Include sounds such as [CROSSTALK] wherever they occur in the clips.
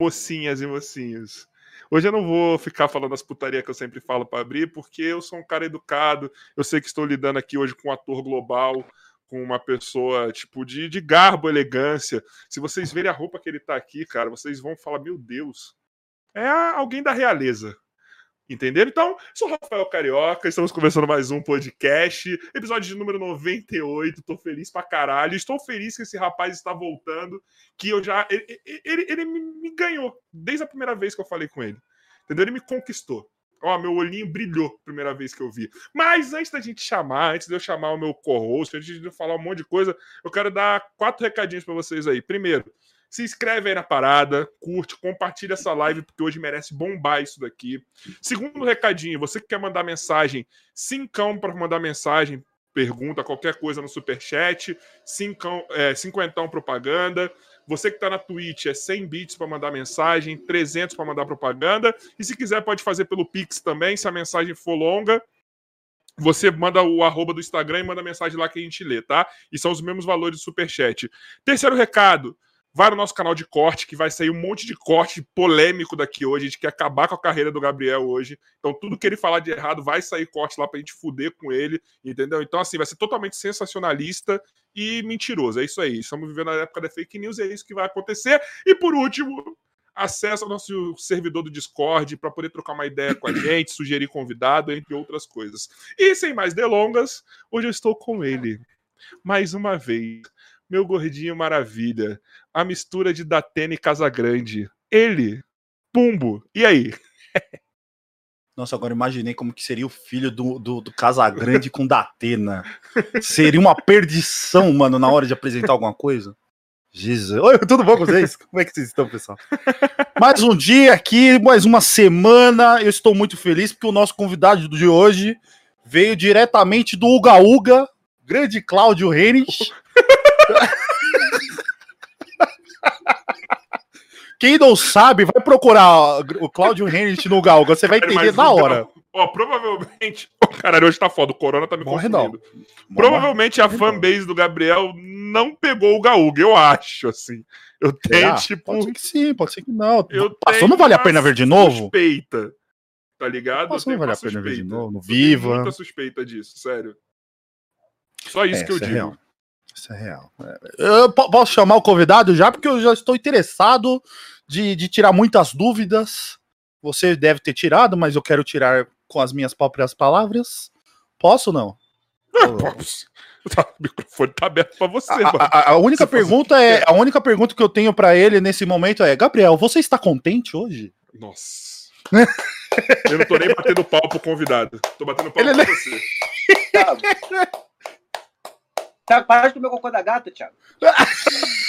mocinhas e mocinhos. Hoje eu não vou ficar falando as putarias que eu sempre falo para abrir, porque eu sou um cara educado. Eu sei que estou lidando aqui hoje com um ator global, com uma pessoa, tipo, de, de garbo, elegância. Se vocês verem a roupa que ele tá aqui, cara, vocês vão falar: meu Deus, é alguém da realeza. Entenderam? Então, sou Rafael Carioca, estamos começando mais um podcast, episódio de número 98. Tô feliz pra caralho. Estou feliz que esse rapaz está voltando, que eu já. Ele, ele, ele me ganhou desde a primeira vez que eu falei com ele. Entendeu? Ele me conquistou. Ó, meu olhinho brilhou primeira vez que eu vi. Mas antes da gente chamar, antes de eu chamar o meu co-host, antes de eu falar um monte de coisa, eu quero dar quatro recadinhos para vocês aí. Primeiro, se inscreve aí na parada, curte, compartilha essa live, porque hoje merece bombar isso daqui. Segundo recadinho, você que quer mandar mensagem, cincão para mandar mensagem, pergunta, qualquer coisa no superchat, cincão, é, cinquentão propaganda. Você que está na Twitch é 100 bits para mandar mensagem, 300 para mandar propaganda. E se quiser, pode fazer pelo Pix também, se a mensagem for longa. Você manda o arroba do Instagram e manda mensagem lá que a gente lê, tá? E são os mesmos valores do superchat. Terceiro recado Vai no nosso canal de corte, que vai sair um monte de corte polêmico daqui hoje. A gente quer acabar com a carreira do Gabriel hoje. Então, tudo que ele falar de errado vai sair corte lá pra gente fuder com ele, entendeu? Então, assim, vai ser totalmente sensacionalista e mentiroso. É isso aí. Estamos vivendo na época da fake news e é isso que vai acontecer. E por último, acessa o nosso servidor do Discord para poder trocar uma ideia com a [COUGHS] gente, sugerir convidado, entre outras coisas. E sem mais delongas, hoje eu estou com ele. Mais uma vez, meu gordinho maravilha, a mistura de Datena e Casagrande. Ele, Pumbo. E aí? Nossa, agora imaginei como que seria o filho do, do, do Casagrande com Datena. Seria uma perdição, mano, na hora de apresentar alguma coisa. Jesus. Oi, tudo bom com vocês? Como é que vocês estão, pessoal? Mais um dia aqui, mais uma semana. Eu estou muito feliz porque o nosso convidado de hoje veio diretamente do Uga Uga, grande Cláudio Renich. Quem não sabe, vai procurar o Claudio Henrique no Galga, você vai entender na hora. Ó, provavelmente. [LAUGHS] Oh, caralho, hoje tá foda, o Corona tá me Morre confundindo. Não. Provavelmente a fanbase do Gabriel não pegou o Gaúga, eu acho, assim. Eu tenho, tipo. Pode ser que sim, pode ser que não. Eu Passou, não vale a pena ver de novo? Suspeita. Tá ligado? Passou, não vale a pena ver de novo. No Viva. muita suspeita disso, sério. Só isso é, que eu digo. Real. Isso é real. É, eu posso chamar o convidado já, porque eu já estou interessado de, de tirar muitas dúvidas. Você deve ter tirado, mas eu quero tirar com as minhas próprias palavras. Posso ou não? [LAUGHS] Tá, o microfone tá aberto para você. A, a, a única pergunta é a única pergunta que eu tenho para ele nesse momento é: Gabriel, você está contente hoje? Nossa. eu não tô nem batendo pau pro convidado. Tô batendo pau ele pra você. [LAUGHS] Thiago, para de comer o cocô da gata, Thiago. [LAUGHS]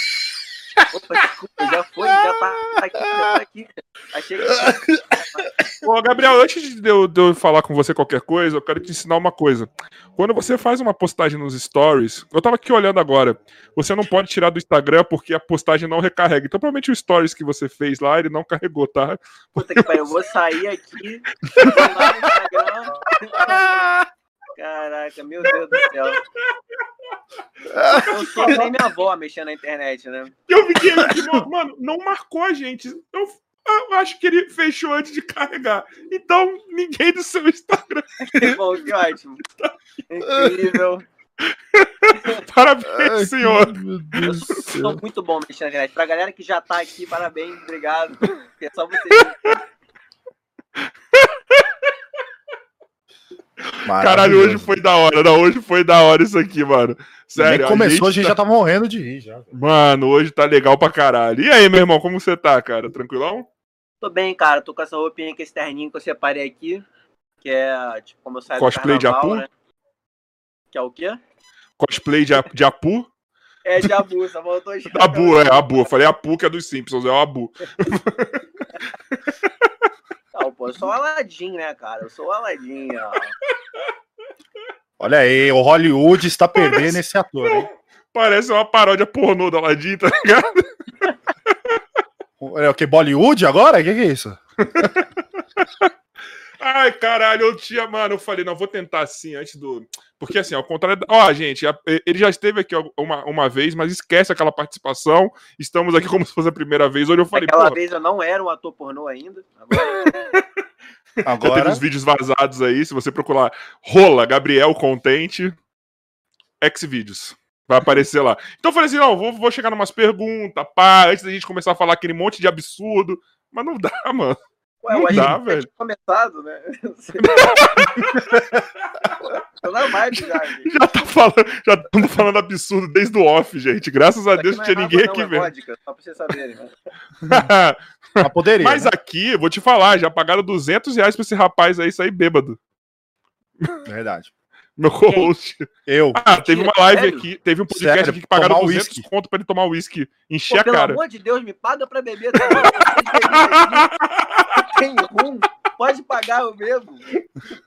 Opa, desculpa, já foi, já tá aqui, já tá aqui. Achei que. Ô, Gabriel, antes de eu, de eu, falar com você qualquer coisa, eu quero te ensinar uma coisa. Quando você faz uma postagem nos stories, eu tava aqui olhando agora, você não pode tirar do Instagram porque a postagem não recarrega. Então, provavelmente o stories que você fez lá, ele não carregou, tá? Puta que pariu, eu vou sair aqui, [LAUGHS] vou lá no Instagram. [LAUGHS] Caraca, meu Deus do céu. [LAUGHS] Eu sou nem minha avó mexendo na internet, né? Eu vi que ele, mano, não marcou a gente. Eu, eu, acho que ele fechou antes de carregar. Então, ninguém do seu Instagram. Que [LAUGHS] bom, que ótimo. Incrível. Parabéns, Ai, senhor. Eu sou muito bom mexendo na internet. Pra galera que já tá aqui, parabéns, obrigado. É só vocês. Caralho, hoje foi da hora. Não, hoje foi da hora isso aqui, mano. Sério. Nem começou, a gente, a gente tá... já tá morrendo de rir já. Mano, hoje tá legal pra caralho. E aí, meu irmão, como você tá, cara? Tranquilão? Tô bem, cara. Tô com essa roupinha aqui, esse terninho que eu separei aqui. Que é, tipo, como eu saio Cosplay do carnaval, de Apu? Né? Que é o quê? Cosplay de, de Apu? É, de Abu, só voltou já. [LAUGHS] Abu, é, Abu. Eu falei Apu, que é dos Simpsons, é o Abu. [LAUGHS] Não, pô, eu sou o Aladdin, né, cara? Eu sou o Aladdin, ó. Olha aí, o Hollywood está perdendo Parece... esse ator, hein? Parece uma paródia pornô do Aladdin, tá ligado? É o que? Bollywood agora? O que, que é isso? [LAUGHS] Ai, caralho, eu tinha, mano, eu falei, não, vou tentar assim, antes do. Porque assim, ao contrário. Ó, gente, a- ele já esteve aqui uma, uma vez, mas esquece aquela participação. Estamos aqui como se fosse a primeira vez. Hoje eu falei, Aquela pô, vez eu não era um ator pornô ainda. Agora, [LAUGHS] já teve Agora, uns vídeos vazados aí. Se você procurar rola, Gabriel Contente, Xvideos. Vai aparecer lá. Então eu falei assim: não, vou, vou chegar numas perguntas, pá, antes da gente começar a falar aquele monte de absurdo. Mas não dá, [LAUGHS] mano. Ué, Não dá, que velho. tinha começado, né? Tô na vibe já, gente. Já tá falando, já estamos falando absurdo desde o off, gente. Graças a Isso Deus não aqui tinha é ninguém água, aqui não, é vendo. vodka, só pra vocês saberem. Né? [LAUGHS] mas poderia. Mas né? aqui, vou te falar, já pagaram 200 reais pra esse rapaz aí sair bêbado. Verdade. Meu co-host. Eu. Ah, teve uma live Sério? aqui, teve um podcast Sério, aqui que pagaram tomar 200 uísque. conto pra ele tomar uísque. Encher Pô, a pelo cara. amor de Deus, me paga pra beber também. [LAUGHS] Tem rum, pode pagar eu mesmo.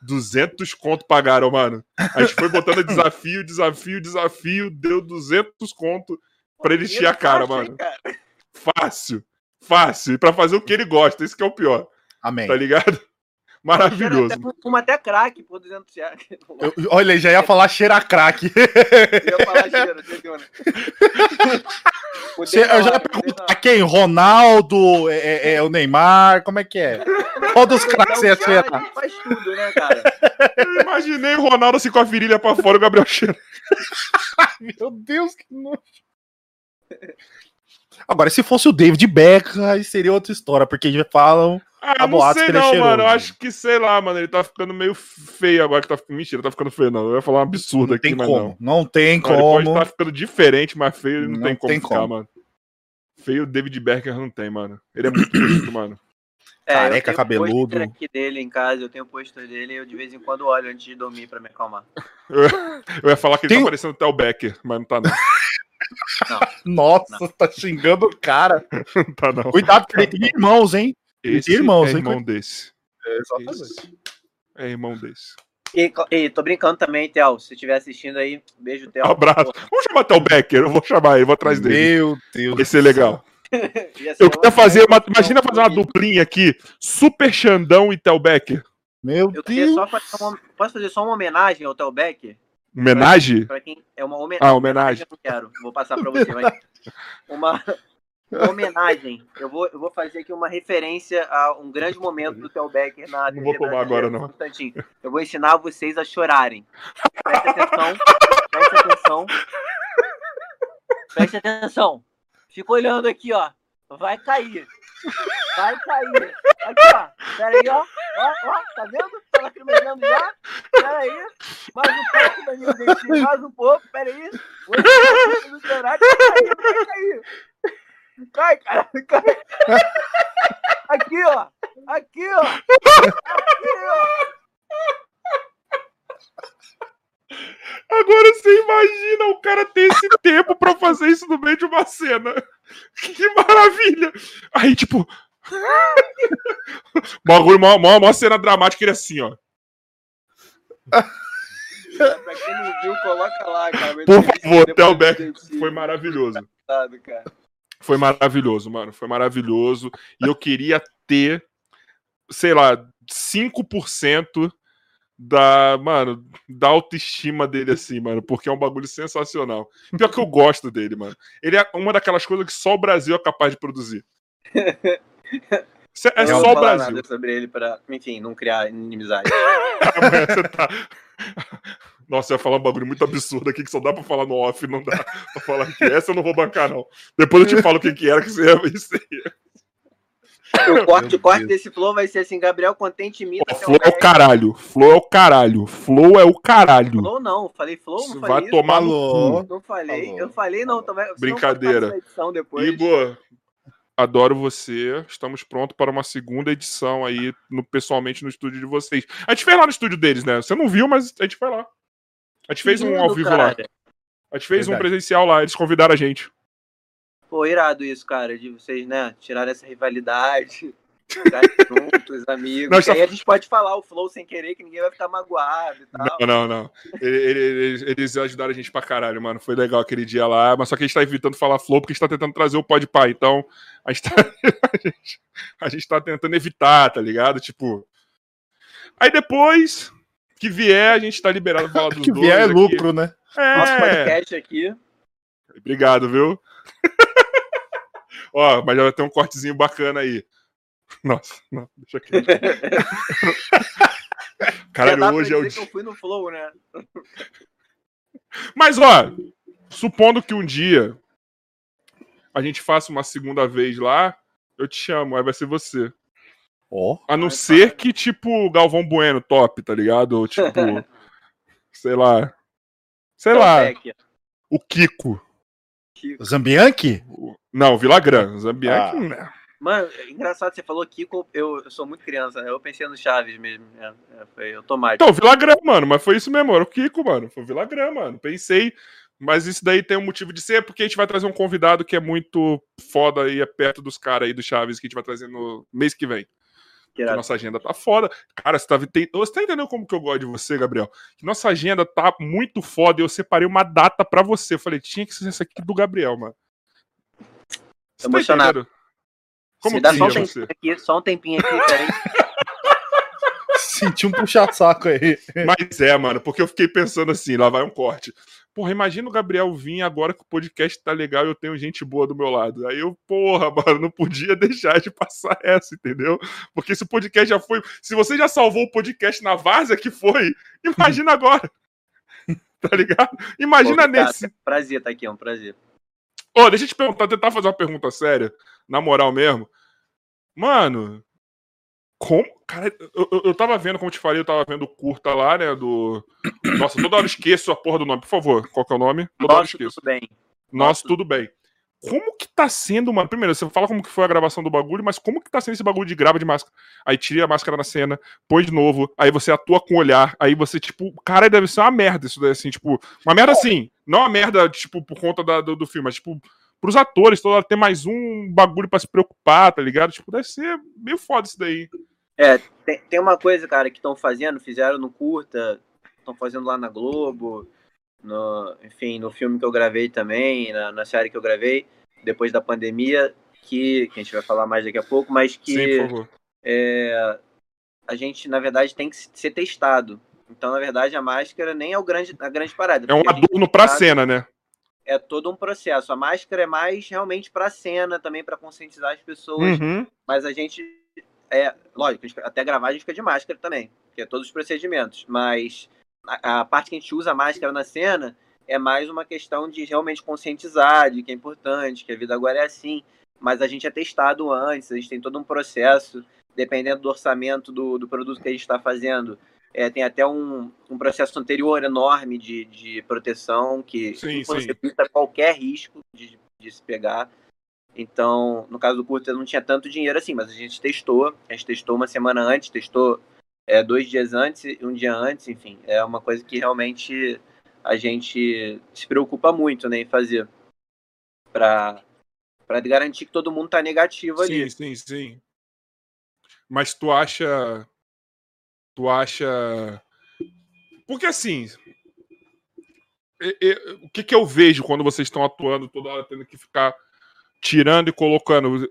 200 conto pagaram, mano. A gente foi botando [LAUGHS] desafio, desafio, desafio, deu 200 conto pra ele encher a cara, Fácil, mano. cara? Fácil. Fácil. E pra fazer o que ele gosta, isso que é o pior. Amém. Tá ligado? Maravilhoso. Cheira até- Fuma até crack por 200 reais. Eu- olha, já ia falar cheira crack. Eu [LAUGHS] ia falar cheiro, entendeu, né? Mudei Cê- na eu já na perguntar quem? Ronaldo? É, é- é o Neymar? Como é que é? Qual dos craques você ia cheirar? faz tudo, né, cara? [LAUGHS] Eu imaginei o Ronaldo assim com a virilha pra fora e o Gabriel cheira. [LAUGHS] Meu Deus, que nojo. Agora, se fosse o David Beckham, aí seria outra história, porque já falam. Ah, eu não sei que ele é não, mano. Eu acho que, sei lá, mano, ele tá ficando meio feio agora que tá ficando. Mentira, tá ficando feio, não. Eu ia falar um absurdo Não aqui, tem mas como. não. Não tem Não, ele pode como. estar ficando diferente, mas feio ele não, Não tem como tem ficar, como. mano. Feio o David Becker não tem, mano. Ele é muito [COUGHS] bonito, mano. É, Careca, eu tenho cabeludo. pôster aqui dele em casa, eu tenho pôster dele e eu de vez em quando olho antes de dormir pra me acalmar. [LAUGHS] Eu ia falar que ele Tem- tá parecendo até o Becker, mas não tá não. [LAUGHS] Nossa, tá xingando o cara. [LAUGHS] Não tá não. Cuidado, porque ele tem irmãos, hein? Esse irmãos, é hein? irmão desse. Exatamente. Esse é irmão desse. E, e tô brincando também, Theo. Se estiver assistindo aí, beijo, Theo. Abraço. Porra, Vamos chamar até o Becker, eu vou chamar ele, vou atrás dele. Meu Deus. Vai ser legal. [LAUGHS] Eu queria uma fazer uma. Imagina fazer uma duplinha aqui. Super Xandão e Tel Becker. Meu Eu Deus. só fazer uma, posso fazer só uma homenagem ao Theo Becker? Homenagem? Pra quem é uma homenagem. Ah, homenagem. Eu não quero, vou passar pra você. Mas [LAUGHS] uma, uma homenagem. Eu vou, eu vou fazer aqui uma referência a um grande momento do Theo Becker na Não vou tomar agora, não. Um. Eu vou ensinar vocês a chorarem. Presta atenção. Presta atenção. Presta atenção. Fica olhando aqui, ó. Vai cair. Vai cair. Aqui, ó. Pera aí, ó. Ó, ó. Tá vendo? Tá lacrimejando já? Pera aí. Mais um pouco, Danilo Dentinho. Mais um pouco. Pera aí. Vou chorar. Vai cair. Vai cair. Cai, cara. Cai. Aqui, ó. Aqui, ó. Aqui, ó. Agora você imagina o cara ter esse tempo pra fazer isso no meio de uma cena. Que maravilha! Aí, tipo. [LAUGHS] Bagulho, mó, mó, mó cena dramática, ele assim, ó. Pra quem não viu, coloca lá, cara. Por favor, Theo Becker. dentinho. Foi maravilhoso. Cara. Foi maravilhoso, mano. Foi maravilhoso. E eu queria ter, sei lá, 5% da, mano, da autoestima dele, assim, mano. Porque é um bagulho sensacional. Pior que eu gosto dele, mano. Ele é uma daquelas coisas que só o Brasil é capaz de produzir. É Eu só não o vou falar Brasil. nada sobre ele pra, enfim, não criar inimizade. [LAUGHS] Amanhã você tá. Nossa, eu ia falar um bagulho muito absurdo aqui que só dá pra falar no off, não dá pra falar aqui. Essa eu não vou bancar, não. Depois eu te falo o que, que era, que você ia isso aí. O corte, o corte desse flow vai ser assim, Gabriel Contente imita Flow é o caralho. Flow é o caralho. Flow é o caralho. Flow não, falei flow, não vai isso. tomar cu. Não falei, Falou. eu falei não, também. senão Brincadeira. Igor, adoro você. Estamos prontos para uma segunda edição aí, no, pessoalmente, no estúdio de vocês. A gente fez lá no estúdio deles, né? Você não viu, mas a gente foi lá. A gente fez um ao vivo cara. lá. A gente fez um Verdade. presencial lá, eles convidaram a gente. Pô, irado isso, cara, de vocês, né, tirarem essa rivalidade, [LAUGHS] juntos, amigos. Nós aí a gente pode falar o flow sem querer, que ninguém vai ficar magoado e tal. Não, não, não. Ele- ele- Eles, eles ajudaram a gente pra caralho, mano. Foi legal aquele dia lá, mas só que a gente tá evitando falar flow porque a gente tá tentando trazer o pode pai. Então, a gente, tá, [LAUGHS] a, gente, a gente tá tentando evitar, tá ligado? Tipo. Aí depois que vier, a gente tá liberado pra falar [LAUGHS] dos que dois. vier é aqui. lucro, né? Nosso É. podcast aqui. Obrigado, viu? [LAUGHS] Ó, mas já vai ter um cortezinho bacana aí. Nossa, não, deixa aqui. [LAUGHS] Caralho, hoje é o dia. que eu fui no Flow, né? Mas, ó, supondo que um dia a gente faça uma segunda vez lá, eu te chamo, aí vai ser você. Ó. A não ser que, tipo, Galvão Bueno top, tá ligado? Ou, [LAUGHS] tipo, sei lá. Sei lá, Topec. o Kiko. Zambianchi? O- Não, Vilagran. Zambianchi, Ah. né? Mano, é engraçado, você falou Kiko, eu, eu sou muito criança, né? eu pensei no Chaves mesmo. É, é, foi automático. Então, Vilagran, mano, mas foi isso mesmo, era o Kiko, mano. Foi o Vilagran, mano. Pensei. Mas isso daí tem um motivo de ser, porque a gente vai trazer um convidado que é muito foda e é perto dos caras aí do Chaves que a gente vai trazer no mês que vem. Que nossa agenda tá foda. Cara, você tá, tem- você tá entendendo como que eu gosto de você, Gabriel? Que nossa agenda tá muito foda e eu separei uma data pra você. Eu falei, tinha que ser essa aqui do Gabriel, mano. Você tá Emocionado. entendendo? Como Me dá que só um é você? aqui, só um tempinho aqui, peraí. [LAUGHS] Senti um puxa-saco aí. Mas é, mano, porque eu fiquei pensando assim, lá vai um corte. Porra, imagina o Gabriel vir agora que o podcast tá legal e eu tenho gente boa do meu lado. Aí eu, porra, [LAUGHS] mano, não podia deixar de passar essa, entendeu? Porque se o podcast já foi. Se você já salvou o podcast na várzea que foi, [LAUGHS] imagina agora. [LAUGHS] tá ligado? Imagina Pô, cara, nesse. Prazer tá aqui, é um prazer. Ô, deixa eu te perguntar, tentar fazer uma pergunta séria, na moral mesmo. Mano, como. Cara, eu, eu, eu tava vendo, como eu te falei, eu tava vendo o curta lá, né? Do. [COUGHS] Nossa, toda hora eu esqueço a porra do nome. Por favor, qual que é o nome? Toda hora eu Nossa, esqueço. tudo bem. Nossa, Nossa. tudo bem. Como que tá sendo, mano? Primeiro, você fala como que foi a gravação do bagulho, mas como que tá sendo esse bagulho de grava de máscara? Aí tira a máscara na cena, põe de novo, aí você atua com o olhar, aí você, tipo, cara, deve ser uma merda isso daí, assim, tipo, uma merda assim, não uma merda, tipo, por conta da- do, do filme, mas, tipo, pros atores, toda hora ter mais um bagulho pra se preocupar, tá ligado? Tipo, deve ser meio foda isso daí. Tem, tem uma coisa, cara, que estão fazendo, fizeram no curta, estão fazendo lá na Globo, no, enfim, no filme que eu gravei também, na, na série que eu gravei, depois da pandemia, que, que a gente vai falar mais daqui a pouco, mas que Sim, é, a gente, na verdade, tem que ser testado. Então, na verdade, a máscara nem é o grande, a grande parada. É um a adorno pra sabe- cena, né? É todo um processo. A máscara é mais realmente pra cena, também pra conscientizar as pessoas Uhum. mas a gente é lógico até gravar a gente fica de máscara também que é todos os procedimentos mas a, a parte que a gente usa a máscara na cena é mais uma questão de realmente conscientizar de que é importante que a vida agora é assim mas a gente é testado antes a gente tem todo um processo dependendo do orçamento do, do produto que a gente está fazendo é, tem até um, um processo anterior enorme de, de proteção que Sim, você sim. qualquer risco de, de se pegar então, no caso do curta, não tinha tanto dinheiro assim, mas a gente testou. A gente testou uma semana antes, testou é, dois dias antes um dia antes, enfim. É uma coisa que realmente a gente se preocupa muito né, em fazer. Pra garantir que todo mundo tá negativo ali. Sim, sim, sim. Mas tu acha. Tu acha. Porque assim. o que, que eu vejo quando vocês estão atuando toda hora tendo que ficar tirando e colocando?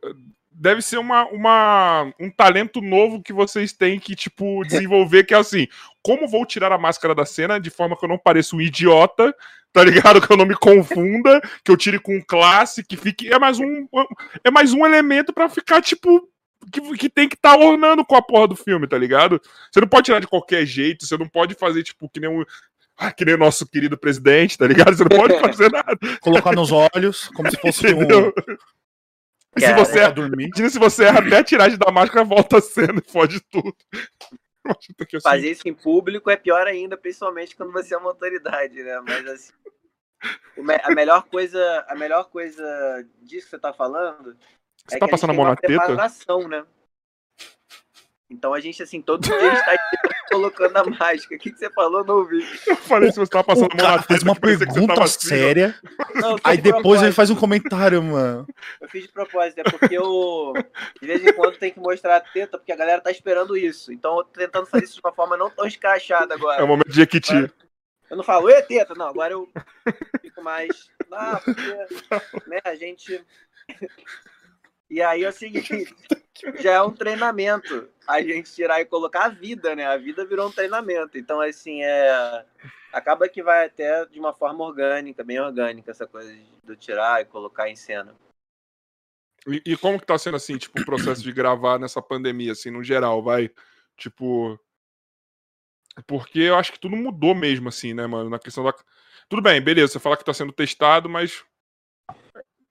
Deve ser uma, uma, um talento novo que vocês têm que, tipo, [LAUGHS] desenvolver, que é assim, como vou tirar a máscara da cena de forma que eu não pareça um idiota, tá ligado? [LAUGHS] Que eu não me confunda, que eu tire com classe, que fique. É mais um. É mais um elemento pra ficar, tipo, que, que tem que estar ornando com a porra do filme, tá ligado? Você não pode tirar de qualquer jeito, você não pode fazer, tipo, que nem um. Ah, que nem o nosso querido presidente, tá ligado? Você não pode [LAUGHS] fazer nada. Colocar nos olhos, como se fosse um. Entendeu? E se você pra dormir. Se você erra até a tiragem da máscara, volta a cena e fode tudo. [LAUGHS] Assim, Fazer isso em público é pior ainda, principalmente quando você é uma autoridade, né? Mas assim. A melhor coisa, a melhor coisa disso que você tá falando Você é tá que passando a gente mão tem na uma teta? né? Então a gente, assim, todo dia a gente tá colocando a máscara. O que, que você falou? Não ouvi. Eu falei se você tava O passando mão cara teta. uma pergunta assim, séria, Não, eu fiz aí de depois ele faz um comentário, mano. Eu fiz de propósito, é porque eu, de vez em quando, tem que mostrar a teta, porque a galera tá esperando isso. Então eu tô tentando fazer isso de uma forma não tão escrachada agora. É o momento de Jequiti. Eu não falo, ê, teta, não, agora eu fico mais. Ah, porque, né, a gente. E aí é o seguinte, já é um treinamento. A gente tirar e colocar a vida, né? A vida virou um treinamento. Então, assim, é. Acaba que vai até de uma forma orgânica, bem orgânica, essa coisa do tirar e colocar em cena. E, e como que tá sendo, assim, tipo, o processo de gravar nessa pandemia, assim, no geral, vai? Tipo. Porque eu acho que tudo mudou mesmo, assim, né, mano? Na questão da. Tudo bem, beleza, você fala que tá sendo testado, mas.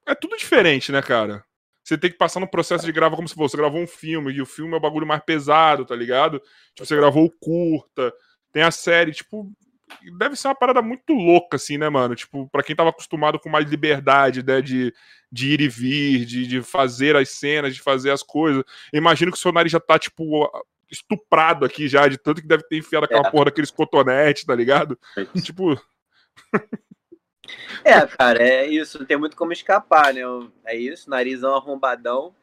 É tudo diferente, né, cara? Você tem que passar no processo de gravar como se fosse. Você gravou um filme, e o filme é o bagulho mais pesado, tá ligado? Tipo, você gravou o curta, tem a série, tipo. Deve ser uma parada muito louca, assim, né, mano? Tipo, pra quem tava acostumado com mais liberdade, né, de, de ir e vir, de, de fazer as cenas, de fazer as coisas. Imagino que o seu nariz já tá, tipo, estuprado aqui já, de tanto que deve ter enfiado aquela É. porra daqueles cotonetes, tá ligado? Tipo, [LAUGHS] É, cara, é isso. Não tem muito como escapar, né? É isso, narizão arrombadão.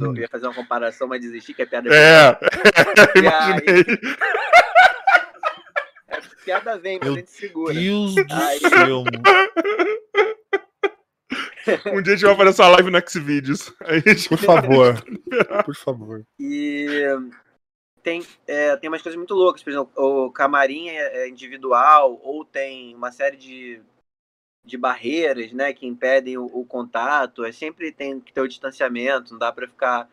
Eu ia fazer uma comparação, mas desisti, que é piada. é, [LAUGHS] imaginei. É, piada vem, mas Meu a gente segura. Deus do Aí- céu, mano. Um dia a gente vai fazer essa live no Xvideos. Gente Por favor. Por favor. E tem, é, tem umas coisas muito loucas, por exemplo, o camarim é é individual, ou tem uma série de, de barreiras, né, que impedem o, o contato, é sempre tem que ter o distanciamento, não dá pra ficar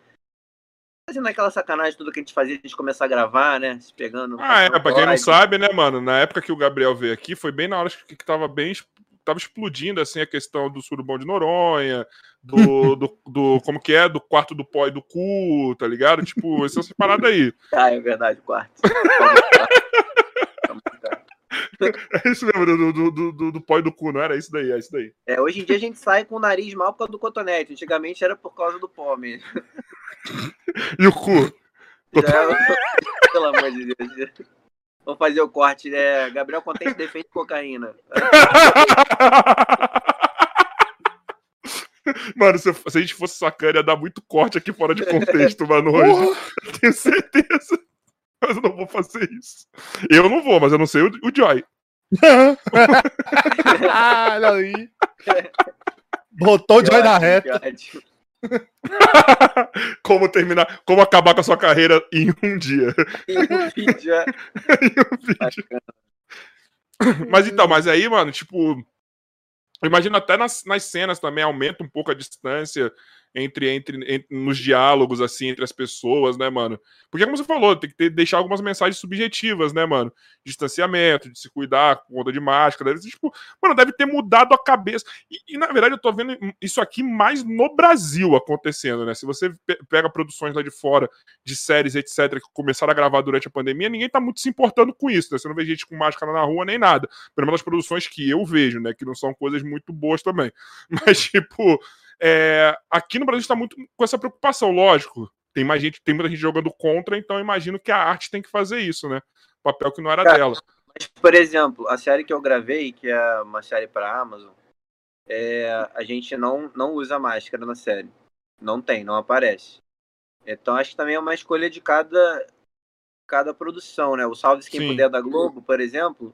fazendo aquela sacanagem tudo que a gente fazia antes de começar a gravar, né, se pegando. Ah, é, pra quem não sabe, né, mano, na época que o Gabriel veio aqui, foi bem na hora que, que tava bem. Tava explodindo, assim, a questão do surubão de Noronha, do, [LAUGHS] do, do- Como que é? Do quarto do pó e do cu, tá ligado? Tipo, essas paradas aí. [LAUGHS] Ah, é verdade, quarto. [LAUGHS] [LAUGHS] É isso mesmo, do, do, do, do, do pó e do cu, não era isso daí, é isso daí. É, hoje em dia a gente sai com o nariz mal por causa do cotonete. Antigamente era por causa do pó mesmo. E o cu? [LAUGHS] Já é- [LAUGHS] Pelo amor de Deus. Vamos fazer o corte, né? Gabriel Contente defende cocaína. Mano, se, se a gente fosse sacana, ia dar muito corte aqui fora de contexto, mano, hoje. Tenho certeza. Mas eu não vou fazer isso. Eu não vou, mas eu não sei o, o Joy. Olha aí. Botou o Joy na reta. [LAUGHS] Como terminar, como acabar com a sua carreira em um dia. E o vídeo é Em um vídeo. [LAUGHS] Mas então, mas aí, mano, tipo. eu Imagino até nas, nas cenas também aumenta um pouco a distância entre, entre, entre- nos diálogos, assim, entre as pessoas, né, mano? Porque, como você falou, tem que ter, deixar algumas mensagens subjetivas, né, mano? Distanciamento, de se cuidar, com conta de máscara. Deve, ser, tipo, mano, deve ter mudado a cabeça. E, e, na verdade, eu tô vendo isso aqui mais no Brasil acontecendo, né? Se você pe- pega produções lá de fora, de séries, etc., que começaram a gravar durante a pandemia, ninguém tá muito se importando com isso, né? Você não vê gente com máscara na rua nem nada. Pelo menos as produções que eu vejo, né? Que não são coisas muito boas também. [LAUGHS] Mas, tipo, é, aqui no Brasil está muito com essa preocupação, lógico. Tem mais gente, tem muita gente jogando contra, então eu imagino que a arte tem que fazer isso, né? Papel que não era Cara, dela. Mas, por exemplo, a série que eu gravei, que é uma série para Amazon, é, a gente não, não usa máscara na série. Não tem, não aparece. Então acho que também é uma escolha de cada, cada produção, né? O Salve Quem Sim. Puder da Globo, por exemplo,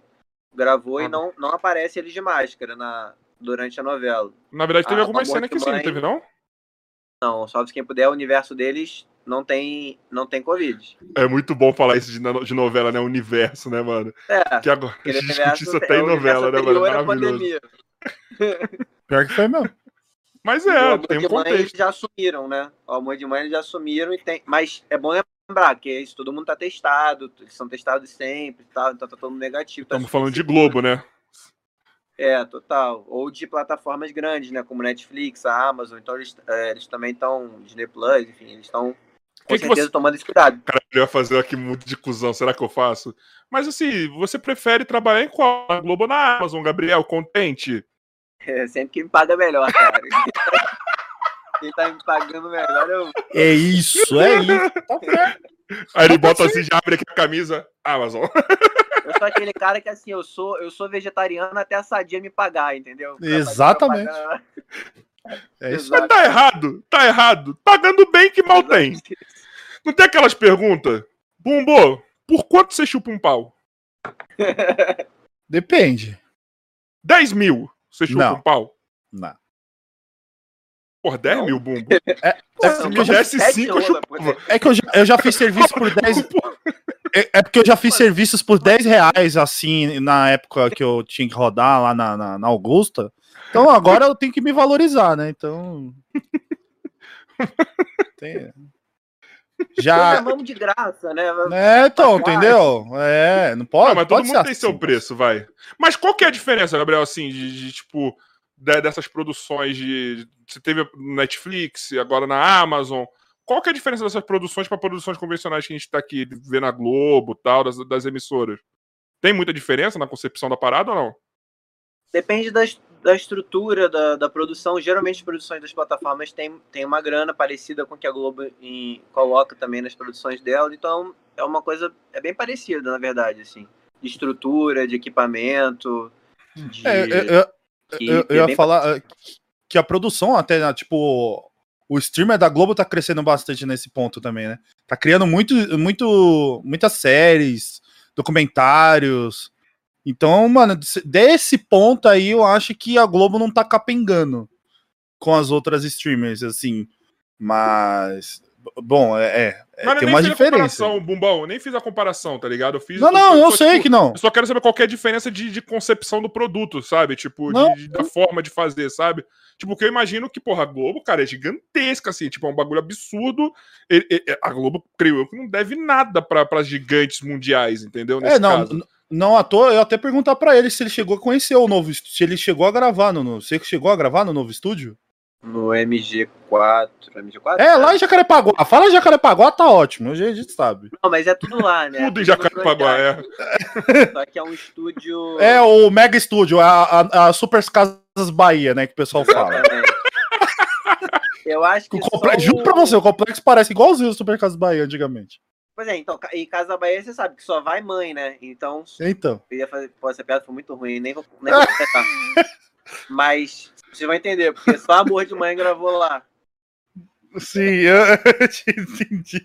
gravou Ah. e não, não aparece ele de máscara na, durante a novela. Na verdade, teve Ah, algumas cenas que sim, não teve, não? Não, o Salve Quem Puder, o universo deles não tem, não tem Covid. É muito bom falar isso de, de novela, né? Universo, né, mano? É, Que agora a gente discute isso até em o novela, né, mano? Maravilhoso. pandemia. [LAUGHS] Pior que foi mesmo. Mas o é, amor tem um mãe eles contexto. já assumiram, né? O amor de mãe eles já assumiram e tem. Mas é bom lembrar que é isso, todo mundo tá testado, eles são testados sempre, tá? então tá todo mundo negativo. tá Estamos falando de. Globo, né? É, total. Ou de plataformas grandes, né? Como Netflix, a Amazon. Então eles, é, eles também estão. Disney Plus, enfim, eles estão com Que que certeza você- tomando esse cuidado. Cara, eu ia fazer aqui muito de cuzão, será que eu faço? Mas assim, você prefere trabalhar em qual? Na Globo ou na Amazon, Gabriel? Contente? É [LAUGHS] sempre que me paga melhor, cara. [LAUGHS] Quem tá me pagando melhor eu. É isso, é isso. Tá. Aí ele Mas bota assim, já abre aqui a camisa, Amazon. [LAUGHS] Eu sou aquele cara que assim, eu sou, eu sou vegetariano até a sadia me pagar, entendeu? Exatamente. É isso. Mas tá errado, tá errado. Pagando bem que mal tem. Não tem aquelas perguntas? Bumbo, por quanto você chupa um pau? [LAUGHS] Depende. 10 mil você chupa Não. um pau? Não. Por 10 Não. mil bumbo. É, é Se porque me eu já, desse sete 5, eu chupava. é que eu já, eu já fiz serviço por 10. É, é porque eu já fiz serviços por 10 reais, assim, na época que eu tinha que rodar lá na, na, na Augusta. Então agora eu tenho que me valorizar, né? Então. [LAUGHS] Tem- Já. Vamos de graça, né? É, então, entendeu? É, não pode. Não, mas todo pode mundo ser tem seu assim. preço, vai. Mas qual que é a diferença, Gabriel, assim, de, de, tipo, dessas produções de. Você teve no Netflix, agora na Amazon. Qual que é a diferença dessas produções para produções convencionais que a gente tá aqui vendo na Globo tal, das, das emissoras? Tem muita diferença na concepção da parada ou não? Depende da, da estrutura da, da produção. Geralmente as produções das plataformas têm tem uma grana parecida com o que a Globo em- coloca também nas produções dela. Então é uma coisa. É bem parecida, na verdade, assim. De estrutura, de equipamento. De É, eu, eu- eu- eu é ia falar eh, que a produção, até, né, tipo, o streamer da Globo tá crescendo bastante nesse ponto também, né? Tá criando muito, muito, muitas séries, documentários. Então, mano, desse- desse ponto aí, eu acho que a Globo não tá capengando com as outras streamers, assim. Mas, bom, é, é, é, Mas eu tem nem uma fiz a diferença. comparação, Bumbão. Eu nem fiz a comparação, tá ligado? Eu fiz. Não, não, eu só, sei tipo, que não. Eu só quero saber qual que é a diferença de, de concepção do produto, sabe? Tipo, de- de- da forma de fazer, sabe? Tipo, que eu imagino que, porra, a Globo, cara, é gigantesca, assim, tipo, é um bagulho absurdo. E- e- a Globo, creio eu, que não deve nada pra, pras gigantes mundiais, entendeu? É, não, caso. não à toa, eu até perguntar pra ele se ele chegou a conhecer o novo, se ele chegou a gravar no, você chegou a gravar no novo estúdio? No MG4. MG4? É, lá em Jacarepaguá. Fala em Jacarepaguá, tá ótimo, a gente sabe. Não, mas é tudo lá, né? [LAUGHS] Tudo em Jacarepaguá, é. Só que é um estúdio. É o Mega Estúdio, a, a, a Super Casas Bahia, né, que o pessoal fala. Eu acho que. O comple... só Juro pra você, o complexo parece igualzinho o Super Casas Bahia antigamente. Pois é, então, e Casa Bahia você sabe que só vai mãe, né? Então, Então. eu ia fazer. Pô, essa piada foi muito ruim, nem vou, nem vou completar. [LAUGHS] Mas você vai entender, porque só Amor de Mãe gravou lá. Sim, eu, [LAUGHS] eu te entendi.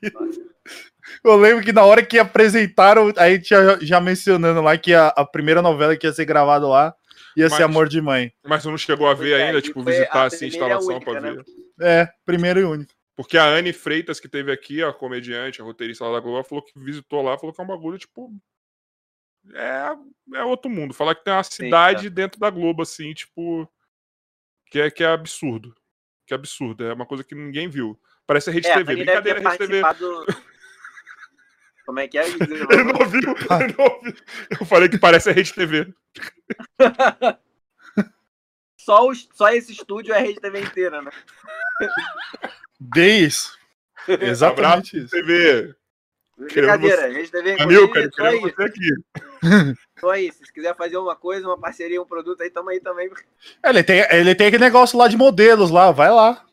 Eu lembro que na hora que apresentaram, a gente já, mencionando lá que a, a primeira novela que ia ser gravada lá ia ser Mas- Amor de Mãe. Mas você não chegou a ver é, ainda, tipo, visitar a assim, a instalação única, pra né? ver. É, primeiro e único. Porque a Anne Freitas, que teve aqui, a comediante, a roteirista lá da Globo, falou que visitou lá, falou que é um bagulho, tipo. É, é outro mundo. Falar que tem uma cidade dentro da Globo, assim, tipo. Que é, que é absurdo. Que é absurdo. É uma coisa que ninguém viu. Parece a Rede É, TV. Brincadeira, Rede TV. [LAUGHS] Como é que é? [LAUGHS] Ele não ouviu, ele não ouviu. Eu falei que parece a Rede TV. [LAUGHS] Só, os, só esse estúdio é a rede TV inteira, né? Bem isso. Exatamente isso. TV. Brincadeira, rede TV Amilcar, só queremos isso, você aqui. [LAUGHS] só isso. Se quiser fazer uma coisa, uma parceria, um produto aí, tamo aí também. Ele tem, ele tem aquele negócio lá de modelos lá, vai lá.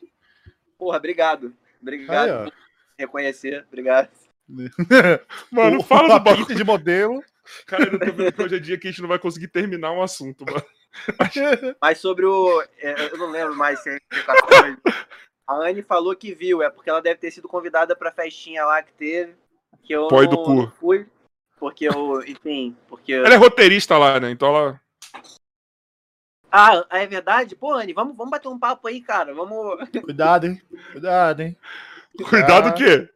Porra, obrigado. Obrigado Aí, reconhecer, obrigado. [LAUGHS] Mano, O- fala do bagulho. de modelo. Cara, eu tô vendo que hoje é dia que a gente não vai conseguir terminar um assunto, mano. [LAUGHS] Mas sobre o. é, Eu não lembro mais se é. A Anne falou que viu, é porque ela deve ter sido convidada pra festinha lá que teve. Que eu do cu. fui. Porque eu, enfim, porque. Ela é roteirista lá, né? Então ela. Ah, é verdade? Pô, Anne, vamos, vamos bater um papo aí, cara. Vamos. [LAUGHS] Cuidado, hein? Cuidado, hein? Cuidado Ah. o quê?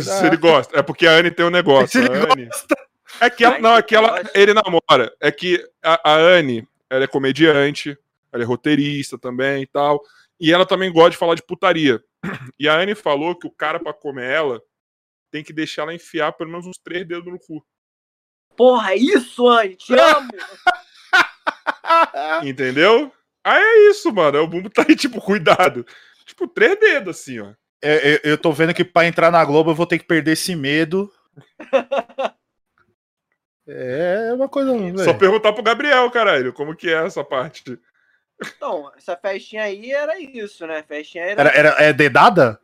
Se ele gosta. É porque a Anne tem um negócio. [LAUGHS] Se ele a Anne... É que ela. Não, é que ela, gosta. ele namora. É que a, a Anne, ela é comediante, ela é roteirista também e tal. E ela também gosta de falar de putaria. [CLEARS THROAT] E a Anne falou que o cara, pra comer ela, tem que deixar ela enfiar pelo menos uns três dedos no cu. Porra, é isso, Anne, te amo! [LAUGHS] Entendeu? Aí é isso, mano. O bumbo tá aí, tipo, cuidado. Tipo, três dedos, assim, ó. É, eu, eu tô vendo que pra entrar na Globo eu vou ter que perder esse medo. [LAUGHS] É uma coisa. Só velho. perguntar pro Gabriel, caralho, como que é essa parte. Então, essa festinha aí era isso, né? Festinha era. Era, era, é dedada?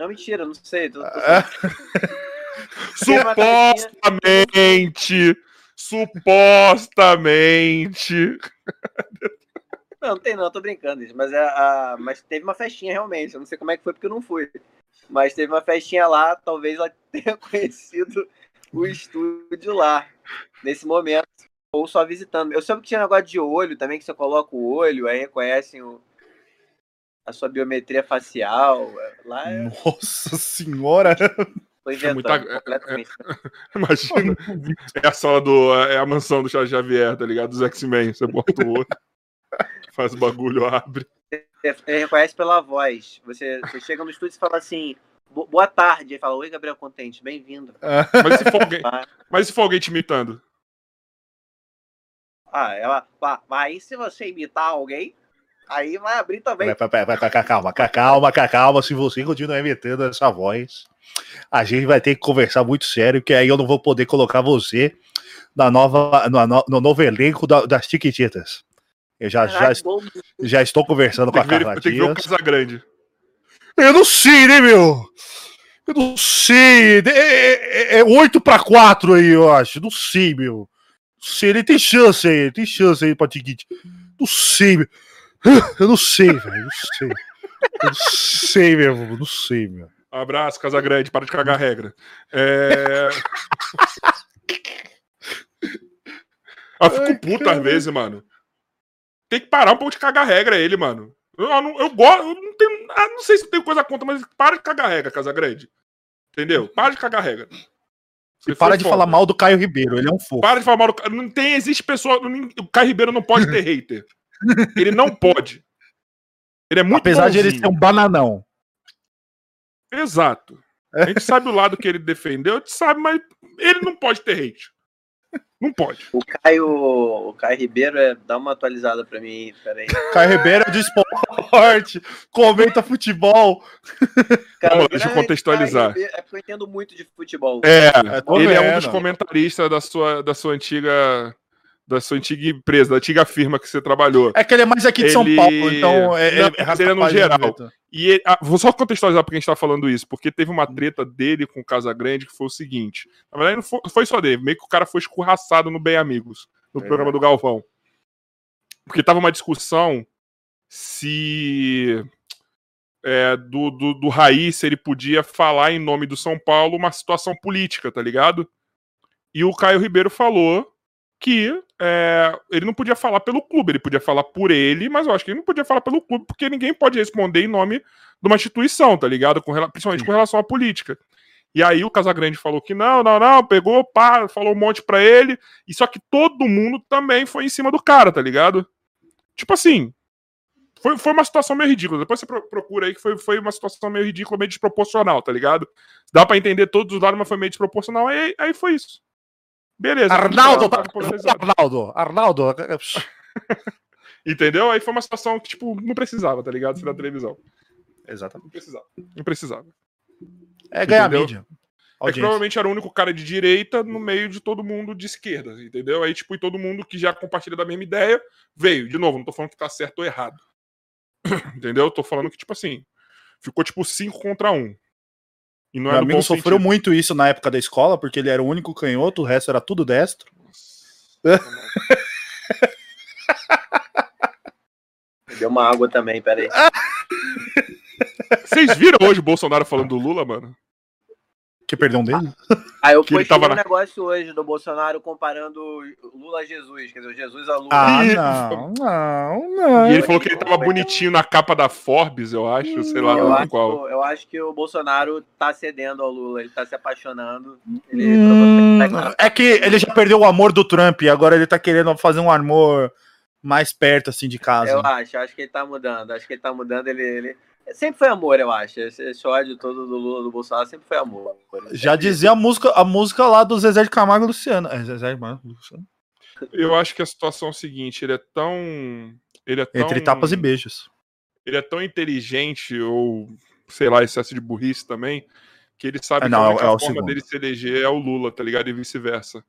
Não, mentira, não sei. Tô, tô... Uma [LAUGHS] Supostamente. Supostamente. Não, não tem não, tô brincando. Mas, é a... mas teve uma festinha realmente. Eu não sei como é que foi porque eu não fui. Mas teve uma festinha lá, talvez ela [LAUGHS] tenha conhecido o estúdio lá, nesse momento. Ou só visitando. Eu soube que tinha negócio de olho também, que você coloca o olho, aí reconhecem o... a sua biometria facial. Lá é, Nossa senhora! foi é muita- inventado completamente. Imagina. É a sala do. É a mansão do Charles Xavier, tá ligado? Dos X-Men. Você bota o olho, [LAUGHS] faz o bagulho, abre. Você reconhece pela voz. Você, você chega no estúdio e fala assim, "Bo- boa tarde. Aí fala, oi, Gabriel Contente, bem-vindo. Mas se for alguém, Ah, mas se for alguém te imitando? Ah, ela. "Ah, Mas aí se você imitar alguém, aí vai abrir também. Vai, vai, calma, calma, calma. Se você continuar imitando essa voz, a gente vai ter que conversar muito sério, que aí eu não vou poder colocar você na nova, no, no- no novo elenco da- das Tiquititas. Eu já, já, bom. já estou conversando com a ver, Carla tem que ver o Dias. Casagrande. Eu não sei, né, meu? Eu não sei. É, é, é 8 pra 4 aí, eu acho. Não sei, meu. Não sei, ele tem chance aí. Tem chance aí pra Tiquite. Não sei, meu. [GASPS] Eu não sei, velho. Não sei. Eu não sei, meu. Não sei, meu. Abraço, Casagrande, para de cagar regra. É... [LAUGHS] Eu fico Ai, puto cara. às vezes, mano. Tem que parar um pouco de cagar regra ele, mano. Eu, eu não, eu gosto, eu não tenho. ah, não sei se eu tenho coisa contra, mas para de cagar regra, Casagrande. Entendeu? Para de cagar regra. Você E para de foda. falar mal do Caio Ribeiro. Ele é um fofo. Para de falar mal do. Não tem, existe pessoa. O Caio Ribeiro não pode ter [LAUGHS] hater. Ele não pode. Ele é muito Apesar de ele bonzinho. ser um bananão. Exato. A gente sabe o lado que ele defendeu, a gente sabe, mas ele não pode ter hate. Não pode. O Caio, o Caio Ribeiro, é, dá uma atualizada pra mim, peraí. Caio Ribeiro é de esporte. Comenta futebol. Caio Vamos deixa eu é- contextualizar. Ribeiro- É porque eu entendo muito de futebol. É, tô ele é um dos comentaristas da sua, da sua antiga. Da sua antiga empresa, da antiga firma que você trabalhou. É que ele é mais aqui de São Ele- Paulo, então é, Não, é, é é no geral. E ele- ah, vou só contextualizar porque a gente tá falando isso, porque teve uma treta dele com o Casagrande que foi o seguinte. Na verdade, não foi, foi só dele, meio que o cara foi escorraçado no Bem Amigos, no É. programa do Galvão. Porque tava uma discussão se é, do, do, do Raí, se ele podia falar em nome do São Paulo uma situação política, tá ligado? E o Caio Ribeiro falou que é, ele não podia falar pelo clube, ele podia falar por ele, mas eu acho que ele não podia falar pelo clube, porque ninguém pode responder em nome de uma instituição, tá ligado? Com, principalmente com relação à política. E aí o Casagrande falou que não, não, não, pegou, pá, falou um monte pra ele, e só que todo mundo também foi em cima do cara, tá ligado? Tipo assim, foi, foi uma situação meio ridícula. Depois você pro- procura aí que foi, foi uma situação meio ridícula, meio desproporcional, tá ligado? Dá pra entender todos os lados, mas foi meio desproporcional, aí, aí foi isso. Beleza. Arnaldo, tá-. Arnaldo, Arnaldo. [LAUGHS] Entendeu? Aí foi uma situação que, tipo, não precisava, tá ligado? Ser na televisão. Exatamente. Não precisava. Não precisava. É ganhar Entendeu? mídia. É que provavelmente era o único cara de direita no meio de todo mundo de esquerda, entendeu? Aí, tipo, e todo mundo que já compartilha da mesma ideia veio. De novo, não tô falando que tá certo ou errado. [COUGHS] entendeu? Tô falando que, tipo assim, ficou tipo 5 contra 1. Um. E não é Meu no amigo sofreu sentido. muito isso na época da escola, porque ele era o único canhoto, o resto era tudo destro. [LAUGHS] Deu uma água também, peraí. [LAUGHS] Vocês viram hoje o Bolsonaro falando do Lula, mano? Que perdão dele? Aí eu [LAUGHS] postei tava um na- negócio hoje do Bolsonaro comparando Lula a Jesus, quer dizer, o Jesus a Lula. Ah, [LAUGHS] não, não, não. E ele falou que ele tava bonitinho na capa da Forbes, eu acho, sei lá eu, acho, qual. eu acho que o Bolsonaro tá cedendo ao Lula, ele tá se apaixonando. Ele Hum, vai- é que ele já perdeu o amor do Trump e agora ele tá querendo fazer um amor mais perto, assim, de casa. Eu acho, acho que ele tá mudando. Acho que ele tá mudando, ele. ele... Sempre foi amor, eu acho. Esse, esse ódio todo do Lula do Bolsonaro sempre foi amor. Já dizia a música, a música lá do Zezé de Camargo e Luciano. É, Zezé de Camargo e Luciano. Eu acho que a situação é o seguinte, ele é tão. Ele é tão, Entre tapas e beijos. Ele é tão inteligente, ou sei lá, excesso de burrice também, que ele sabe É, não, que a é o- única é forma segundo. dele se eleger é o Lula, tá ligado? E vice-versa.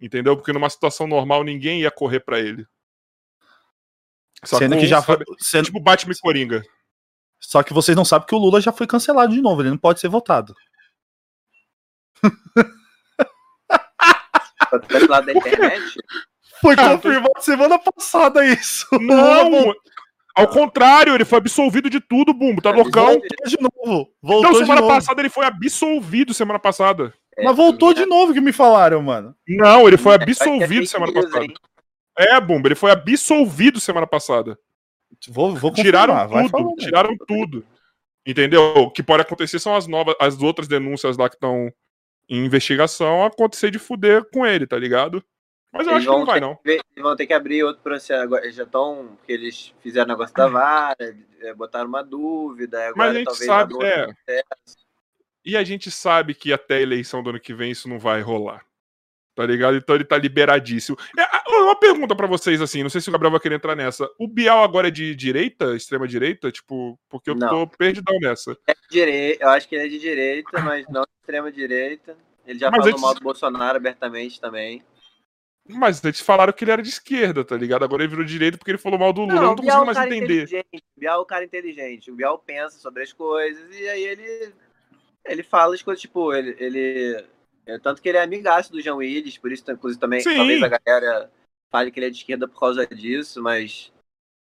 Entendeu? Porque numa situação normal ninguém ia correr pra ele. Sacou? Sendo que já foi. Sabe? sendo- Tipo Batman e Coringa. Só que vocês não sabem que o Lula já foi cancelado de novo, ele não pode ser votado. Da internet. Foi Ah, confirmado semana passada isso. [LAUGHS] Não! Ao contrário, ele foi absolvido de tudo, Bumbo. Tá loucão? Voltou de novo. Voltou Não, de semana novo. passada ele foi absolvido semana passada. Mas voltou de novo que me falaram, mano. Não, ele foi É, é absolvido fake semana passada. É, Bumbo, ele foi absolvido semana passada. Vou, vou tiraram tudo, tiraram tudo. Entendeu? O que pode acontecer são as novas, as outras denúncias lá que estão em investigação acontecer de fuder com ele, tá ligado? Mas eu Eles acho que não vai, não. que Eles vão ter que abrir outro processo. Agora, eles já estão. Porque eles fizeram o negócio da vara, é, botaram uma dúvida. Agora Mas a gente talvez sabe, é. E a gente sabe que até a eleição do ano que vem isso não vai rolar. Tá ligado? Então ele tá liberadíssimo. É, uma pergunta pra vocês, assim, não sei se o Gabriel vai querer entrar nessa. O Bial agora é de direita, extrema direita? Tipo, porque eu Não. tô perdidão nessa. É direita, eu acho que ele é de direita, mas não de extrema direita. Ele já Mas falou eles- mal do Bolsonaro abertamente também. Mas eles falaram que ele era de esquerda, tá ligado? Agora ele virou de direita porque ele falou mal do Lula. eu não tô o é conseguindo um mais entender. O Bial é um cara inteligente. O Bial pensa sobre as coisas e aí ele ele fala as coisas, tipo, ele, ele é, tanto que ele é amigaço do João Willis, por isso inclusive também Sim. talvez a galera fale que ele é de esquerda por causa disso, mas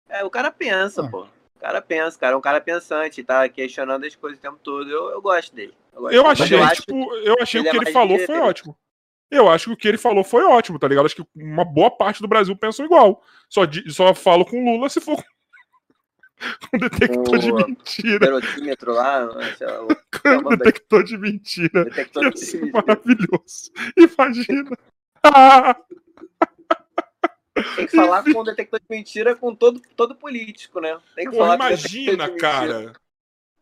é, o cara pensa, Ah. pô. O cara pensa, cara é um cara pensante, tá questionando as coisas o tempo todo. Eu, eu gosto dele. gosto Eu dele. Achei, eu tipo, eu achei ele o que é ele mais falou de foi ótimo. Eu acho que o que ele falou foi ótimo, tá ligado? Acho que uma boa parte do Brasil pensam igual. Só, di- só falo com Lula se for [LAUGHS] com detector de O- mentira. garotímetro lá, sei lá, [LAUGHS] Com detector de mentira. detector Ia de ser maravilhoso. Imagina. Ah, [LAUGHS] Tem que falar com o detector de mentira com todo, todo político, né? Tem que Porra, falar com o de imagina, cara.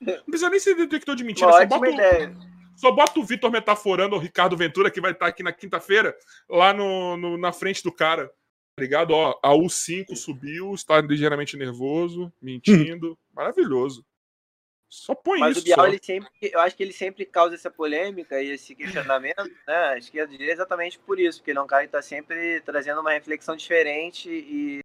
Não precisa nem ser detector de mentira, Uma só bota, ideia. só bota o Vitor metaforando o Ricardo Ventura, que vai estar aqui na quinta-feira, lá no, no- na frente do cara. Ligado? Ó, a U5 subiu, está ligeiramente nervoso, mentindo. [LAUGHS] Maravilhoso. Só põe Mas isso. o Bial, só. ele sempre, eu acho que ele sempre causa essa polêmica e esse questionamento, né? A esquerda e direita exatamente por isso, porque ele é um cara que está sempre trazendo uma reflexão diferente e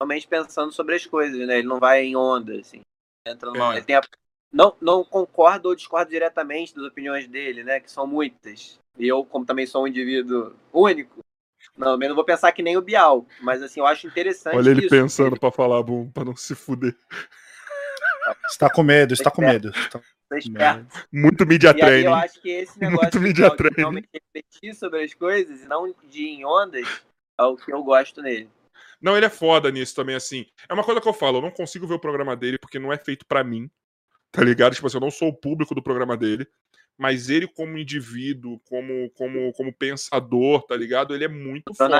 realmente pensando sobre as coisas, né? Ele não vai em onda, assim. Entra numa, É. ele tem a- não, não concordo ou discordo diretamente das opiniões dele, né? Que são muitas. E eu, como também sou um indivíduo único, não, também não vou pensar que nem o Bial, mas assim, eu acho interessante Olha ele isso, pensando pra falar bom, pra não se fuder. Está com medo, está com medo. Está- ser esperto. Muito media E aí training. eu acho que esse negócio Muito de de realmente refletir sobre as coisas e não de ir em ondas é o que eu gosto nele. Não, ele é foda nisso também, assim. É uma coisa que eu falo, eu não consigo ver o programa dele porque não é feito pra mim, tá ligado? Tipo assim, eu não sou o público do programa dele, mas ele como indivíduo, como, como, como pensador, tá ligado? Ele é muito foda.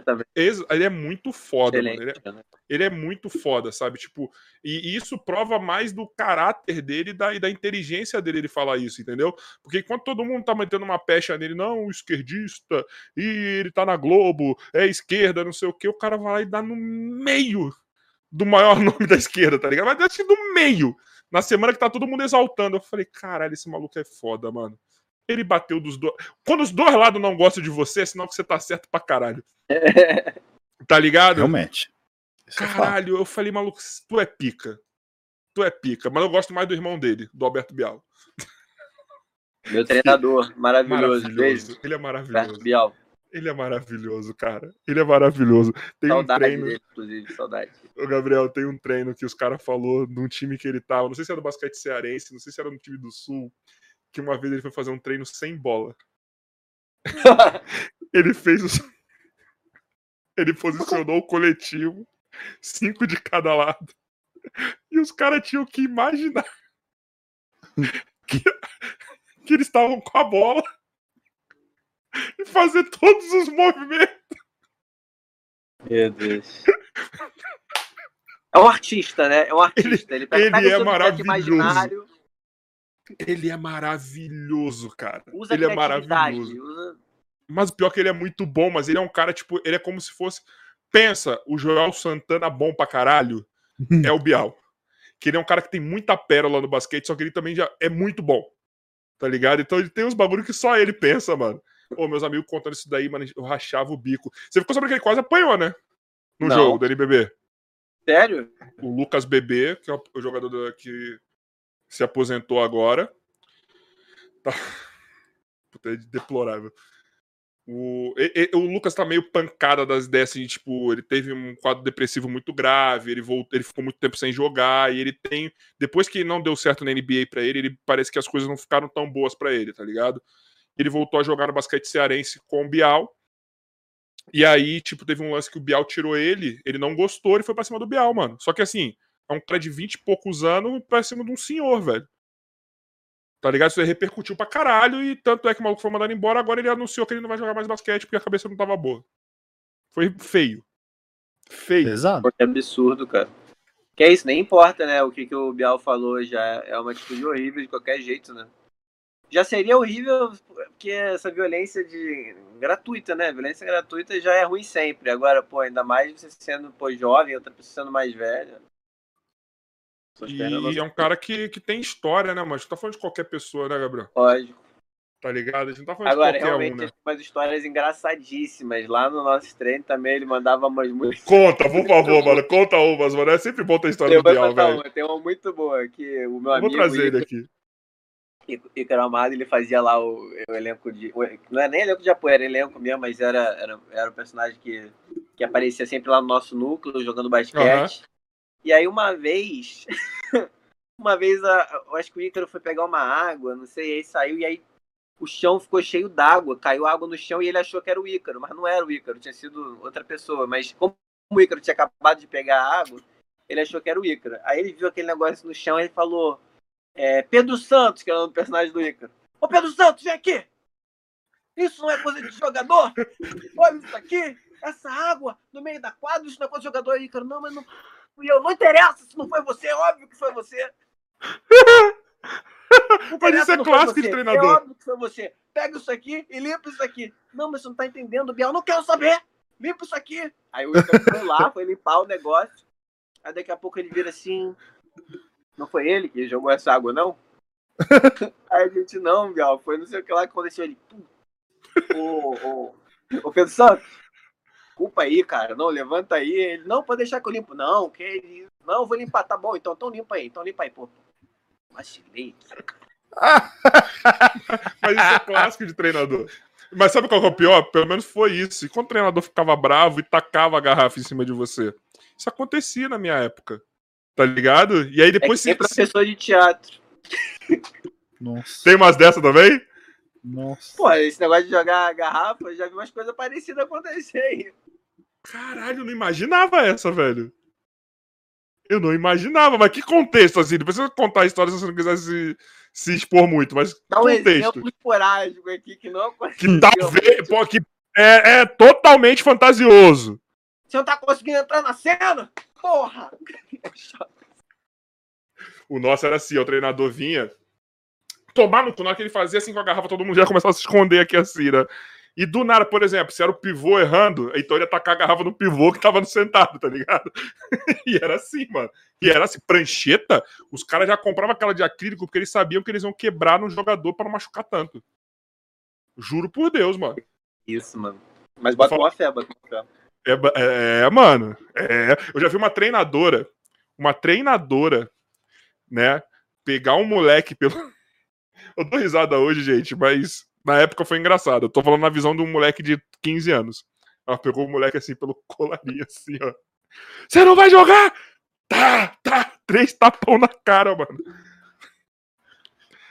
Também. Ele é muito foda, mano. Ele é, né? ele é muito foda, sabe? Tipo, e isso prova mais do caráter dele e da, e da inteligência dele ele falar isso, entendeu? Porque enquanto todo mundo tá metendo uma pecha nele, não, esquerdista, e ele tá na Globo, é esquerda, não sei o que, o cara vai lá e dá no meio do maior [LAUGHS] nome da esquerda, tá ligado? Mas assim, no meio. Na semana que tá todo mundo exaltando. Eu falei, caralho, esse maluco é foda, mano. Ele bateu dos dois. Quando os dois lados não gostam de você, é sinal que você tá certo pra caralho. [LAUGHS] Tá ligado? Realmente. Isso é. Caralho, eu falei, maluco, tu é pica. Tu é pica. Mas eu gosto mais do irmão dele, do Alberto Bial. Meu treinador, maravilhoso. Beijo. Maravilhoso. Ele é maravilhoso. Bial. Ele é maravilhoso, cara. Ele é maravilhoso. Tem um Saudade treino. dele, inclusive, saudade. Ô, Gabriel, tem um treino que os caras falou de um time que ele tava. Não sei se era do basquete cearense, não sei se era no time do Sul. Que uma vez ele foi fazer um treino sem bola. [LAUGHS] Ele fez os. Ele posicionou o coletivo, cinco de cada lado. E os caras tinham que imaginar [LAUGHS] que, que eles estavam com a bola e fazer todos os movimentos. Meu Deus. É um artista, né? É um artista. Ele, ele pega o é maravilhoso. imaginário, Ele é maravilhoso, cara. usa ele é maravilhoso. usa- Mas o pior é que ele é muito bom, mas ele é um cara, tipo, ele é como se fosse. Pensa, o Joel Santana bom pra caralho é o Bial. Que ele é um cara que tem muita pérola no basquete, só que ele também já é muito bom. Tá ligado? Então ele tem uns bagulho que só ele pensa, mano. Ô, meus amigos contando isso daí, mano, eu rachava o bico. Você ficou sabendo que ele quase apanhou, né? No Não. jogo do NBB. Sério? O Lucas Bebê, que é o- jogador da- que se aposentou agora. Tá. Puta, é deplorável. O, e- e- o Lucas tá meio pancada das ideias, assim, tipo, ele teve um quadro depressivo muito grave, ele voltou, ele ficou muito tempo sem jogar, e ele tem. Depois que não deu certo na NBA pra ele, ele parece que as coisas não ficaram tão boas pra ele, tá ligado? Ele voltou a jogar no basquete cearense com o Bial. E aí, tipo, teve um lance que o Bial tirou ele, ele não gostou, ele foi pra cima do Bial, mano. Só que assim, é um cara de 20 e poucos anos pra cima de um senhor, velho. Tá ligado? Isso aí repercutiu pra caralho e tanto é que o maluco foi mandado embora, agora ele anunciou que ele não vai jogar mais basquete porque a cabeça não tava boa. Foi feio. Feio. Pesado. Que absurdo, cara. Que é isso, nem importa, né? O que, que o Bial falou já é uma atitude horrível de qualquer jeito, né? Já seria horrível porque essa violência de gratuita, né? Violência gratuita já é ruim sempre. Agora, pô, ainda mais você sendo pô, jovem, outra pessoa sendo mais velha. E é um cara que, que tem história, né, mas tu tá falando de qualquer pessoa, né, Gabriel? Lógico. Tá ligado? A gente não tá falando Agora, de qualquer realmente, um, né? tem umas histórias engraçadíssimas. Lá no nosso treino também ele mandava umas muito. [LAUGHS] Conta, por favor, mano. Conta umas, mano. É sempre bom ter história Eu do vou Bial, velho. uma, tem uma muito boa que o meu Eu Vou amigo trazer ele Ícaro- Ícaro- Ícaro Amado, ele fazia lá o, o elenco de. o- não era nem elenco de apoio, era elenco mesmo, mas era, era, era o personagem que, que aparecia sempre lá no nosso núcleo, jogando basquete. E aí uma vez. [LAUGHS] uma vez a, eu acho que o Ícaro foi pegar uma água, não sei, aí saiu e aí o chão ficou cheio d'água, caiu água no chão e ele achou que era o Ícaro, mas não era o Ícaro, tinha sido outra pessoa. Mas como o Ícaro tinha acabado de pegar a água, ele achou que era o Ícaro. Aí ele viu aquele negócio no chão e ele falou: é, Pedro Santos, que era o personagem do Ícaro. Ô Pedro Santos, vem aqui! Isso não é coisa de jogador? Olha isso aqui, essa água no meio da quadra, isso não é coisa de jogador, Ícaro. Não, mas não fui eu. Não interessa se não foi você, é óbvio que foi você. Mas isso é clássico de você, treinador. É óbvio que foi você. Pega isso aqui e limpa isso aqui. Não, mas você não tá entendendo, Biel. Não quero saber. Limpa isso aqui. Aí o Ícaro foi lá, foi limpar o negócio. Aí daqui a pouco ele vira assim. Não foi ele que jogou essa água, não? [LAUGHS] Aí a gente, não, Biel, foi não sei o que lá que aconteceu. Ele. Ô, ô, ô Pedro Santos, culpa aí, cara. Não, levanta aí. Ele, não, pode deixar que eu limpo. Não, que isso. Não, eu vou limpar. Tá bom, então, então limpa aí. Então limpa aí, pô. Vacilei. [LAUGHS] Mas isso é clássico de treinador. Mas sabe qual que é o pior? Pelo menos foi isso. E quando o treinador ficava bravo e tacava a garrafa em cima de você. Isso acontecia na minha época. Tá ligado? E aí É que depois nem se, se- professor de teatro. Nossa. tem umas dessas também? Nossa. Pô, esse negócio de jogar garrafa, eu já vi umas coisas parecidas acontecer aí. Caralho, eu não imaginava essa, velho. Eu não imaginava, mas que contexto, assim? Não precisa contar a história se você não quiser se, se expor muito, mas que Dá um contexto. exemplo esporádico aqui que não aconteceu. Que talvez. Pô, que é, é totalmente fantasioso. Você não tá conseguindo entrar na cena? Porra! [LAUGHS] O nosso era assim, o treinador vinha. Tomar no cu, na hora que ele fazia assim com a garrafa, todo mundo já começava a se esconder aqui assim, né? E do nada, por exemplo, se era o pivô errando, então ele ia tacar a garrafa no pivô que tava no sentado, tá ligado? [LAUGHS] e era assim, mano. E era assim, prancheta, os caras já compravam aquela de acrílico porque eles sabiam que eles iam quebrar no jogador pra não machucar tanto. Juro por Deus, mano. Isso, mano. Mas bota uma fé, bota uma fé. É, é, é, mano. É. Eu já vi uma treinadora, uma treinadora, né, pegar um moleque pelo. [LAUGHS] Eu dou risada hoje, gente, mas na época foi engraçado. Eu tô falando na visão de um moleque de 15 anos. Ela pegou o moleque assim pelo [LAUGHS] colarinho, assim, ó. Você não vai jogar? Tá, tá. Três tapão na cara, mano.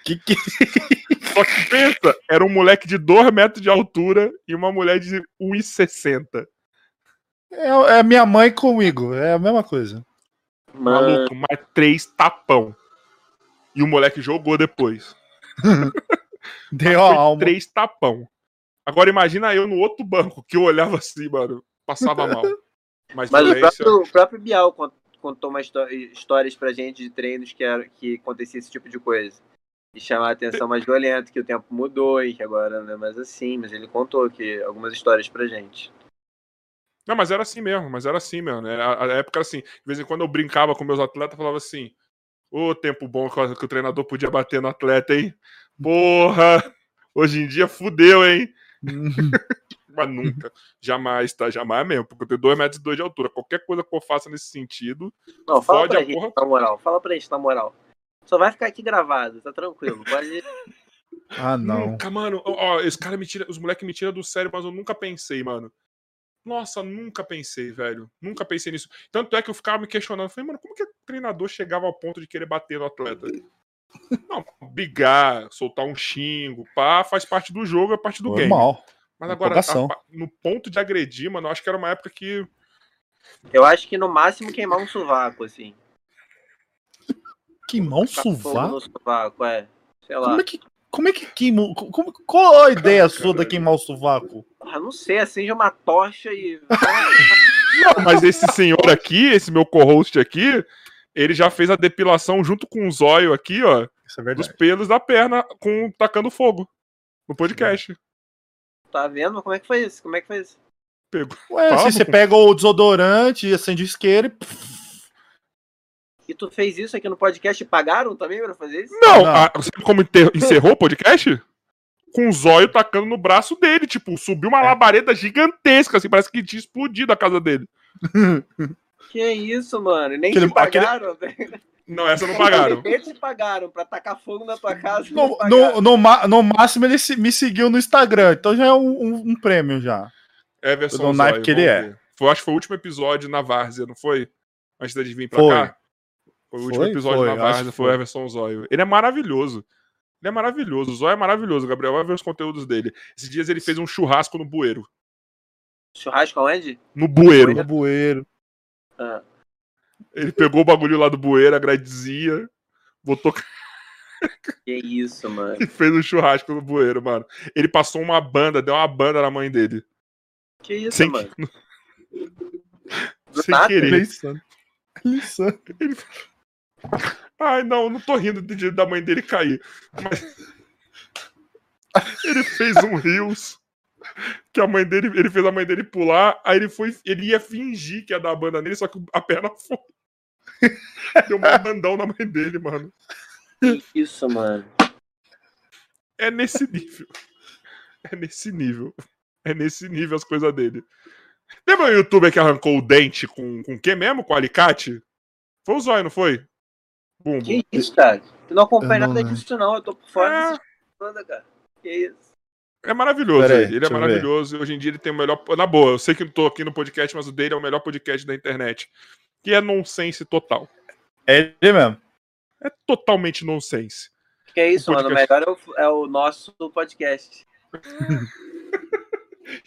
Que que... [LAUGHS] Só que pensa, era um moleque de 2 metros de altura e uma mulher de 1,60. É, é minha mãe comigo, é a mesma coisa. Mano, Maluco, mais três tapão. E o moleque jogou depois. [LAUGHS] Deu a alma. três tapão. Agora imagina eu no outro banco, que eu olhava assim, mano, passava [LAUGHS] mal. Mas, mas o próprio, o próprio Bial cont- contou umas histó- histórias pra gente de treinos que, era, que acontecia esse tipo de coisa. E chamar a atenção mais violenta, que o tempo mudou e que agora não é mais assim. Mas ele contou que algumas histórias pra gente. Não, mas era assim mesmo, mas era assim mesmo. Né? A, a época era assim. De vez em quando eu brincava com meus atletas, falava assim: Ô, tempo bom que o- que o treinador podia bater no atleta, hein? Porra! Hoje em dia fudeu, hein? [LAUGHS] Mas nunca. Jamais, tá? Jamais mesmo. Porque eu tenho 2 metros e dois de altura. Qualquer coisa que eu faça nesse sentido, Não, fala pra a gente, porra. na moral. Fala pra gente, na moral. Só vai ficar aqui gravado, tá tranquilo. Pode. Ah, não. Nunca, mano. Ó, ó, esse cara me tira, os moleques me tiram do sério, mas eu nunca pensei, mano. Nossa, nunca pensei, velho. Nunca pensei nisso. Tanto é que eu ficava me questionando. Falei, mano, como que o treinador chegava ao ponto de querer bater no atleta? [LAUGHS] Não, brigar, soltar um xingo, pá, faz parte do jogo, é parte do game. Normal. Mas agora, a- no ponto de agredir, mano, eu acho que era uma época que. Eu acho que no máximo queimar um sovaco, assim. Queimar um sovaco? no sovaco, é. Sei lá. Como é que, como é que queima? Como, qual a ideia sua da queimar o sovaco? Ah, não sei, acende uma tocha e. [LAUGHS] Não, mas esse senhor aqui, esse meu co-host aqui, ele já fez a depilação junto com o zóio aqui, ó, Isso é dos pelos da perna, com tacando fogo. No podcast. tá vendo? Como é que foi isso? Como é que foi isso? Pegou. Ué, Fala, assim, você pô. pega o desodorante, acende o isqueiro e... E tu fez isso aqui no podcast e pagaram também pra fazer isso? Não, Não. a- sabe como encerrou o podcast? Com o zóio tacando no braço dele, tipo, subiu uma labareda gigantesca, assim, parece que tinha explodido a casa dele. [LAUGHS] Que isso, mano? Nem Aquele- te pagaram, velho. Não, essa não pagaram. Eles te pagaram pra tacar fogo na tua casa. No, no, no, no máximo ele se- me seguiu no Instagram, então já é um, um- um prêmio já. Everson Do naipe Zóio, que ele é. Foi, acho que foi o último episódio na Várzea, não foi? Antes de vir pra Foi. cá? Foi o último episódio Foi, na que foi o. Everson Zóio. Ele é maravilhoso. Ele é maravilhoso. O Zóio é maravilhoso. Gabriel vai ver os conteúdos dele. Esses dias ele fez um churrasco no bueiro. Churrasco aonde? No bueiro. No bueiro. Ah, Ele pegou o bagulho lá do bueiro, a gradezinha, botou [LAUGHS] que isso, mano. e fez um churrasco no bueiro, mano. Ele passou uma banda, deu uma banda na mãe dele. Que isso, Sem, mano. [LAUGHS] Sem nada. querer. Ele é insano. Ele é. Ai, não, não tô rindo de- da mãe dele cair. Mas. ele fez um rios. Que a mãe dele. Ele fez a mãe dele pular. Aí ele foi. Ele ia fingir que ia dar a banda nele, só que a perna foi. [LAUGHS] Deu um bandão na mãe dele, mano. Que isso, mano. É nesse nível. É nesse nível. É nesse nível as coisas dele. Lembra o youtuber que arrancou o dente com com o que mesmo? Com alicate? Foi o zóio, não foi? Que isso, cara? Tu não acompanha não nada lembro. disso, não. Eu tô por fora É. cara. Que isso? É maravilhoso aí, ele. É ver. maravilhoso. E hoje em dia ele tem o melhor. Na boa, eu sei que eu tô aqui no podcast, mas o dele é o melhor podcast da internet. Que é nonsense total. É ele mesmo. É totalmente nonsense. Que é isso, O mano? O melhor é o, é o nosso podcast. [LAUGHS]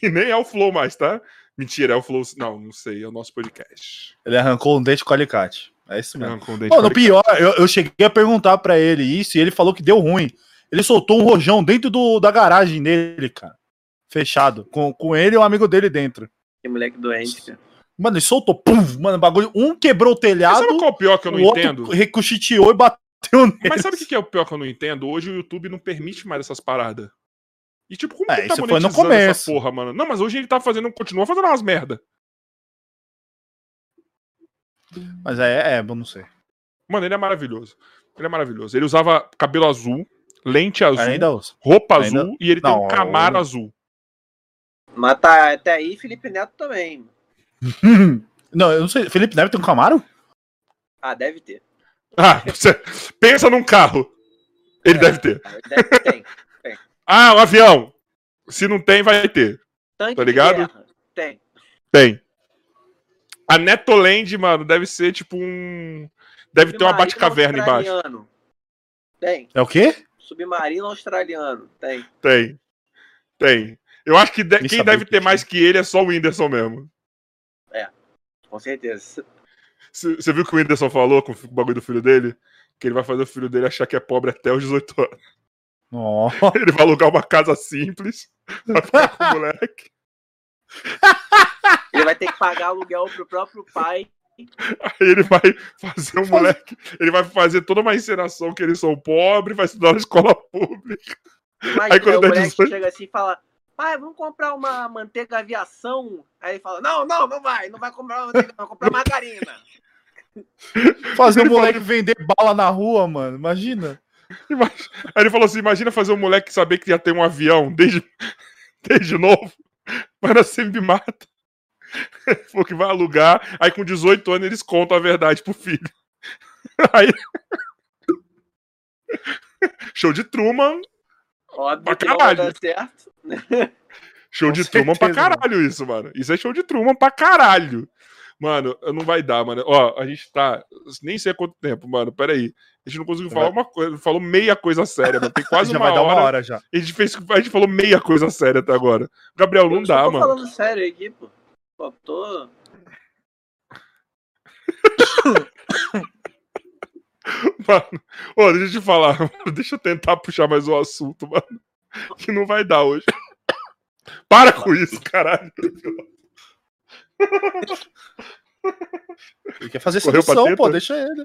E nem é o Flow mais, tá? Mentira, é o Flow. Não, não sei. É o nosso podcast. Ele arrancou um dente com alicate. É isso mesmo. Arrancou o dente Pô, no pior, eu, eu cheguei a perguntar pra ele isso e ele falou que deu ruim. Ele soltou um rojão dentro do, da garagem dele, cara. Fechado. Com, com ele e um amigo dele dentro. Que moleque doente, cara. Mano, ele soltou. Pum, mano, o bagulho. Um quebrou o Mas telhado, sabe qual é o pior que eu não o outro entendo? recuchiteou e bateu nele. Mas sabe o que é o pior que eu não entendo? Hoje o YouTube não permite mais essas paradas. E tipo, como É, que ele tá isso foi no monetizando essa começo. porra, mano? Não, mas hoje ele tá fazendo, continua fazendo umas merda. Mas é, é, eu não sei. Mano, ele é maravilhoso. Ele é maravilhoso. Ele usava cabelo azul, lente azul, Ainda roupa ainda- azul e ele tem Não, um Camaro eu- azul. Mas tá até aí, Felipe Neto também. [LAUGHS] não, eu não sei. Felipe Neves tem um Camaro? Ah, deve ter. [LAUGHS] Ah, você pensa num carro. Ele É. deve ter. Deve ter. Tem. Ah, um avião. Se não tem, vai ter. Tanque Tá de ligado? Tem. Tem. A Netoland, mano, deve ser tipo um. Deve ter uma Submarino Batcaverna embaixo. australiano. Tem. É o quê? Submarino australiano. Tem. Tem. Tem. Eu acho que de- quem deve que ter tinha. mais que ele é só o Whindersson mesmo. Com certeza. Você viu o que o Whindersson falou com o bagulho do filho dele? Que ele vai fazer o filho dele achar que é pobre até os 18 anos. Ó. [LAUGHS] Ele vai alugar uma casa simples pra ficar com o moleque. Ele vai ter que pagar aluguel pro próprio pai. Aí ele vai fazer o moleque. Ele vai fazer toda uma encenação que eles são pobres, vai estudar na escola pública. Imagina, Aí quando o dá moleque 18 chega assim e fala: Pai, vamos comprar uma manteiga aviação. Aí ele fala: Não, não, não vai. Não vai comprar uma manteiga, vai comprar margarina. Fazer o moleque vender bala na rua, mano. Imagina. Imagina- Aí ele falou assim: imagina fazer um moleque saber que já tem um avião desde, [LAUGHS] desde novo. [LAUGHS] Vai nascer me mata. [LAUGHS] Falou que vai alugar. Aí com 18 anos eles contam a verdade pro filho. [LAUGHS] Aí. Show de Truman. Óbvio Pra caralho. Show Com de Truman pra certeza, caralho, isso, mano. Isso é show de Truman pra caralho. Mano, não vai dar, mano. Ó, a gente tá. Nem sei há quanto tempo, mano. Pera aí. A gente não conseguiu falar uma coisa. Falou meia coisa séria, mano. Tem [LAUGHS] quase já uma vai dar hora. uma hora já. A gente, fez, a gente falou meia coisa séria até agora. Gabriel, não Eu só dá, tô mano. falando sério aqui, pô. Pô, tô. [COUGHS] Mano, ô, deixa eu te falar. [LAUGHS] Deixa eu tentar puxar mais um assunto, mano. Que não vai dar hoje. [COUGHS] Para com isso, caralho. [LAUGHS] Ele quer fazer Correu seleção, pô, deixa ele.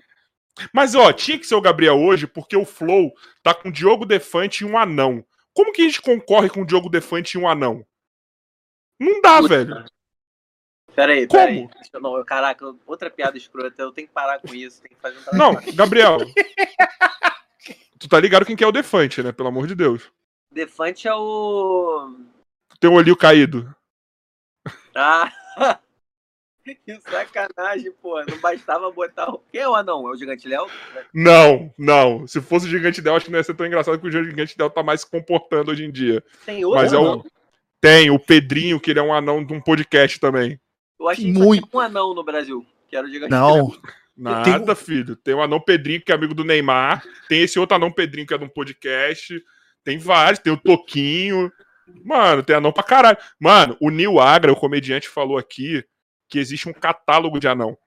Mas, ó, tinha que ser o Gabriel hoje, porque o Flow tá com o Diogo Defante e um anão. Como que a gente concorre com o Diogo Defante e um anão? Não dá, velho. Peraí, Como? peraí. Não, caraca, outra piada escrota. Eu tenho que parar com isso. Tenho que fazer um Não, Gabriel. tu tá ligado quem que é o Defante, né? Pelo amor de Deus. Defante é o. Tem o olhinho caído. Ah! [LAUGHS] que sacanagem, pô. Não bastava botar o. Quem é o anão? É o Gigante Léo? Não, não. Se fosse o Gigante Del, acho que não ia ser tão engraçado que o Gigante Del tá mais se comportando hoje em dia. Tem outro? Mas é o. anão? Tem o Pedrinho, que ele é um anão de um podcast também. Eu achei que Muito. um anão no Brasil. Que era o Gigante Léo. Não, Nada, filho. Tem o anão Pedrinho, que é amigo do Neymar. Tem esse outro anão Pedrinho, que é de um podcast. Tem vários. Tem o Toquinho. Mano, tem anão pra caralho. Mano, o Nil Agra, o comediante, falou aqui que existe um catálogo de anão.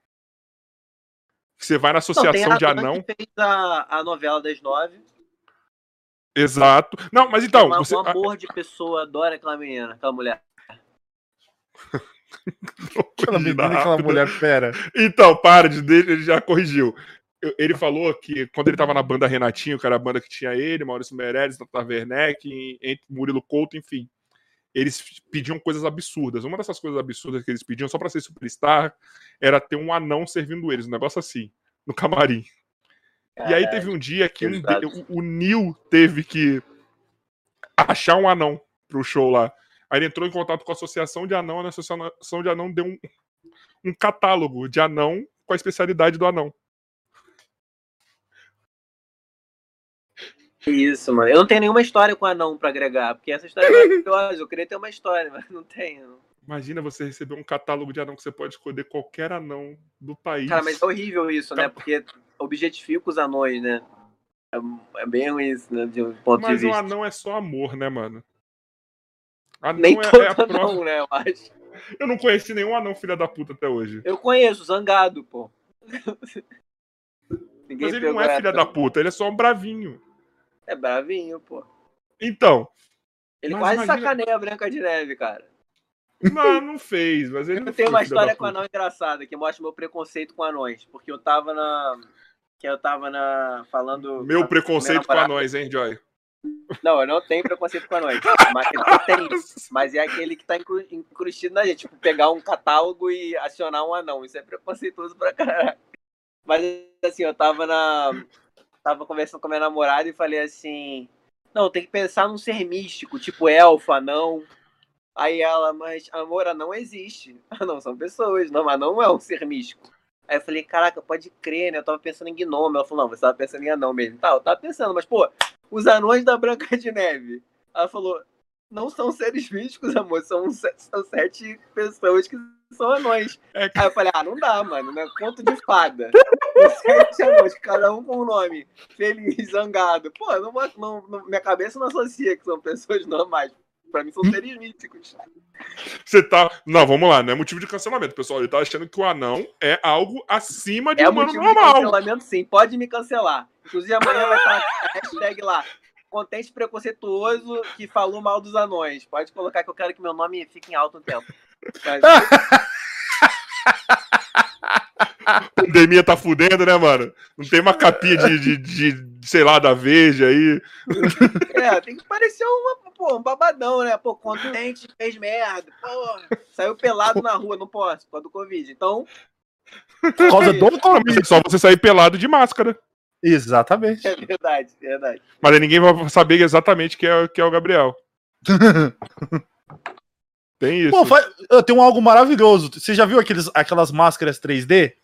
Você vai na Não, tem associação a de anão. que fez a, a novela das nove. Exato. Não, mas então. Uma- Você... Um amor de pessoa, adora aquela menina, aquela mulher. [LAUGHS] aquela menina, aquela mulher fera. Então, para de ele já corrigiu. Ele falou que quando ele tava na banda Renatinho, que era a banda que tinha ele, Maurício Meirelles, Tata Werneck, e- entre Murilo Couto, enfim. Eles pediam coisas absurdas. Uma dessas coisas absurdas que eles pediam, só pra ser superstar, era ter um anão servindo eles, um negócio assim, no camarim. E aí teve um dia que um de- o, o Neil teve que achar um anão pro show lá. Aí ele entrou em contato com a associação de anão, e a associação de anão deu um, um catálogo de anão com a especialidade do anão. Isso, mano. Eu não tenho nenhuma história com anão pra agregar, porque essa história é maravilhosa. Eu queria ter uma história, mas não tenho. Imagina você receber um catálogo de anão que você pode escolher qualquer anão do país. Cara, mas é horrível isso, Tá. né? Porque objetifica os anões, né? É, é bem ruim isso, né? De um ponto Mas de o vista. anão é só amor, né, mano? Anão Nem é, todo é a prova. anão, né? Eu acho. Eu não conheci nenhum anão filha da puta até hoje. Eu conheço, Zangado, pô. [LAUGHS] Ninguém Mas ele não é filha da puta, ele é só um bravinho. É bravinho, pô. Então, Ele quase imagina- sacaneia a Branca de Neve, cara. não, não fez, mas ele Eu tenho uma história com anão engraçada que mostra meu preconceito com anões. Porque eu tava na. Que eu tava na. Falando. Meu preconceito com anões, hein, Joy? Não, eu não tenho preconceito com anões. Mas tenho. [LAUGHS] Mas é aquele que tá incru- incrustido na gente. Tipo, pegar um catálogo e acionar um anão. Isso é preconceituoso pra caralho. Mas assim, eu tava na. Tava conversando com a minha namorada e falei assim. Não, tem que pensar num ser místico, tipo elfo, anão. Aí ela, mas amor, anão existe. [LAUGHS] Ah, não, são pessoas. Não, mas não é um ser místico. Aí eu falei, caraca, pode crer, né? Eu tava pensando em gnomo. Ela falou, não, você tava pensando em anão mesmo. Tá, eu tava pensando, mas, pô, os anões da Branca de Neve. Ela falou, não são seres místicos, amor, são, são sete pessoas que são anões. É Aí eu falei, ah, não dá, mano, né? Conto de fada. Os [LAUGHS] sete anões, cada um com um nome. Feliz, zangado. Pô, não, não- não- minha cabeça não associa que são pessoas normais. Pra mim são seres místicos. Você tá. Não, vamos lá, não é motivo de cancelamento, pessoal. Ele tá achando que o anão é algo acima de É um humano motivo de normal. cancelamento, sim. Pode me cancelar. Inclusive, amanhã vai estar a [LAUGHS] hashtag lá. Contente preconceituoso que falou mal dos anões. Pode colocar que eu quero que meu nome fique em alto um tempo. Mas- A [LAUGHS] pandemia tá fudendo, né, mano? Não tem uma capinha de, de, de, sei lá, da Veja aí. É, tem que parecer uma, pô, um babadão, né? Pô, contente, fez merda. Pô, saiu pelado na rua, não posso, por causa do Covid. Então, Por causa do Covid. É só você sair pelado de máscara. Exatamente. é verdade, é verdade. Mas aí ninguém vai saber exatamente quem é, quem é o Gabriel. [LAUGHS] Tem isso. Pô, fa- eu tenho algo maravilhoso. Você já viu aqueles, aquelas máscaras 3D?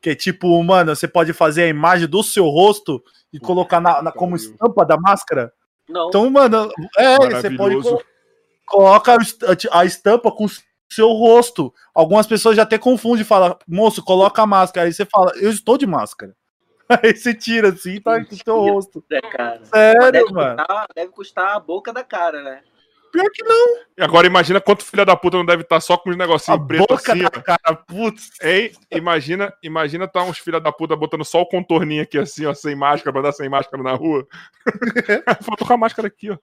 Que é tipo, mano, você pode fazer a imagem do seu rosto e colocar na, na- como estampa da máscara. Não, Então, mano, é, você pode coloca a estampa com o seu rosto. Algumas pessoas já até confundem e falam, moço, coloca a máscara. Aí você fala, eu estou de máscara. [LAUGHS] Aí você tira assim, tá com o seu rosto. É, cara. Sério, deve, mano. custar, deve custar a boca da cara, né? Pior que não. E agora imagina quanto filha da puta não deve estar só com os A negocinhos pretos boca assim, da cara, putz. Hein? Imagina, imagina tá uns filha da puta botando só o contorninho aqui assim, ó, sem máscara, pra andar sem máscara na rua. [LAUGHS] Faltou com a máscara aqui, ó.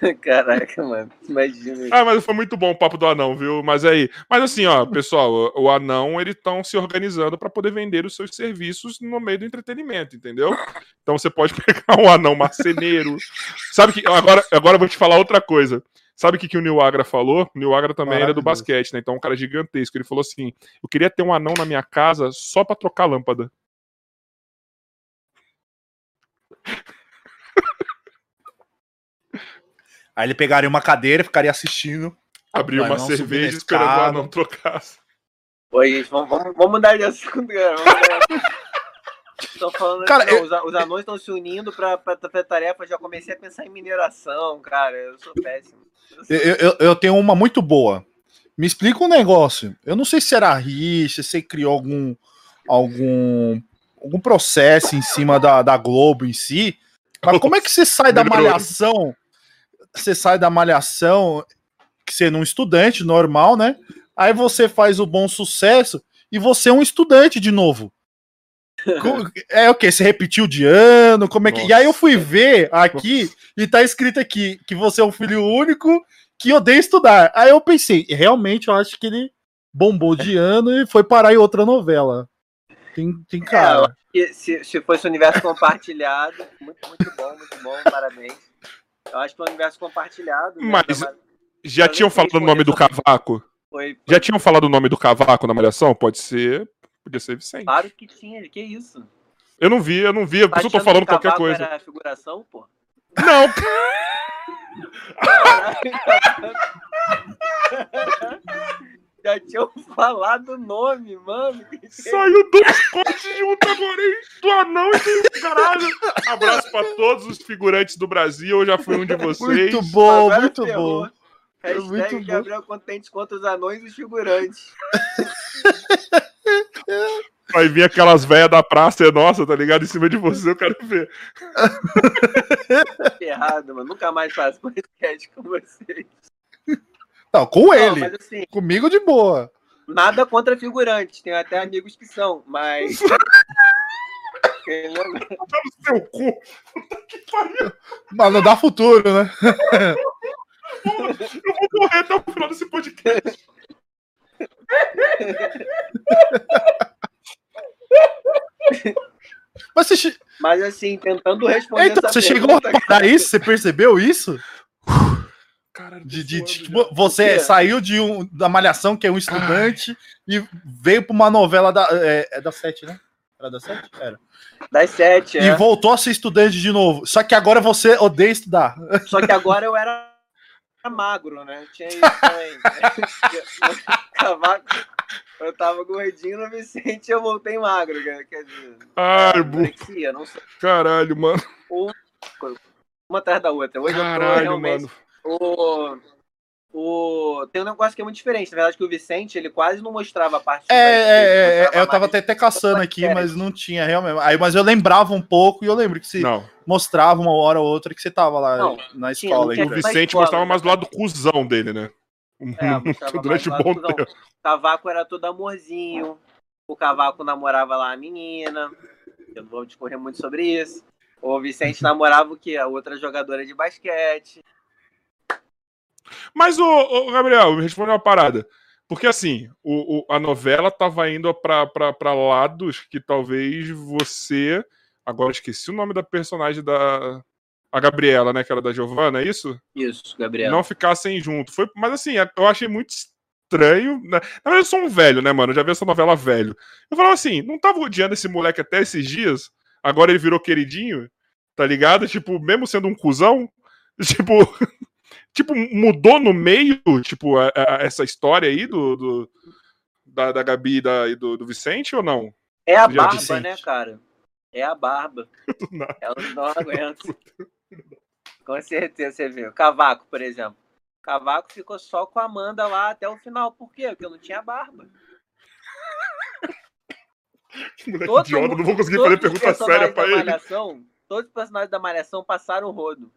[LAUGHS] Caraca, mano. Imagina. Ah, mas foi muito bom o papo do anão, viu? Mas aí, mas assim, ó, pessoal, o, o anão eles estão se organizando para poder vender os seus serviços no meio do entretenimento, entendeu? Então você pode [LAUGHS] pegar um anão marceneiro. Sabe que agora, agora eu vou te falar outra coisa. Sabe o que, que o Nil Agra falou? O Nil Agra também era do Maravilhoso. basquete, né? Então é um cara gigantesco. Ele falou assim: eu queria ter um anão na minha casa só pra trocar lâmpada. Aí ele pegaria uma cadeira e ficaria assistindo. Abrir Vai uma não cerveja esperando o escada. anão trocar. Oi, gente, vamos, vamos, vamos mudar de assunto, cara. [LAUGHS] Falando Cara, que não, eu- os, os anões estão se unindo pra, pra, pra tarefa. Já comecei a pensar em mineração, cara. Eu sou péssimo. Eu Eu, eu, tenho uma muito boa. Me explica um negócio. Eu não sei se era rixa, se você criou algum, algum, algum processo em cima da, da Globo em si. Mas como é que você sai da malhação? Você sai da malhação, você é um estudante normal, né? Aí você faz o bom sucesso e você é um estudante de novo. [LAUGHS] É o que? Você repetiu de ano? Como é que. E aí eu fui ver aqui e tá escrito aqui que você é um filho único que odeia estudar. Aí eu pensei, realmente eu acho que ele bombou de [LAUGHS] ano e foi parar em outra novela. Tem, tem cara. E se, se fosse universo compartilhado, muito, muito bom, muito bom, parabéns. Eu acho que o universo compartilhado. né, Mas- Já tinham falado o foi nome do cavaco? Foi, Já tinham falado o nome do cavaco na malhação? Pode ser. Podia ser Vicente. claro que tinha, que isso? Eu não vi, eu não vi. Por isso eu tô falando qualquer coisa. Era figuração, pô. Não, [LAUGHS] [LAUGHS] Já tinham [LAUGHS] falado o nome, mano. saiu dois cortes junto agora, hein? Do anão e do caralho. Abraço pra todos os figurantes do Brasil. Eu já fui um de vocês. Muito bom, Agora muito ferrou. bom. Hashtag muito bom. Gabriel Contente contra os anões e os figurantes. [LAUGHS] Vai vir aquelas velhas da praça, é nossa, tá ligado? Em cima de você, eu quero ver. Ferrado, mano. Nunca mais faço podcast com vocês. Não, com Não, ele. mas assim, Comigo de boa. nada contra figurantes. Tenho até amigos que são, mas. [LAUGHS] Seu cu. Mas não dá futuro, né? [LAUGHS] Eu vou morrer até o final desse podcast. Mas você, Mas assim, tentando responder então, você chegou a pergunta, reparar isso? Você percebeu isso? Caralho, De, de- suando tipo, você quê? saiu de um, da Malhação, que é um estudante, e veio pra uma novela da. É, é da Sete, né? Era da Sete? Era. das sete, E é. voltou a ser estudante de novo. Só que agora você odeia estudar. [LAUGHS] Só que agora eu era magro, né? Tinha isso também. [LAUGHS] Eu tava gordinho no Vicente eu voltei magro. quer- Quer dizer, Ai, bu... anorexia, não sei. Caralho, mano. Uma atrás da outra. Hoje eu tô Caralho, realmente. mano. O, o, tem um negócio que é muito diferente. Na verdade, que o Vicente, ele quase não mostrava a parte É, é, é, é, mostrava eu tava até, até caçando aqui, mas não tinha realmente. Aí, mas eu lembrava um pouco e eu lembro que você Não, mostrava uma hora ou outra que você tava lá Não, na escola. tinha o Vicente escola, mostrava mais do né? lado cuzão dele, né? É, [LAUGHS] mostrava Durante um mais bom do tempo. Cavaco era todo amorzinho. O Cavaco namorava lá a menina. Eu não vou discorrer muito sobre isso. O Vicente namorava o quê? A outra jogadora de basquete. Mas, ô, ô, Gabriel, me responde uma parada. Porque, assim, o, o- a novela tava indo pra lados que talvez você. Agora eu esqueci o nome da personagem da. A Gabriela, né? Que era da Giovanna, é isso? Isso, Gabriel. Não ficassem junto. Foi, mas, assim, eu achei muito estranho. Né? Na verdade, eu sou um velho, né, mano? Eu já vi essa novela velho. Eu falava assim: não tava odiando esse moleque até esses dias? Agora ele virou queridinho? Tá ligado? Tipo, mesmo sendo um cuzão? [LAUGHS] Tipo. Tipo, mudou no meio, tipo, a- a- essa história aí do, do- da, da Gabi e, da, e do, do Vicente ou não? É a Já barba, Vicente. né, cara? É a barba. Elas [LAUGHS] não aguentam. [LAUGHS] Com certeza, você viu. Cavaco, por exemplo. Cavaco ficou só com a Amanda lá até o final. Por quê? Porque eu não tinha barba. Que [LAUGHS] moleque Todo idiota, mundo- não vou conseguir fazer pergunta séria pra ele. Malhação, todos os personagens da Malhação passaram o rodo.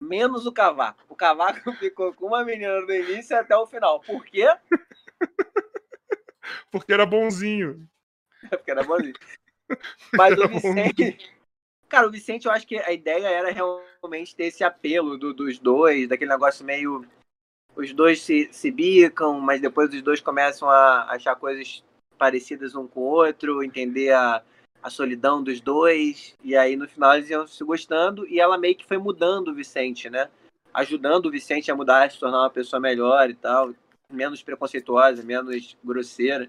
Menos o Cavaco. O Cavaco [LAUGHS] ficou com uma menina do início até o final. Por quê? [LAUGHS] Porque era bonzinho. Porque era bonzinho. [LAUGHS] Mas Era o Vicente. Cara, o Vicente, eu acho que a ideia era realmente ter esse apelo do- dos dois, daquele negócio meio. Os dois se, se bicam, mas depois os dois começam a achar coisas parecidas um com o outro, entender a, a solidão dos dois, e aí no final eles iam se gostando, e ela meio que foi mudando o Vicente, né? Ajudando o Vicente a mudar, a se tornar uma pessoa melhor e tal, menos preconceituosa, menos grosseira.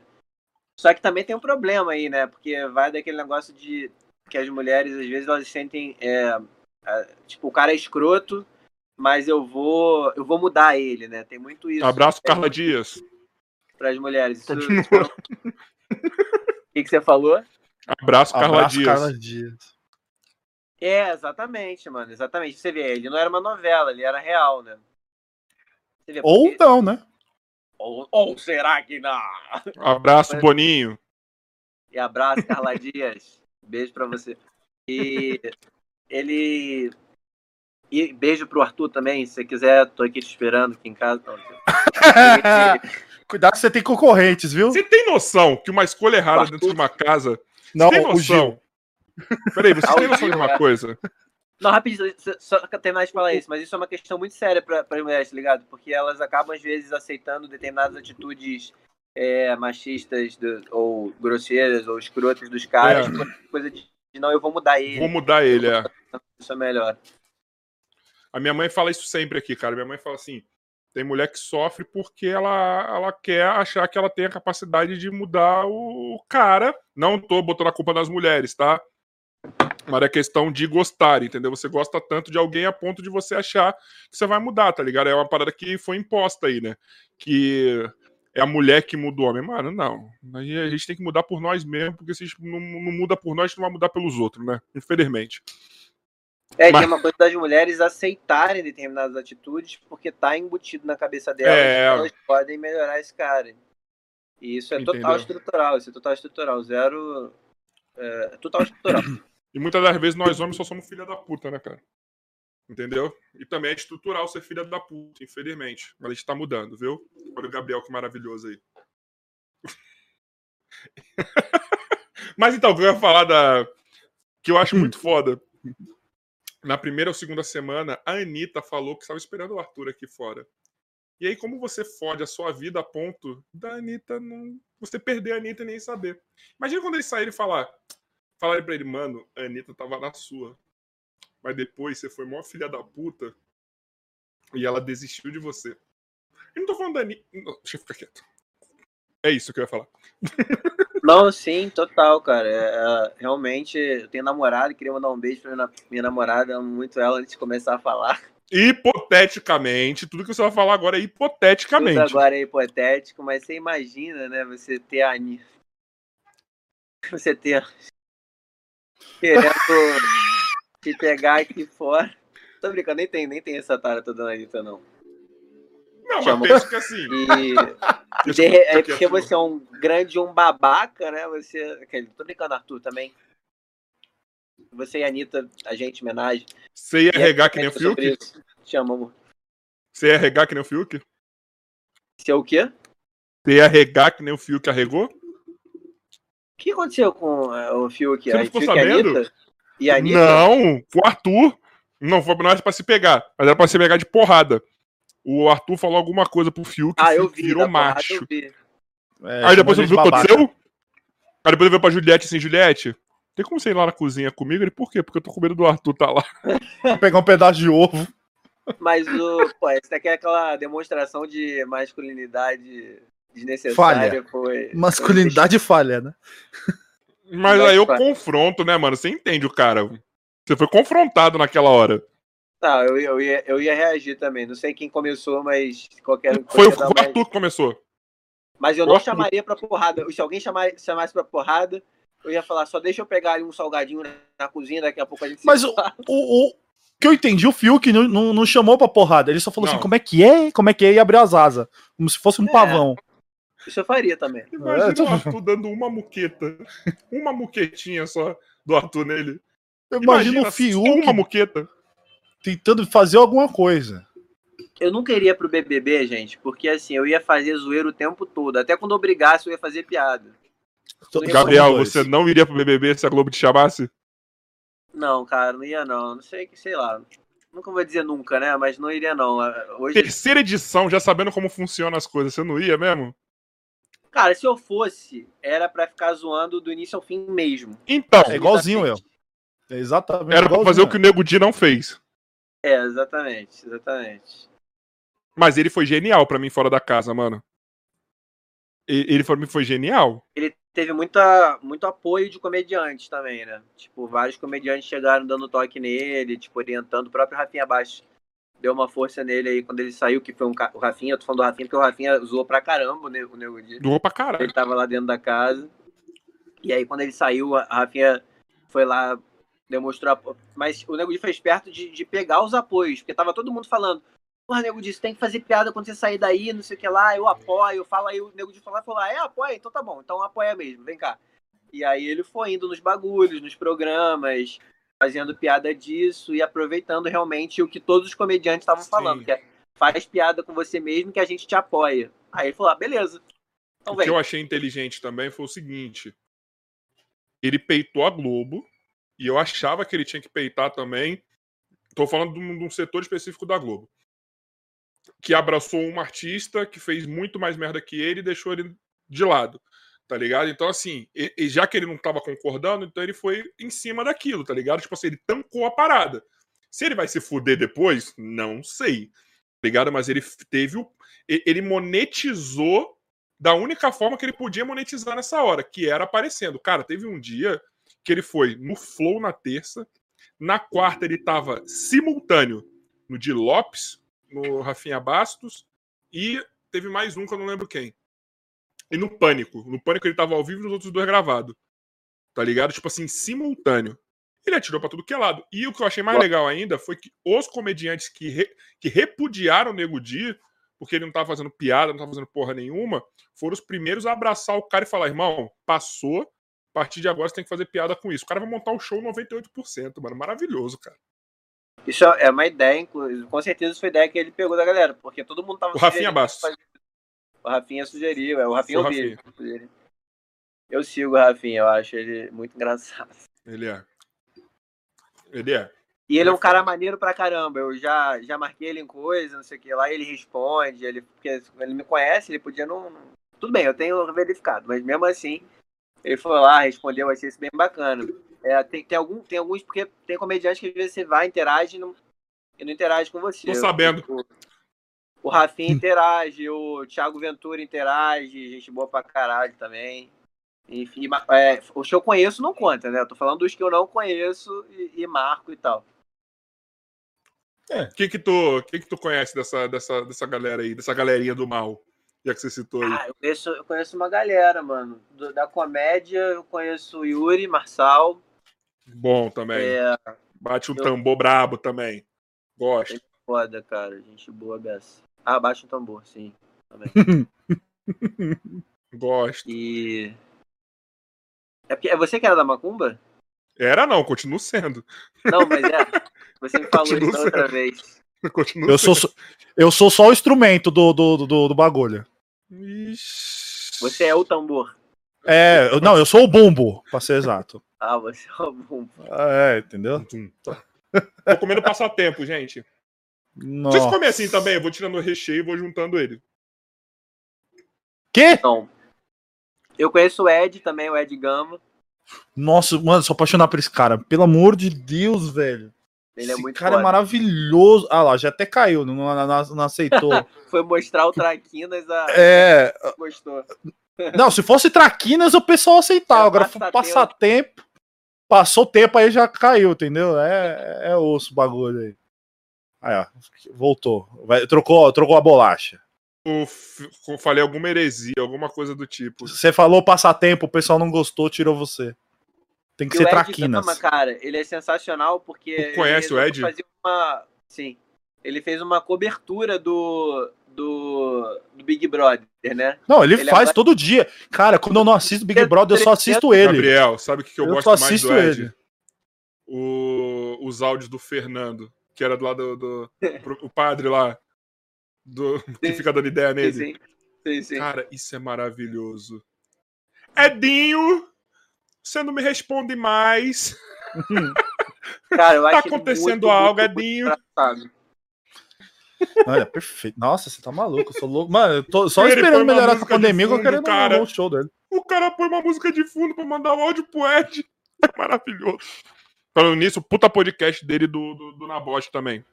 Só que também tem um problema aí, né? Porque vai daquele negócio de que as mulheres, às vezes, elas sentem. é, a- tipo, o cara é escroto, mas eu vou. Eu vou mudar ele, né? Tem muito isso. Abraço, Carla Dias. Para as mulheres. Isso- Continua. [LAUGHS] O que, que você falou? Abraço, Carla Abraço, Dias. Carla Dias. É, exatamente, mano. Exatamente. Você vê, ele não era uma novela, ele era real, né? Você vê, Ou porque- não, né? ou, ou será que não? Abraço, Boninho. E abraço, Carla Dias. Beijo pra você. E ele. E beijo pro Arthur também, se você quiser, tô aqui te esperando aqui em casa. [LAUGHS] Cuidado que você tem concorrentes, viu? Você tem noção que uma escolha errada Arthur. dentro de uma casa. Não, tem o Gil. noção? Peraí, você tem o noção de uma coisa? Não, rapidinho, só- terminar de falar isso, mas isso é uma questão muito séria para as mulheres, tá ligado? Porque elas acabam, às vezes, aceitando determinadas atitudes é, machistas do- ou grosseiras ou escrotas dos caras, É. coisa de, de não, eu vou mudar ele, Vou mudar ele, é. isso é melhor. A minha mãe fala isso sempre aqui, cara. Minha mãe fala assim: tem mulher que sofre porque ela, ela quer achar que ela tem a capacidade de mudar o cara. Não tô botando a culpa nas mulheres, tá? Mas é questão de gostar, entendeu? Você gosta tanto de alguém a ponto de você achar que você vai mudar, tá ligado? É uma parada que foi imposta aí, né? Que é a mulher que muda o homem. Mano, não. A gente tem que mudar por nós mesmo, porque se a gente não, não muda por nós, a gente não vai mudar pelos outros, né? Infelizmente. É, Mas- tem uma coisa das mulheres aceitarem determinadas atitudes porque tá embutido na cabeça delas É. que elas podem melhorar esse cara. E isso é total Entendeu? estrutural, isso é total estrutural, zero... É, total estrutural. [CLEARS THROAT] E muitas das vezes nós homens só somos filha da puta, né, cara? Entendeu? E também é estrutural ser filha da puta, infelizmente. Mas a gente tá mudando, viu? Olha o Gabriel, que maravilhoso aí. [LAUGHS] Mas então, o que eu ia falar da. Que eu acho muito foda. Na primeira ou segunda semana, a Anitta falou que estava esperando o Arthur aqui fora. E aí, como você fode a sua vida a ponto da Anitta não. Você perder a Anitta e nem saber. Imagina quando ele sair e falar. Falarem pra ele, mano, a Anitta tava na sua. Mas depois você foi mó filha da puta. E ela desistiu de você. Eu não tô falando da Anitta. Deixa eu ficar quieto. É isso que eu ia falar. [LAUGHS] Não, sim, total, cara. É, é, realmente, eu tenho namorado, queria mandar um beijo pra minha, minha namorada, amo muito ela antes de começar a falar. Hipoteticamente, tudo que você vai falar agora é Tudo hipoteticamente. agora é hipotético, mas você imagina, né, você ter a. Você ter... Querendo [LAUGHS] te pegar aqui fora. Tô brincando, nem tem, nem tem essa tara toda na Anitta, não. Não, Chama- mas penso que assim. E... [LAUGHS] De, é porque você é um grande um babaca, né? Você. Tô brincando, Arthur, também. Você e a Anitta, a gente, homenagem. Você ia regar que nem o Fiuk? Te amo, amor. Você ia regar que nem o Fiuk? Você é o quê? Você ia regar que nem o Fiuk arregou? O que aconteceu com eh, o Fiuk? Você não ficou Fiuk sabendo? Anitta? E a Anitta? Não, o Arthur. Não, foi, era pra se pegar, mas era pra se pegar de porrada. O Arthur falou alguma coisa pro Fiuk, Ah, o eu Fiuk vi. virou macho. eu vi. É, Aí depois você viu o que aconteceu? Aí depois ele veio pra Juliette assim, Juliette, tem como você ir lá na cozinha comigo? Ele, por quê? Porque eu tô com medo do Arthur tá lá. [LAUGHS] Vou pegar um pedaço de ovo. Mas o. Pô, essa daqui é aquela demonstração de masculinidade desnecessária. Foi. Masculinidade falha, né? Mas aí eu confronto, né, mano? Você entende o cara. Você foi confrontado naquela hora. Não, eu, eu, ia, eu ia reagir também. Não sei quem começou, mas qualquer um Foi o Arthur que começou. Mas eu não Gosto chamaria pra porrada. Se alguém chamar, chamasse pra porrada, eu ia falar, só deixa eu pegar ali um salgadinho na, na cozinha, daqui a pouco a gente se Mas o, o, o, que eu entendi, o Fiuk não, não, não chamou pra porrada. Ele só falou Não. assim, como é que é? Como é que é? E abriu as asas. Como se fosse um É. pavão. Isso eu faria também. Imagina É, tô- o Arthur dando uma muqueta. Uma muquetinha só do Arthur nele. Imagina, o só Fiuk uma muqueta. Tentando fazer alguma coisa. Eu nunca iria pro BBB, gente, porque assim, eu ia fazer zoeira o tempo todo. Até quando eu brigasse, eu ia fazer piada. Gabriel, você não iria pro BBB se a Globo te chamasse? Não, cara, não ia não. Não sei, sei lá. Nunca vou dizer nunca, né? Mas não iria não. Hoje, Terceira edição, já sabendo como funcionam as coisas, você não ia mesmo? cara, se eu fosse, era pra ficar zoando do início ao fim mesmo. Então, É igualzinho eu. Exatamente. É exatamente. era pra fazer o que o Nego Di não fez. É, exatamente, exatamente. Mas ele foi genial pra mim fora da casa, mano. Ele mim foi genial. Ele teve muita, muito apoio de comediantes também, né? Tipo, vários comediantes chegaram dando toque nele, tipo, orientando. O próprio Rafinha Baixo deu uma força nele aí quando ele saiu, que foi um ca- o Rafinha, eu tô falando do Rafinha porque o Rafinha zoou pra caramba o Ne- o Nego Di. Doou pra caralho. Ele tava lá dentro da casa. E aí, quando ele saiu, a Rafinha foi lá, demonstrou. apo- Mas o Nego Di foi esperto de, de pegar os apoios, porque tava todo mundo falando. Porra, Nego Di, tem que fazer piada quando você sair daí, não sei o que lá, eu apoio. Fala aí, o Nego Di falou, falou, ah, é, apoia? Então tá bom, então apoia mesmo, vem cá. E aí ele foi indo nos bagulhos, nos programas, fazendo piada disso e aproveitando realmente o que todos os comediantes estavam falando, que é faz piada com você mesmo que a gente te apoia. Aí ele falou, ah, beleza. Então O vem. que eu achei inteligente também foi o seguinte: ele peitou a Globo, e eu achava que ele tinha que peitar também. Tô falando de um, de um setor específico da Globo. Que abraçou um artista que fez muito mais merda que ele e deixou ele de lado. Tá ligado? Então, assim, e- e já que ele não tava concordando, então ele foi em cima daquilo, tá ligado? Tipo assim, ele tancou a parada. Se ele vai se fuder depois, não sei. Tá ligado? Mas ele teve o. Ele monetizou da única forma que ele podia monetizar nessa hora, que era aparecendo. Cara, teve um dia que ele foi no Flow na terça, na quarta ele tava simultâneo no Di Lopes, no Rafinha Bastos e teve mais um que eu não lembro quem. E no Pânico. No Pânico ele tava ao vivo e nos outros dois gravado. Tá ligado? Tipo assim, simultâneo. Ele atirou pra tudo que é lado. E o que eu achei mais legal ainda foi que os comediantes que, re- que repudiaram o Nego Di, porque ele não tava fazendo piada, não tava fazendo porra nenhuma, foram os primeiros a abraçar o cara e falar: irmão, passou, a partir de agora você tem que fazer piada com isso. O cara vai montar um show 98%, mano. Maravilhoso, cara. Isso é uma ideia, inclusive. Com certeza isso foi ideia que ele pegou da galera, porque todo mundo tava O Rafinha Bastos. fazer- O Rafinha sugeriu, é o Rafinha ouviu. Eu sigo o Rafinha, eu acho ele muito engraçado. Ele é. Ele é. E ele é um cara maneiro pra caramba. Eu já, já marquei ele em coisa, não sei o que lá, ele responde, ele, porque ele me conhece, ele podia não- Tudo bem, eu tenho verificado, mas mesmo assim, ele foi lá, respondeu, achei isso bem bacana. É, tem, tem, algum, tem alguns, porque tem comediantes que às vezes você vai, interage e não, e não interage com você. Tô sabendo. O, o Rafinha interage, o Thiago Ventura interage, gente boa pra caralho também. Enfim, é, os que eu conheço não conta, né? Eu tô falando dos que eu não conheço e, e marco e tal. O que que tu, que que tu conhece dessa, dessa, dessa galera aí, dessa galerinha do mal? Já que você citou aí. Ah, eu conheço, eu conheço uma galera, mano. Do- da comédia, eu conheço o Yuri, Marçal. Bom também. É Bate um eu- tambor brabo também. Gosto. foda, cara. Gente boa beça. Ah, baixa um tambor, sim. Também. [LAUGHS] Gosto. E. É, porque, é você que era da Macumba? Era não, continuo sendo. Não, mas é. [LAUGHS] Você me falou isso da outra vez. [LAUGHS] Continuo Eu sou, só- eu sou só o instrumento do, do, do, do bagulho. Ixi. Você é o tambor. É, eu- não, eu sou o bumbo, pra ser exato. [LAUGHS] Ah, você é o bum. É, entendeu? Tá. Tô comendo passatempo, gente. Nossa. Vocês comem assim também? Eu vou tirando o recheio e vou juntando ele. Quê? Não. Eu conheço o Ed também, o Ed Gama. Nossa, mano, sou apaixonado por esse cara. Pelo amor de Deus, velho. Ele é esse muito cara foda. é maravilhoso. Ah lá, já até caiu, não, não, não- não aceitou. [LAUGHS] Foi mostrar o Traquinas, a... é. gostou. [LAUGHS] Não, se fosse Traquinas, o pessoal aceitava. É, Agora passatempo. passatempo. Passou tempo aí já caiu, entendeu? É, é osso o bagulho aí. Aí, ó, voltou. Vai- trocou, trocou a bolacha. Eu falei alguma heresia, alguma coisa do tipo. Você falou passatempo, o pessoal não gostou, tirou você. Tem que E ser o Ed traquinas. Gama, cara, ele é sensacional porque. Tu conhece ele o Ed? uma... Sim. Ele fez uma cobertura do, do, do Big Brother, né? Não, ele, Ele faz agora- todo dia. Cara, quando eu não assisto Big Brother, eu só assisto ele. Gabriel, sabe o que, que eu, Eu gosto só mais do Ed? ele. O- os áudios do Fernando, que era do lado do. pro- o padre lá. Do, [LAUGHS] que fica dando ideia Sim, nele. sim. sim, sim. Cara, isso é maravilhoso. Edinho, você não me responde mais. Cara, eu Tá acontecendo muito, algo, muito, Edinho. muito engraçado. Olha, perfeito. Nossa, você tá maluco. Eu sou louco. Mano, eu tô só Ele esperando melhorar essa pandemia que eu fundo, quero cara. no show dele. O cara põe uma música de fundo pra mandar o áudio pro Ed. [LAUGHS] É maravilhoso. Falando nisso, puta podcast dele do, do, do Nabote também.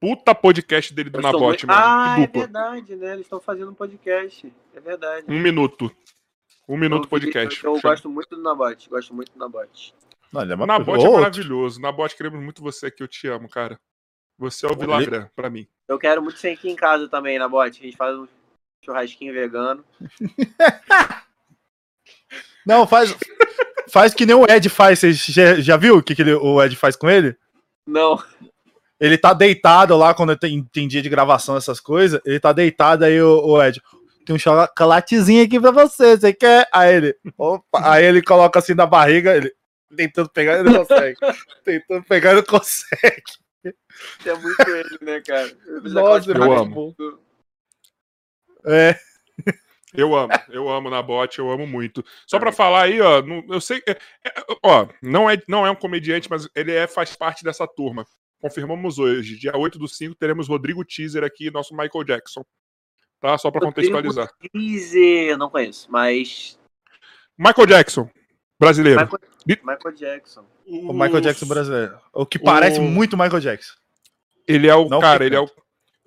Puta podcast dele do Nabote, muito- mano. Ah, é verdade, né? Eles estão fazendo um podcast. É verdade. Um minuto. Um minuto vi- podcast. Eu, eu Chama- gosto muito do Nabote. Gosto muito do Nabote. Olha, é O uma Nabote é maravilhoso. Nabote, queremos muito você aqui. Eu te amo, cara. Você é o Vilagrã, pra mim. Eu quero muito ser aqui em casa também, Nabote. A gente faz um churrasquinho vegano. [LAUGHS] Não, faz. Faz que nem o Ed faz. Você já, já viu o que, que ele- o Ed faz com ele? Não. Ele tá deitado lá quando tem, tem dia de gravação, essas coisas. Ele tá deitado aí, o, o Ed. Tem um chocolatezinho aqui pra você, você quer? Aí ele. Opa, aí ele coloca assim na barriga, ele. Tentando pegar, ele não consegue. [LAUGHS] tentando pegar, ele não consegue. É muito ele, né, cara? Nossa, eu amo. do- É. Eu amo, eu amo Nabote, eu amo muito. Só pra falar aí, ó, não- eu sei. é- é- ó, não é, não é um comediante, mas ele é, faz parte dessa turma. Confirmamos hoje. Dia 8 do 5 teremos Rodrigo Teaser aqui, nosso Michael Jackson. Tá? Só pra Rodrigo contextualizar. Teaser, não conheço, mas. Michael Jackson, brasileiro. Michael, Michael Jackson. O Michael Jackson brasileiro. O que parece O- muito Michael Jackson. Ele é o Não cara, ele é o,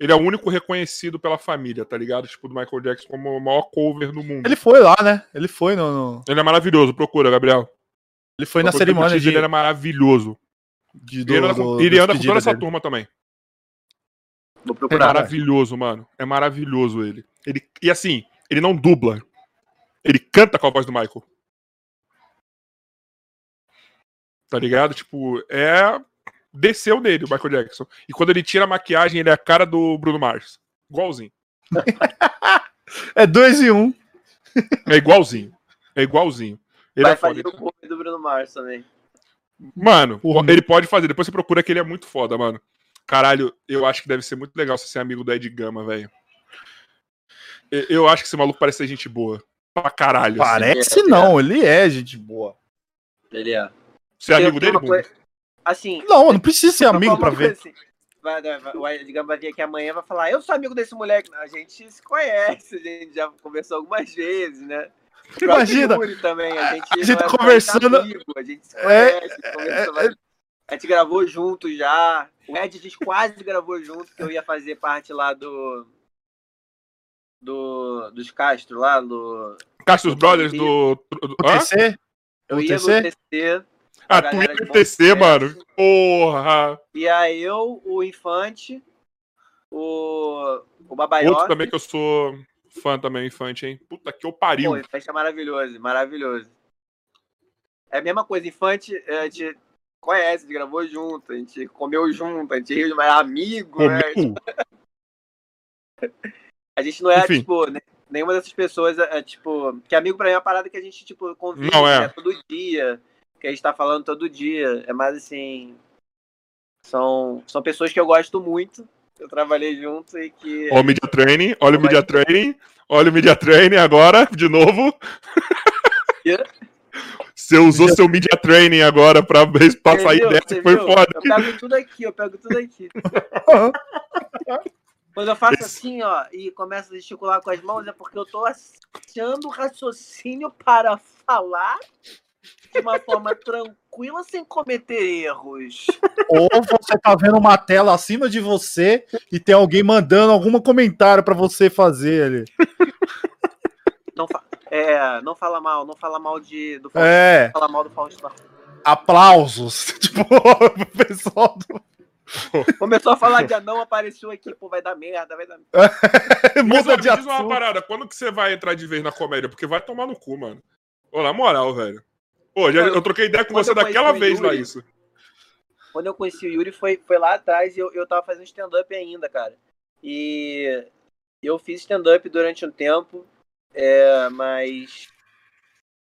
ele é o único reconhecido pela família, tá ligado? Tipo, do Michael Jackson como o maior cover do mundo. Ele foi lá, né? Ele foi no. no- Ele é maravilhoso, procura, Gabriel. ele foi na Procura, o cerimônia de, Ele é maravilhoso. de- ele anda, com, do- ele da anda com toda despedida essa dele. turma também. Vou É procurar. maravilhoso, mano. É maravilhoso ele. ele. E assim, ele não dubla. Ele canta com a voz do Michael. Tá ligado? Tipo, é. Desceu nele o Michael Jackson. E quando ele tira a maquiagem, ele é a cara do Bruno Mars. Igualzinho. [LAUGHS] É dois e um. É igualzinho. É igualzinho. Ele Vai é foda. fazer o cover do Bruno Mars também. Mano, Porra. ele pode fazer. Depois você procura que ele é muito foda, mano. Caralho, eu acho que deve ser muito legal você ser amigo do Ed Gama, velho. Eu- acho que esse maluco parece ser gente boa. Pra caralho. assim. Parece é, não, ele é gente boa. Ele é. Você é amigo dele, coisa- Assim, Não, não precisa ser amigo pra ver. assim. Vai, vai, vai, vai vir aqui amanhã e vai falar: Eu sou amigo desse moleque. A gente se conhece, a gente já conversou algumas vezes, né? Imagina. também, a gente, A gente é conversando- amigo, a gente se É, conhece, conversa, vai- a gente gravou junto já. O Ed a gente quase gravou junto, que eu ia fazer parte lá do. Do, dos Castro lá, do. Castros Brothers do. do- O? TC? Eu O ia TC? no TC. Ah, tu ia de no TC, mano. Porra. E aí eu, o Infante, o, o Outro Babaió. também que eu sou fã também, Infante, hein? Puta que eu pariu. Pô, Infante é maravilhoso, maravilhoso. É a mesma coisa, Infante, a gente conhece, a gente gravou junto, a gente comeu junto, a gente riu, mas é amigo, né? Comeu. [LAUGHS] A gente não é, Enfim. tipo, ne- nenhuma dessas pessoas é, é, tipo, que amigo pra mim é uma parada que a gente, tipo, convive Não é. né, todo dia, que a gente tá falando todo dia. É mais assim. São, são pessoas que eu gosto muito, que eu trabalhei junto e que. Olha o Media Training, olha o Media Training, olha o Media Training agora, de novo. Yeah. [LAUGHS] Você usou seu Media Training agora pra, sair viu? dessa, Você que foi viu? foda. Eu pego tudo aqui, eu pego tudo aqui. [LAUGHS] Quando eu faço Esse- assim, ó, e começo a gesticular com as mãos, é porque eu tô achando o raciocínio para falar de uma forma [LAUGHS] tranquila, sem cometer erros. Ou você tá vendo uma tela acima de você e tem alguém mandando algum comentário pra você fazer ali. Não, fa- é, não fala mal, não fala mal de, do Faustão. É, Não fala mal do Faustão. aplausos. [LAUGHS] Tipo, o pessoal do... Começou a falar de anão, apareceu aqui, pô, vai dar merda, vai dar merda. [LAUGHS] Muda de me diz uma parada, quando que você vai entrar de vez na comédia? Porque vai tomar no cu, mano. Ô, na moral, velho. Pô, já, eu troquei ideia com Quando você daquela o vez, Yuri- Laís. Quando eu conheci o Yuri foi, foi lá atrás e eu, eu tava fazendo stand-up ainda, cara. E eu fiz stand-up durante um tempo, é, mas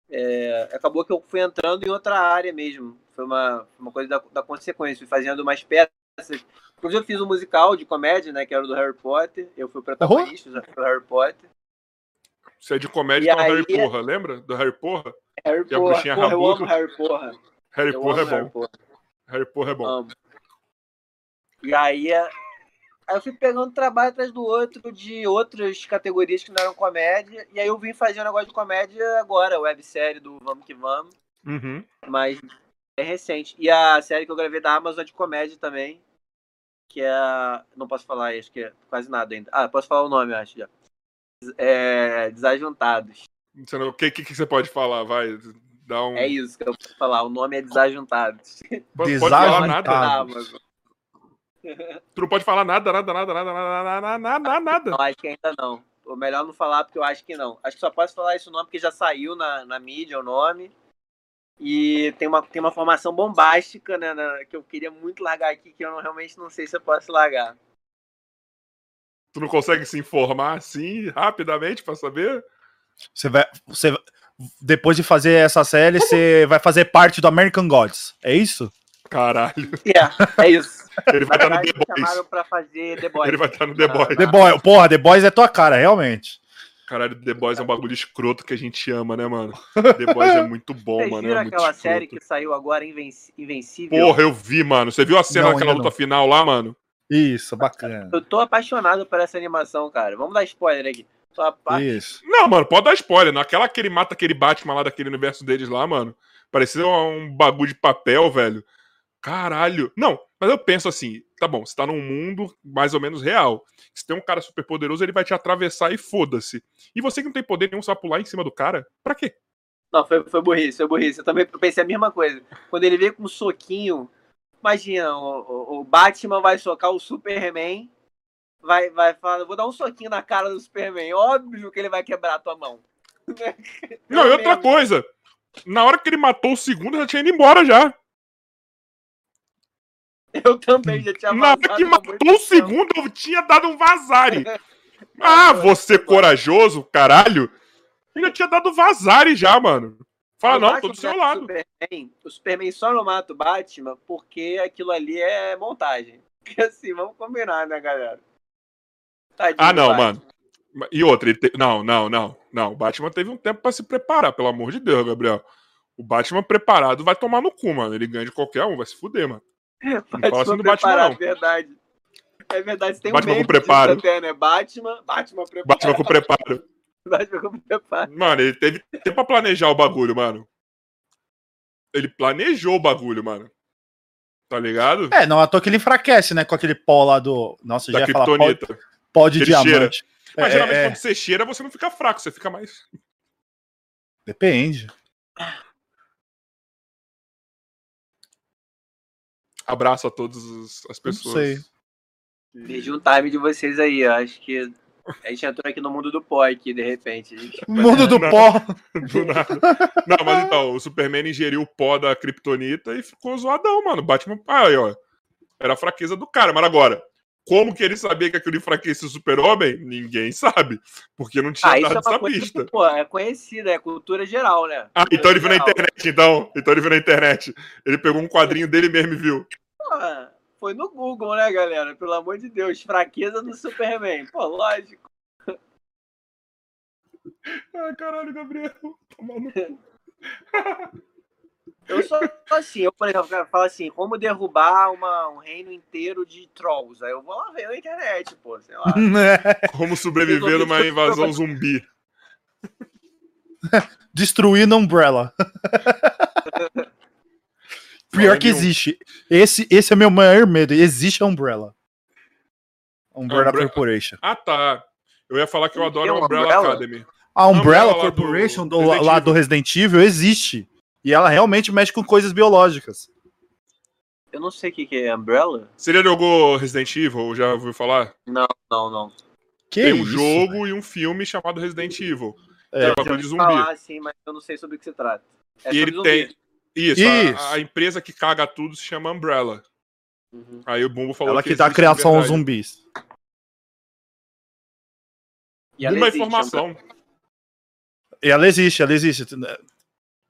é, acabou que eu fui entrando em outra área mesmo. Foi uma, uma coisa da, da consequência, fui fazendo umas peças. Inclusive eu fiz um musical de comédia, né, que era o do Harry Potter. Eu fui o protagonista do Harry Potter. Você é de comédia, E então Harry aí- Porra, lembra? Do Harry Porra? Harry E a Porra, bruxinha porra, eu amo Harry Porra. Harry Eu Porra é amo Harry bom. Porra. Harry Porra é bom. Amo. E aí, é- aí eu fui pegando trabalho atrás do outro de outras categorias que não eram comédia. E aí eu vim fazer um negócio de comédia agora, a websérie do Vamos Que Vamos, Uhum. mas é recente. E a série que eu gravei da Amazon é de comédia também, que é. Não posso falar, acho que é quase nada ainda. Ah, posso falar o nome, eu acho já. É. Desajuntados. O que, que, que você pode falar? Vai, dá um. É isso que eu posso falar. O nome é Desajuntados. Pode, pode falar Desajuntados. nada. Da Amazon. Tu não pode falar nada, nada, nada, nada, nada, nada, nada, nada. Não, acho que ainda não. O melhor não falar porque eu acho que não. Acho que só posso falar esse nome porque já saiu na, na mídia o nome. E tem uma, tem uma formação bombástica, né, na- que eu queria muito largar aqui, que eu não- realmente não sei se eu posso largar. Tu não consegue se informar assim, rapidamente, pra saber? Você vai. Você, depois de fazer essa série, você vai fazer parte do American Gods. É isso? Caralho. É, é isso. Ele vai estar no verdade, The Boys. chamaram pra fazer The Boys. Ele vai estar no The Boys. The Boy, porra, The Boys é tua cara, realmente. Caralho, The Boys é um bagulho escroto que a gente ama, né, mano? The Boys é muito bom, Vocês mano. viram É muito aquela escroto. série que saiu agora, Invencível? Porra, eu vi, mano. Você viu a cena Não, daquela luta não. final lá, mano? Isso, bacana. Eu tô apaixonado por essa animação, cara. Vamos dar spoiler aqui. Isso. Não, mano, pode dar spoiler. Naquela que ele mata aquele Batman lá daquele universo deles lá, mano. Parecia um bagulho de papel, velho. Caralho. Não, mas eu penso assim, tá bom, você tá num mundo mais ou menos real. Se tem um cara super poderoso, ele vai te atravessar e foda-se. E você que não tem poder nenhum, vai pular em cima do cara? Pra quê? Não, foi, foi burrice, foi burrice. Eu também pensei a mesma coisa. Quando ele veio com um soquinho, imagina, o, o- o Batman vai socar o Superman, vai, vai falar, vou dar um soquinho na cara do Superman. Óbvio que ele vai quebrar a tua mão. [LAUGHS] Não, e outra coisa. Na hora que ele matou o segundo, já tinha ido embora já. [LAUGHS] Eu também já tinha Na hora que matou o segundo, eu tinha dado um vazare. [LAUGHS] Ah, você corajoso, caralho. Eu já tinha dado vazare já, mano. Fala, Eu não, tô do seu lado. Superman, o Superman só não mata o Batman porque aquilo ali é montagem. [LAUGHS] Porque assim, vamos combinar, né, galera? Tadinho Ah, não, mano. E outra, ele te... não, não, não, não. O Batman teve um tempo pra se preparar, pelo amor de Deus, Gabriel. O Batman preparado vai tomar no cu, mano. Ele ganha de qualquer um, vai se fuder, mano. Batman fala assim do Batman, não. verdade. É verdade, tem Batman um meme com preparo. até, né? Batman, Batman preparado. Batman com preparo. [LAUGHS] Batman com preparo. Mano, ele teve tempo pra planejar o bagulho, mano. Ele planejou o bagulho, mano. Tá ligado? É, não, à toa que ele enfraquece, né? Com aquele pó lá do. Nossa, já ia falar pó, pó de ele cheira. diamante. Mas É, geralmente é, quando você cheira, você não fica fraco, você fica mais. Depende. Abraço a todas as- as pessoas. sei. Veja um time de vocês aí, eu acho que a gente entrou aqui no mundo do pó aqui, de repente. Gente- [LAUGHS] Mundo do [LAUGHS] Não. pó. [LAUGHS] Do nada. Não, mas então, o Superman ingeriu o pó da Kryptonita e ficou zoadão, mano. Batman, ah, aí, ó. Era a fraqueza do cara. Mas agora, como que ele sabia que aquilo enfraquecia o super-homem? Ninguém sabe. Porque não tinha Ah, é dado uma essa coisa pista. que, pô, é conhecida, é cultura geral, né? Ah, então ele viu na Geral. internet, então. Então ele viu na internet. Ele pegou um quadrinho dele mesmo e viu. Pô, foi no Google, né, galera? Pelo amor de Deus, fraqueza do Superman. Pô, lógico. Ai, caralho, Gabriel. Toma no cu. [LAUGHS] Eu sou assim, eu, por exemplo, falar assim, como derrubar uma, um reino inteiro de trolls. Aí eu vou lá ver na internet, pô, sei lá. [LAUGHS] Como sobreviver numa invasão zumbi. [LAUGHS] Destruindo a Umbrella. [LAUGHS] Pior que existe. Esse, esse é meu maior medo. Existe a Umbrella. Umbrella Umbrella. Corporation. Ah, tá. Eu ia falar que eu adoro a Umbrella, Umbrella? Academy. A Umbrella Umbrella lá do Corporation do, Resident lá do Resident Evil existe. E ela realmente mexe com coisas biológicas. Eu não sei o que, que é Umbrella. Você já jogou Resident Evil? ou Já ouviu falar? Não, não, não. Que Tem um isso, jogo velho? e um filme chamado Resident Evil. É, É de zumbi. falar, sim, mas eu não sei sobre o que se trata. É E ele zumbi. tem. Isso, Isso. A, a empresa que caga tudo se chama Umbrella. Uhum. Aí o Bumbo falou Ela que dá existe de criação aos zumbis. E ela Uma existe, informação. E ela existe, ela existe.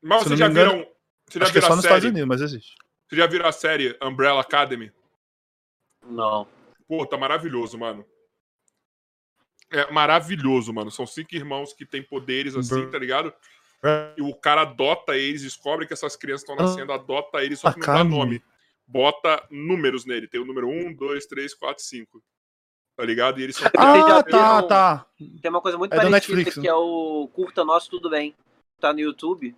Mas Se vocês já engano, viram. Vocês já Acho que é só a nos Estados série? Unidos, mas existe. Vocês já viram a série Umbrella Academy? Não. Pô, tá maravilhoso, mano. É maravilhoso, mano. São cinco irmãos que têm poderes assim, tá ligado? E o cara adota eles, descobre que essas crianças estão nascendo, adota eles, só que não dá nome. Bota números nele. Tem o número 1, 2, 3, 4, 5. Tá ligado? E eles são. Ah, tá, viram- tá. Tem uma coisa muito É parecida Netflix, né? que é o Curta Nosso Tudo Bem. Tá no YouTube.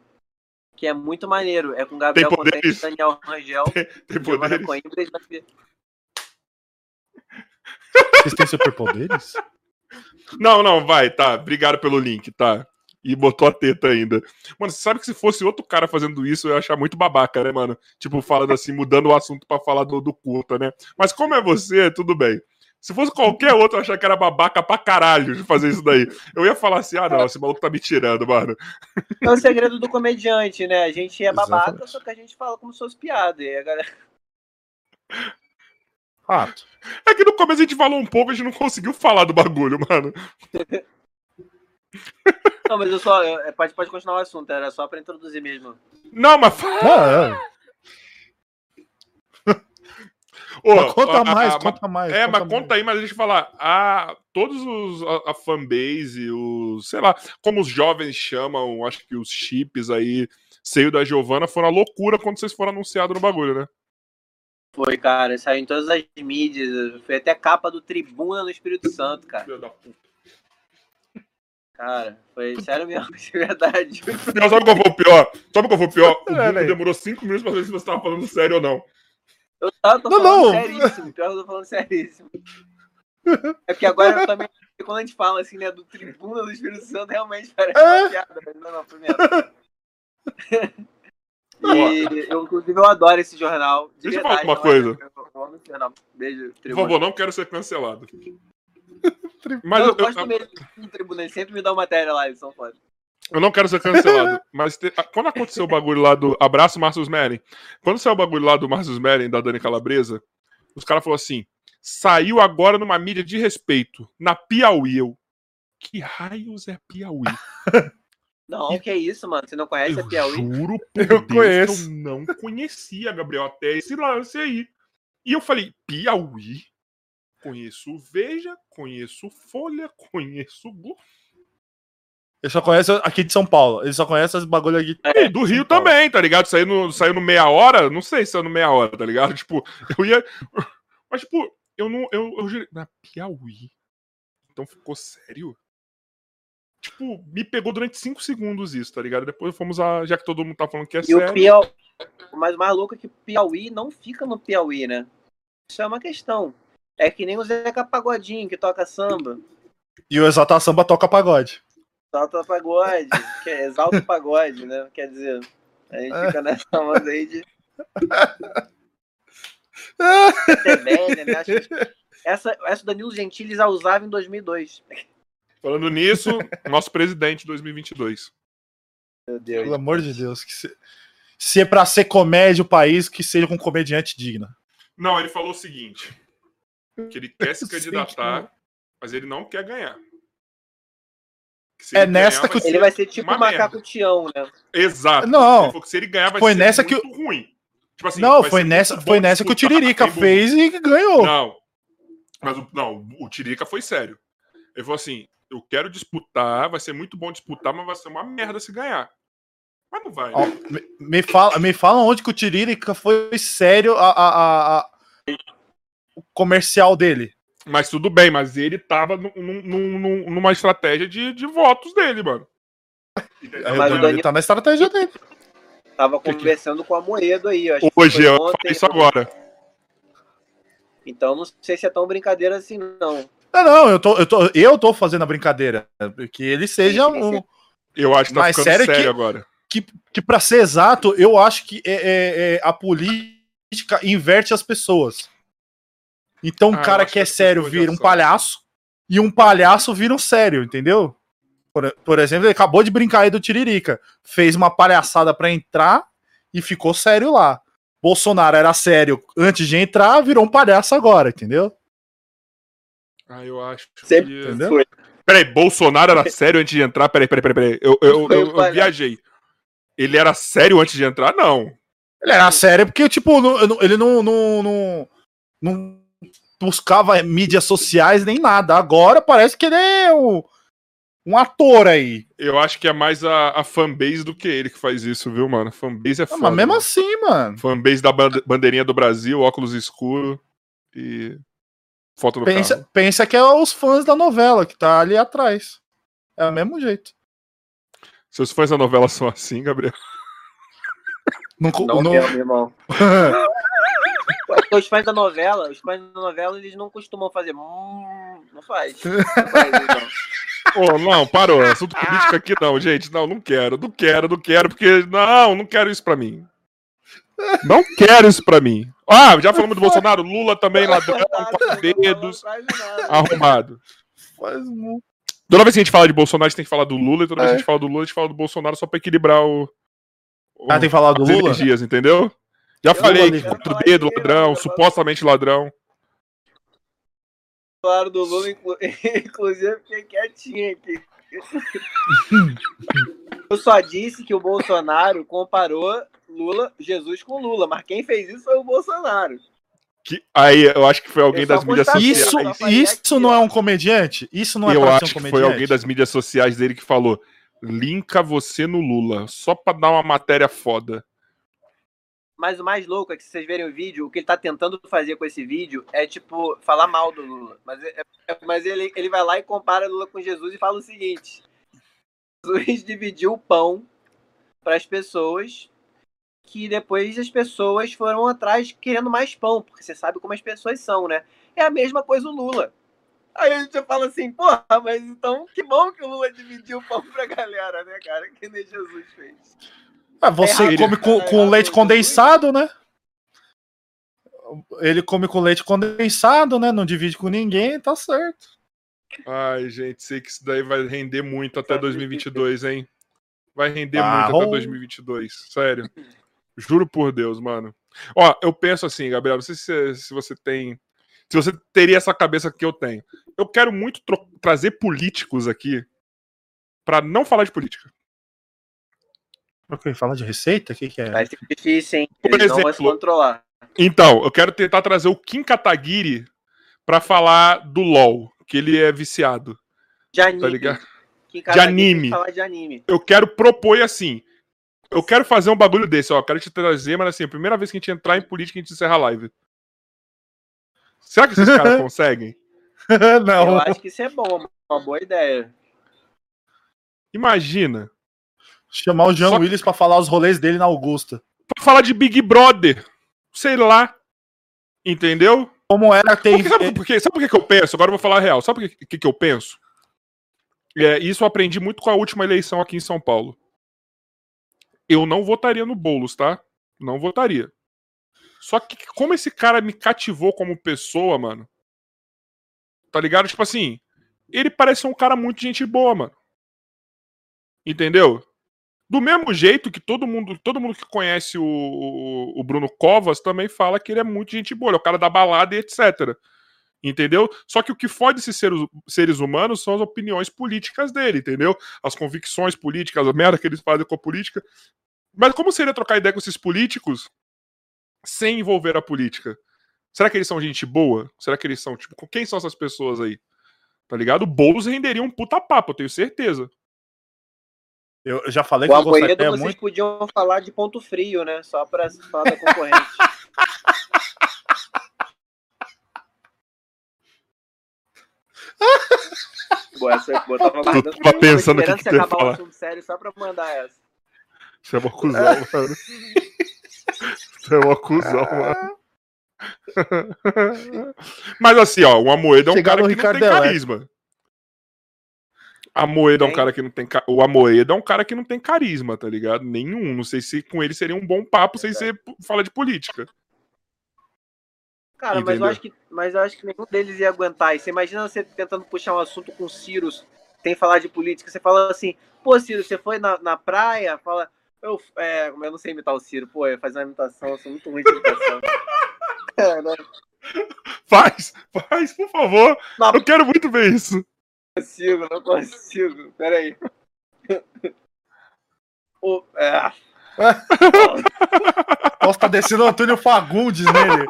Que é muito maneiro. É com Gabriel Tem Contente? Daniel Rangel, Tem Giovanna poderes. Coimbra e Vocês têm superpoderes? Não, não, vai, tá. Obrigado pelo link, tá. E botou a teta ainda. Mano, você sabe que se fosse outro cara fazendo isso, eu ia achar muito babaca, né, mano? Tipo, falando assim, mudando o assunto pra falar do, do curta, né? Mas como é você, tudo bem. Se fosse qualquer outro, eu achar que era babaca pra caralho de fazer isso daí. Eu ia falar assim, ah, não, esse maluco tá me tirando, mano. É o segredo do comediante, né? A gente é babaca, Exatamente. só que a gente fala como se fosse piada. E a galera... Fato. É que no começo a gente falou um pouco, a gente não conseguiu falar do bagulho, mano. Não, mas eu só. eu- é, pode, pode continuar o assunto, era só pra introduzir mesmo. Não, mas. Ah, é. Ô, Mas conta a- a- mais, a- conta mais. É, mas mais. conta aí, mas deixa eu falar. A, todos os. A, a fanbase, os. Sei lá, como os jovens chamam, acho que os chips aí, seio da Giovana, foram a loucura quando vocês foram anunciados no bagulho, né? Foi, cara, saiu em todas as mídias. Foi até capa do Tribuna no Espírito Santo, cara. Filho da puta. Cara, foi sério mesmo, [LAUGHS] de verdade. Não, sabe qual foi o pior? Sabe qual foi o pior? [LAUGHS] O É, demorou cinco minutos pra ver se você tava falando sério ou não. Eu tava, tô Não, falando não. seríssimo, pior eu tô falando seríssimo. É porque agora eu também, quando a gente fala assim, né, do Tribuna do Espírito Santo, realmente parece É. uma piada, mas não, não, foi mesmo. [LAUGHS] E eu, inclusive, eu adoro esse jornal. De Deixa eu falar verdade, uma coisa. Eu. Beijo, Por Tribuna. favor, não quero ser cancelado. [LAUGHS] Mas eu, eu gosto eu- mesmo do Tribuna, ele sempre me dá uma matéria lá, eles são foda. Eu não quero ser cancelado. [LAUGHS] Mas te- quando aconteceu o bagulho lá do. Abraço, Márcio Meren. Quando saiu o bagulho lá do Márcio Meren, da Dani Calabresa, os caras falaram assim: saiu agora numa mídia de respeito, na Piauí. Eu. Que raios é Piauí? [LAUGHS] Não, que é isso, mano? Você não conhece a Piauí? juro [LAUGHS] por Eu Deus conheço. eu não conhecia, Gabriel, até esse lance aí. E eu falei, Piauí? Conheço o Veja, conheço o Folha, conheço o Globo. Ele só conhece aqui de São Paulo. Ele só conhece as bagulho aqui. E do Rio São Paulo. também, tá ligado? Saiu no, saiu no meia hora, não sei se saiu no meia hora, tá ligado? [LAUGHS] Tipo, eu ia. Mas, tipo, eu não. Eu, eu. Na Piauí? Então ficou sério? Tipo, me pegou durante 5 segundos isso, tá ligado? Depois fomos a. Já que todo mundo tá falando que é E o sério. Piauí. Mas o mais louco é que o Piauí não fica no Piauí, né? Isso é uma questão. É que nem o Zeca Pagodinho que toca samba. E o Exalta Samba toca pagode. Salta pagode, que é exalta pagode, né? Quer dizer, a gente É. fica nessa onda aí de. Até né? Essa, essa o Danilo Gentili já usava em 2002. Falando nisso, nosso presidente 2022. Meu Deus. Pelo amor de Deus. Que se... se é pra ser comédia o país, que seja com um comediante digno. Não, ele falou o seguinte: que ele quer se [LAUGHS] candidatar, mas ele não quer ganhar. Que se É ele nessa ganhar, que Ele vai ser tipo o macaco merda. Tião, né? Exato. Não. Que se ele ganhar, vai Foi ser nessa muito ruim. Tipo assim, não, foi nessa, foi nessa que o Tiririca fez e ganhou. Não. Mas o, não, o Tiririca foi sério. Ele falou assim: eu quero disputar, vai ser muito bom disputar, mas vai ser uma merda se ganhar. Mas não vai. Ó, né? me, me fala, me fala onde que o Tiririca foi sério a, a- a- a- o comercial dele. Mas tudo bem, mas ele tava num- num- num- numa estratégia de, de votos dele, mano. Mas o ele Danilo- tá na estratégia dele. Tava Que que- conversando com a Moedo aí. Acho que Hoje eu ontem, falei isso agora. Então não sei se é tão brincadeira assim, não. Não, não, eu tô, eu tô, eu tô fazendo a brincadeira. Que ele seja Sim, sim, um. sim. Eu acho que tá Mas ficando sério sério, que- agora. Que, que para ser exato, eu acho que é, é- é a política inverte as pessoas. Então, Ah, um cara que que é sério já vira um palhaço e um palhaço vira um sério, entendeu? Por, por exemplo, ele acabou de brincar aí do Tiririca. Fez uma palhaçada pra entrar e ficou sério lá. Bolsonaro era sério antes de entrar, virou um palhaço agora, entendeu? Ah, eu acho Sempre que... Entendeu? foi. Peraí, Bolsonaro era sério antes de entrar? Peraí, peraí, peraí, peraí. Eu, eu, eu- eu viajei. Ele era sério antes de entrar? Não. Ele era sério porque, tipo, ele não, não, não, não buscava mídias sociais nem nada. Agora parece que ele é um, um ator aí. Eu acho que é mais a, a fanbase do que ele que faz isso, viu, mano? Fanbase é Ah, foda. mas mesmo mano. assim, mano. Fanbase da bande- bandeirinha do Brasil, óculos escuro e foto do Pensa, carro. pensa que é os fãs da novela que tá ali atrás. É o mesmo jeito. Seus fãs da novela são assim, Gabriel? Não, Não, não- mesmo, irmão. [LAUGHS] Os fãs da novela, os fãs da novela, eles não costumam fazer. Hum, não faz. [LAUGHS] Não faz, então. Ô, não, parou. Assunto político aqui não, gente. Não, não quero, não quero, não quero, porque. Não, não quero isso pra mim. Não quero isso pra mim. Ah, já falamos do Bolsonaro, Lula também, ladrão, dedos, Não arrumado. Faz Toda vez que a gente fala de Bolsonaro, a gente tem que falar do Lula, e toda vez que a É. gente fala do Lula, a gente fala do Bolsonaro só pra equilibrar o. o Ah, tem que falar do Lula? energias, entendeu? Já falei, quatro dedos, ladrão, supostamente ladrão. Claro, do Lula, inclu- [LAUGHS] inclusive, fiquei quietinho aqui. Eu só disse que o Bolsonaro comparou Lula, Jesus com Lula, mas quem fez isso foi o Bolsonaro. Que, aí eu acho que foi alguém das mídias sociais. Isso, isso não é um comediante? Isso não é eu acho um que foi alguém das mídias sociais dele que falou: linka você no Lula, só pra dar uma matéria foda. Mas o mais louco é que se vocês verem o vídeo, o que ele tá tentando fazer com esse vídeo é, tipo, falar mal do Lula. Mas, é- é- mas ele, ele vai lá e compara Lula com Jesus e fala o seguinte: Jesus dividiu o pão para as pessoas, que depois as pessoas foram atrás querendo mais pão, porque você sabe como as pessoas são, né? É a mesma coisa o Lula. Aí a gente fala assim, porra, mas então que bom que o Lula dividiu o pão pra galera, né, cara? Que nem Jesus fez. Ah, você come com, É com leite condensado, né? Ele come com leite condensado, né? Não divide com ninguém, tá certo. Ai, gente, sei que isso daí vai render muito até 2022, hein? Vai render Ah, muito até oh. 2022, sério. Juro por Deus, mano. Ó, eu penso assim, Gabriel, não sei se, se você tem. Se você teria essa cabeça que eu tenho. Eu quero muito trazer políticos aqui pra não falar de política. Ok, fala de receita? O que, que é? Vai ser difícil, hein? Por Eles não vão se exemplo, controlar. Então, eu quero tentar trazer o Kim Kataguiri pra falar do LoL, que ele é viciado, De anime. tá ligado? De anime. Falar de anime. eu quero propor assim. Eu quero fazer um bagulho desse, ó. Quero te trazer, mas assim, a primeira vez que a gente entrar em política, a gente encerra a live. Será que esses caras [LAUGHS] conseguem? Eu não. acho que isso é bom, uma boa ideia. Imagina. Chamar o Jean Só- Willis pra falar os rolês dele na Augusta. Pra falar de Big Brother. Sei lá. Entendeu? Como era ter. Porque, sabe, por quê? sabe por que que eu penso? Agora eu vou falar a real. Sabe por que, que, que eu penso? É, isso eu aprendi muito com a última eleição aqui em São Paulo. Eu não votaria no Boulos, tá? Não votaria. Só que como esse cara me cativou como pessoa, mano. Tá ligado? Tipo assim, ele parece ser um cara muito gente boa, mano. Entendeu? Do mesmo jeito que todo mundo, todo mundo que conhece o, o, Bruno Covas também fala que ele é muito gente boa, é o cara da balada e etc. Entendeu? Só que o que fode esses seres, seres humanos são as opiniões políticas dele, entendeu? As convicções políticas, a merda que eles fazem com a política. Mas como seria trocar ideia com esses políticos sem envolver a política? Será que eles são gente boa? Será que eles são, tipo, quem são essas pessoas aí? Tá ligado? O Boulos renderia um puta papo, eu tenho certeza. Eu eu já falei O que eu gostaria vocês muito. podiam falar de ponto frio, né? Só pra falar da concorrente. Boa, essa é boa. Tava guardando tava pensando o que que você tu ia acabar o falar. sério só pra mandar essa. Você é uma cuzão, mano. Você é uma cuzão, mano. Mas assim, ó, o Amoedo é um Chegar cara que não Ricardo tem Eletro. Carisma. Amoedo é um cara que não tem. O Amoedo é um cara que não tem carisma, tá ligado? Nenhum. Não sei se com ele seria um bom papo sem ser falar de política. Cara, mas eu, acho que, mas eu acho que nenhum deles ia aguentar. E você imagina você tentando puxar um assunto com o Ciro tem que falar de política, você fala assim, pô, Ciro, você foi na, na praia, fala, eu, é, eu não sei imitar o Ciro, pô, eu fazer uma imitação, eu sou muito ruim de imitação. [LAUGHS] É, não Faz, faz, por favor. Não. Eu quero muito ver isso. Consigo, não consigo, peraí. O, é, [LAUGHS] Nossa, tá descendo o Antônio Fagundes nele.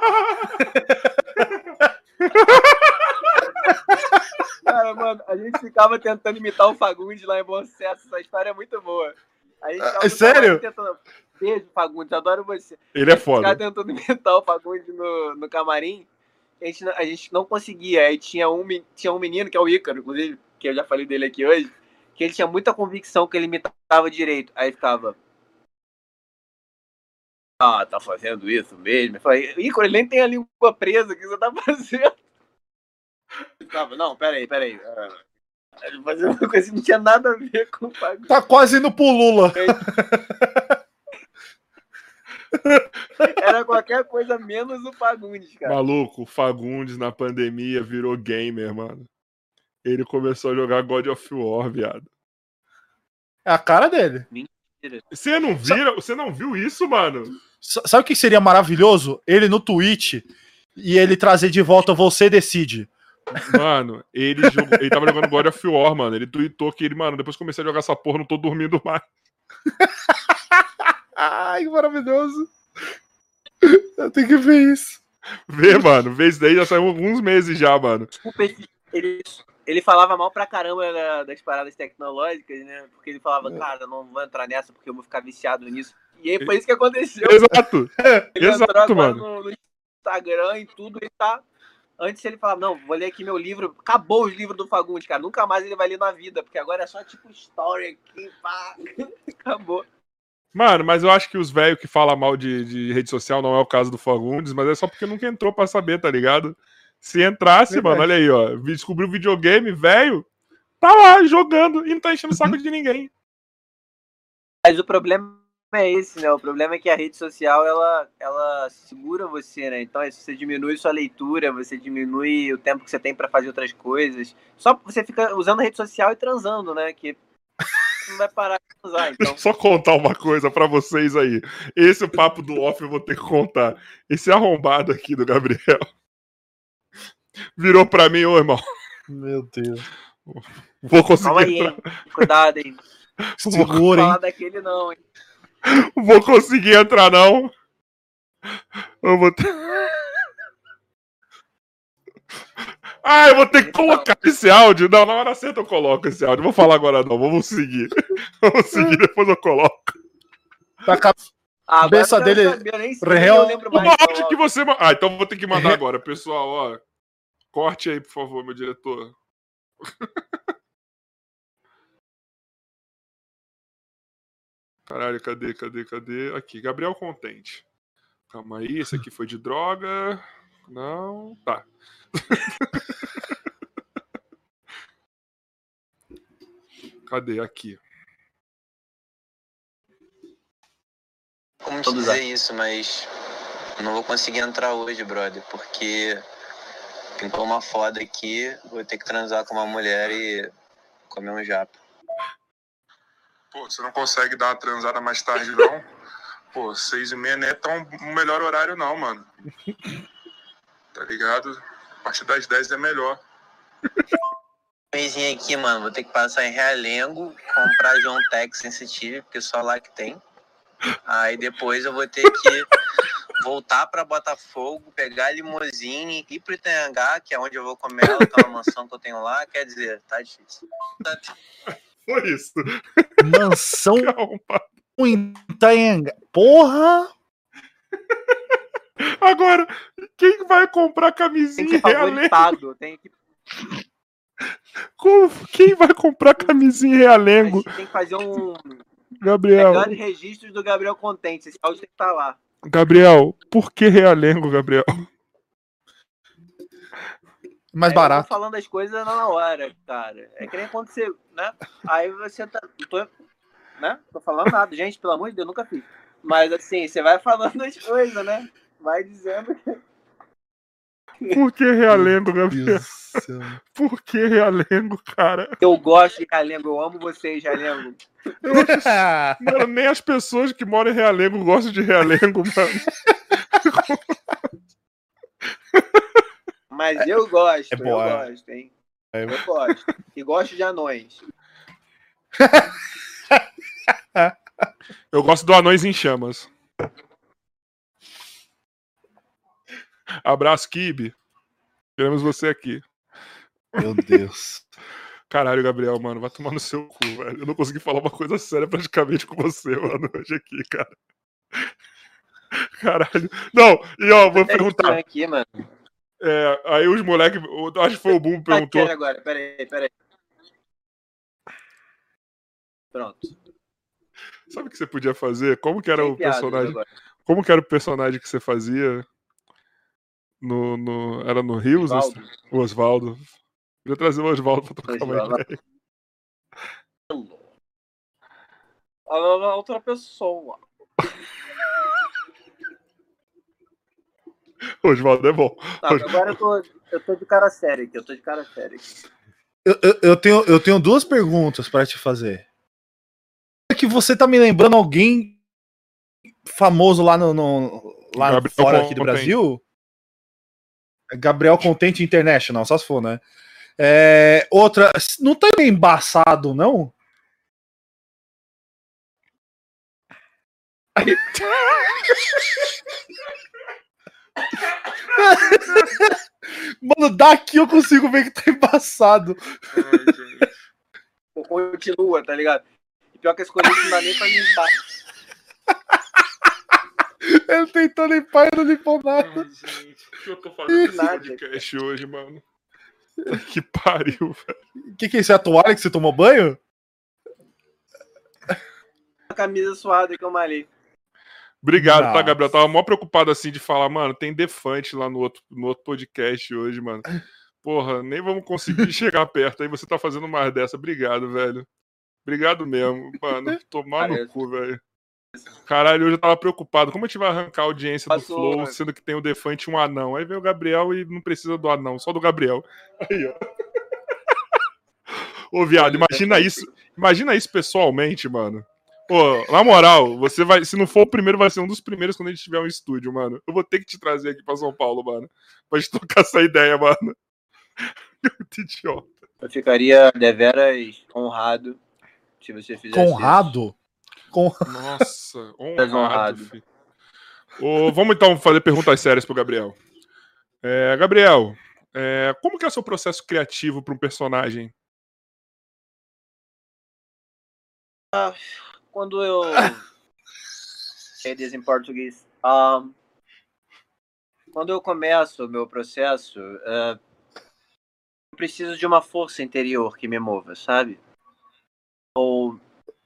cara, mano, a gente ficava tentando imitar o Fagundes lá em Bom Sucesso, essa história é muito boa. A gente ficava É sério? Tentando... Beijo, Fagundes, adoro você. Ele é Ficava foda. tentando imitar o Fagundes no, no camarim, a gente, não- a gente não conseguia. Aí tinha um, tinha um menino, que é o Ícaro, inclusive, que eu já falei dele aqui hoje, que ele tinha muita convicção que ele imitava direito. Aí ficava. Ah, tá fazendo isso mesmo? Eu falei, Ícaro, ele nem tem a língua presa, o que você tá fazendo? Ele ficava, não, peraí, peraí. Ele fazia uma coisa que não tinha nada a ver com o Fagundes. Tá quase indo pro Lula. Era qualquer coisa menos o Fagundes, cara. Maluco, o Fagundes na pandemia virou gamer, mano. Ele começou a jogar God of War, viado. É a cara dele. Você não vira, você não viu isso, mano? Sabe o que seria maravilhoso? Ele no Twitch e ele trazer de volta Você Decide. Mano, ele, jogou, ele tava jogando God of War, mano. Ele tweetou que ele, mano, depois que comecei a jogar essa porra, não tô dormindo mais. [LAUGHS] Ai, que maravilhoso. Eu tenho que ver isso. Vê, mano, vê isso daí já saiu alguns meses já, mano. Desculpa, ele- ele, falava mal pra caramba da- das paradas tecnológicas, né? Porque ele falava, cara, não vou entrar nessa porque eu vou ficar viciado nisso. E aí foi isso que aconteceu. Exato. [LAUGHS] Ele exato, entrou agora mano. no, no Instagram e tudo, ele tá. Antes ele falava, não, vou ler aqui meu livro. Acabou os livros do Fagundes, cara. Nunca mais ele vai ler na vida, porque agora é só tipo story aqui, pá. [LAUGHS] Acabou. Mano, mas eu acho que os velhos que falam mal de, de rede social não é o caso do Fagundes, mas é só porque nunca entrou pra saber, tá ligado? Se entrasse, Verdade. mano, olha aí, ó. Descobriu o videogame, velho, tá lá jogando e não tá enchendo o saco de ninguém. Mas o problema é esse, né? O problema é que a rede social ela, ela segura você, né? Então, se você diminui sua leitura, você diminui o tempo que você tem pra fazer outras coisas. Só você fica usando a rede social e transando, né? Que não vai parar de usar. [LAUGHS] Deixa Então, eu só contar uma coisa pra vocês aí. Esse papo do off eu vou ter que contar. Esse arrombado aqui do Gabriel [LAUGHS] virou pra mim, ô irmão, Meu Deus. vou conseguir calma aí, hein? Cuidado, hein? [LAUGHS] Segura, hein? falar daquele não, hein? vou conseguir entrar não. Eu vou ter... Ah, eu vou ter que colocar esse áudio. Não, na hora certa eu coloco esse áudio. Vou falar agora não, vamos seguir. [LAUGHS] Vamos seguir, depois eu coloco. Tá ca- Ah, agora Cabeça dele- nem real- eu lembro O mais. que você. Ah, então eu vou ter que mandar agora, pessoal, ó. Corte aí, por favor, meu diretor. [LAUGHS] Caralho, cadê, cadê, cadê? Aqui, Gabriel Contente. Calma aí, esse aqui foi de droga. Não, tá. [LAUGHS] Cadê? Aqui. Como te Todos dizer isso, mas não vou conseguir entrar hoje, brother, porque pintou uma foda aqui, vou ter que transar com uma mulher e comer um japa. Pô, você não consegue dar uma transada mais tarde, não? Pô, seis e meia não é tão o melhor horário, não, mano. Tá ligado? A partir das dez é melhor. Mêsinha aqui, mano, vou ter que passar em Realengo, comprar John Tech Sensitive, porque só lá que tem. Aí depois eu vou ter que voltar pra Botafogo, pegar a limousine, ir pro Itanhangá, que é onde eu vou comer ela, que é uma mansão que eu tenho lá. Quer dizer, tá difícil. Tá Foi isso. Mansão [LAUGHS] Calma. em Itanhanga. Porra! [LAUGHS] Agora, quem vai comprar Tem camisinha realengo? favoritado, tem que, Como- Quem vai comprar camisinha a realengo? gente tem que fazer um Gabriel, melhores registros do Gabriel Contente. Esse áudio tem que estar lá. Gabriel, por que realengo, Gabriel? Mais Aí Eu barato. tô falando as coisas na hora, cara. É que nem quando você, né? Aí você tá. não Tô, né? Tô falando nada, gente, pelo amor de Deus, nunca fiz. Mas assim, você vai falando as coisas, né? Vai dizendo que. Por que realengo, Gabriel? Por que realengo, cara? Eu gosto de Realengo, eu amo vocês, Realengo. Mano, nem as pessoas que moram em realengo gostam de realengo, mano. Mas eu gosto, É boa. eu gosto, hein? É. Eu gosto. E gosto de anões. Eu gosto do Anões em Chamas. Abraço, Kibe. Queremos você aqui. Meu Deus. Caralho, Gabriel, mano, vai tomar no seu cu, velho. Eu não consegui falar uma coisa séria praticamente com você, mano, hoje aqui, cara. Caralho. Não, e ó, vou perguntar. aqui, mano. É, aí os moleques, acho que foi o Boom que perguntou. sério agora, peraí, peraí. Pronto. Sabe o que você podia fazer? Como que era Sem o personagem? Como que era o personagem que você fazia? No, no, era no Rios? Osvaldo. O Osvaldo. Queria trazer o Osvaldo pra trocar uma Osvaldo. ideia. Ela é outra pessoa. [LAUGHS] O Osvaldo é bom. Tá, agora eu tô, eu tô de cara séria aqui, eu tô de cara séria aqui. Eu, eu- eu tenho, eu tenho duas perguntas pra te fazer. É que você tá me lembrando alguém famoso lá no, no- lá Gabriel fora aqui do. Brasil? Gabriel Contente International, só se for, né? É, outra, não tá meio embaçado, não? [LAUGHS] Mano, daqui eu consigo ver que tá embaçado. Continua, tá ligado? E pior que esse colete não dá nem pra limpar. [LAUGHS] Ele tentou limpar e não limpou nada. Ai, gente, o que eu tô fazendo esse Nada. podcast hoje, mano? Que pariu, [LAUGHS] velho. O que, que é isso? É a toalha que você tomou banho? A camisa suada que eu malhei. Obrigado, tá, Nossa. Gabriel? Tava mó preocupado assim de falar, mano, tem defante lá no outro, no outro podcast hoje, mano. Porra, nem vamos conseguir [LAUGHS] chegar perto. Aí você tá fazendo mais dessa. Obrigado, velho. Obrigado mesmo, mano. Tomar no Parece. cu, velho. Caralho, hoje eu tava preocupado. Como a gente vai arrancar a audiência do Passou, Flow, né? sendo que tem o Defante e um anão? Aí veio o Gabriel e não precisa do anão, só do Gabriel. [LAUGHS] Aí, ó. Ô, viado, imagina isso. Imagina isso pessoalmente, mano. Pô, na moral, você vai. Se não for o primeiro, vai ser um dos primeiros quando a gente tiver um estúdio, mano. Eu vou ter que te trazer aqui pra São Paulo, mano. Pra gente trocar essa ideia, mano. [LAUGHS] Muito idiota. Eu ficaria deveras honrado se você fizesse isso. Con... [LAUGHS] Nossa, honrado. Ô, vamos então fazer perguntas sérias pro Gabriel. É, Gabriel, é, como que é o seu processo criativo para um personagem? Quando eu. [COUGHS] Sei diz em português. Ahn, quando eu começo o meu processo, eh, eu preciso de uma força interior que me mova, sabe? Ou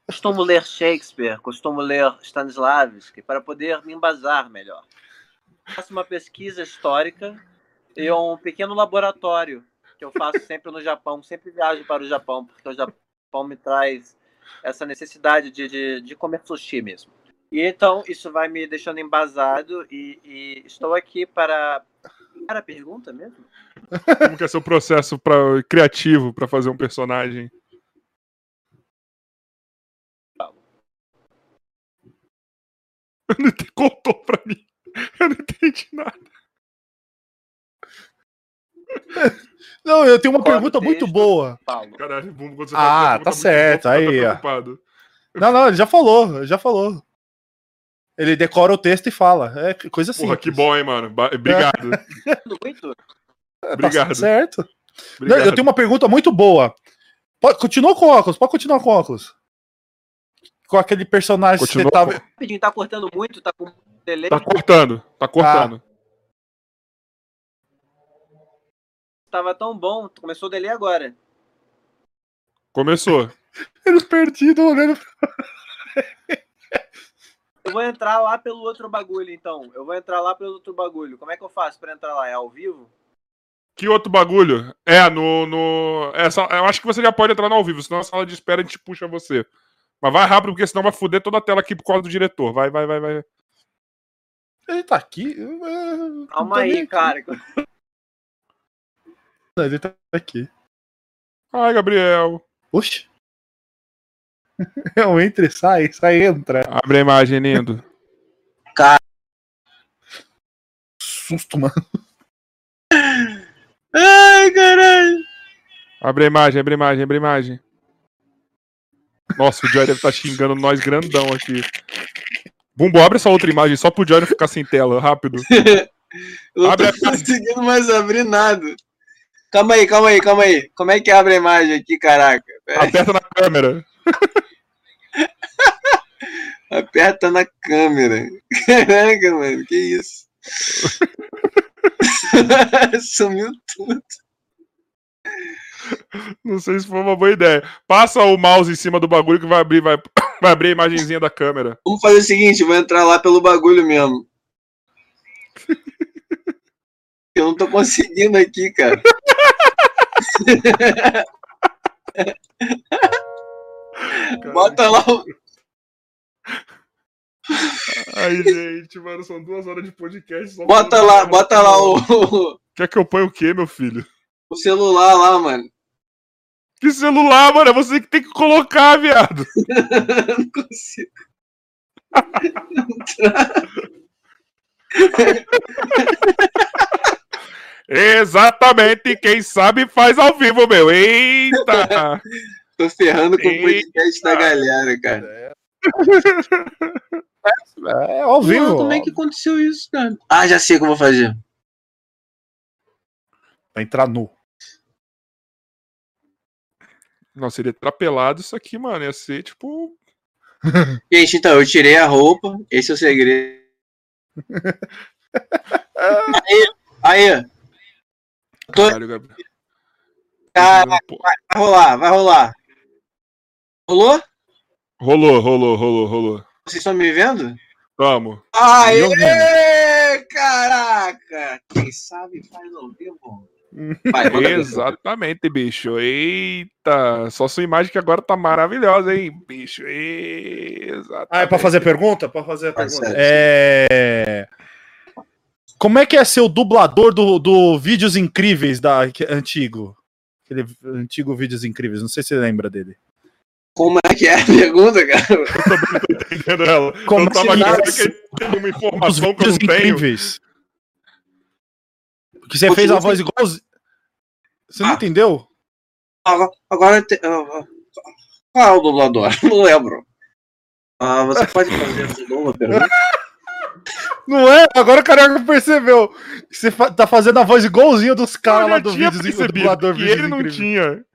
costumo ler Shakespeare, costumo ler Stanislavski para poder me embasar melhor. Faço uma pesquisa histórica e um pequeno laboratório que eu faço sempre no Japão. Sempre viajo para o Japão, porque o Japão me traz essa necessidade de, de, de comer sushi mesmo. E então isso vai me deixando embasado e, e estou aqui para. Era a pergunta mesmo? Como que é seu processo pra, criativo para fazer um personagem? Eu não entendi, contou pra mim. Eu não entendi nada. [LAUGHS] Não, eu tenho uma Qual pergunta muito boa. Caralho, Bumbo, quando você Ah, tá certo, boa, aí, ó. preocupado. Não, não, ele já falou, ele já falou. Ele decora o texto e fala. É coisa assim. Porra, que bom, hein, mano. Obrigado. Muito? Obrigado. Tá certo. Não, Obrigado. eu tenho uma pergunta muito boa. Pode, continua com óculos, pode continuar com óculos. Com aquele personagem Continua que você tava. Rapidinho, tá cortando muito, tá com delay. Tá cortando, tá cortando. Tava tão bom, começou o delay agora. Começou. [LAUGHS] Eles perdidos olhando. Eu vou entrar lá pelo outro bagulho, então. Eu vou entrar lá pelo outro bagulho. Como é que eu faço pra entrar lá? É ao vivo? Que outro bagulho? É, no. no essa, eu acho que você já pode entrar no ao vivo, senão a sala de espera a gente puxa você. Mas vai rápido, porque senão vai foder toda a tela aqui por causa do diretor. Vai, vai, vai, vai. Ele tá aqui. Calma aí, aqui. cara. Não, ele tá aqui. Ai, Gabriel. Oxi. [LAUGHS] É um entra e sai, sai entra. Abre a imagem, lindo. Susto, mano. Ai, caralho. Abre a imagem, abre a imagem, abre a imagem. Nossa, o Joy deve estar xingando nós grandão aqui. Bumbo, abre essa outra imagem só pro Joy não ficar sem tela, rápido. [LAUGHS] Eu não Abre tô a- conseguindo mais abrir nada. Calma aí, calma aí, calma aí. Como é que abre a imagem aqui, caraca? Pera aí, Aperta na câmera. [LAUGHS] aperta na câmera. Caraca, mano, que isso? [LAUGHS] Sumiu tudo. Não sei se foi uma boa ideia. Passa o mouse em cima do bagulho que vai abrir, vai, [COUGHS] vai abrir a imagenzinha da câmera. Vamos fazer o seguinte, vou entrar lá pelo bagulho mesmo. [LAUGHS] Eu não tô conseguindo aqui, cara. [LAUGHS] Bota lá o. Aí, gente, mano, são duas horas de podcast. Bota lá, bota lá o, Quer que eu ponha o quê, meu filho? o celular lá, mano. Que celular, mano? É você que tem que colocar, viado. [LAUGHS] Não consigo. Exatamente, quem sabe faz ao vivo, meu. Eita! Tô ferrando com o podcast da galera, cara. É ao vivo. Porra, como é que aconteceu isso, cara? Ah, já sei o que eu vou fazer. Vai entrar nu. Não, seria trapelado isso aqui, mano. Ia ser tipo. [LAUGHS] Gente, então, eu tirei a roupa. Esse é o segredo. aí, aí. Tô- Caralho, Gabriel. Cara, Pô, vai rolar, vai rolar. Rolou? Rolou, rolou, rolou, rolou. Vocês estão me vendo? Vamos. Aê! Caraca! Quem sabe faz ao vivo. Vai. Exatamente, bicho. Eita! Só sua imagem que agora tá maravilhosa, hein, bicho. Exatamente. Ah, é pra fazer pergunta? Pra fazer a pergunta. É. Como é que é ser o dublador do, do Vídeos Incríveis da que- antigo? Aquele antigo Vídeos Incríveis, não sei se você lembra dele. Como é que é a pergunta, cara? entendendo ela. Como eu tava é que achando é? que ele tem uma Os informação que eu não tenho. Incríveis. Que você fez a voz igual. Você não Ah. entendeu? Agora, agora te- qual é o dublador? [LAUGHS] Não lembro. Ah, você pode fazer de novo a pergunta? [LAUGHS] Não é? Agora o cara percebeu. que Você fa- tá fazendo a voz igualzinho dos caras lá do Vídeos do dublador que Vídeos ele não Incríveis. tinha.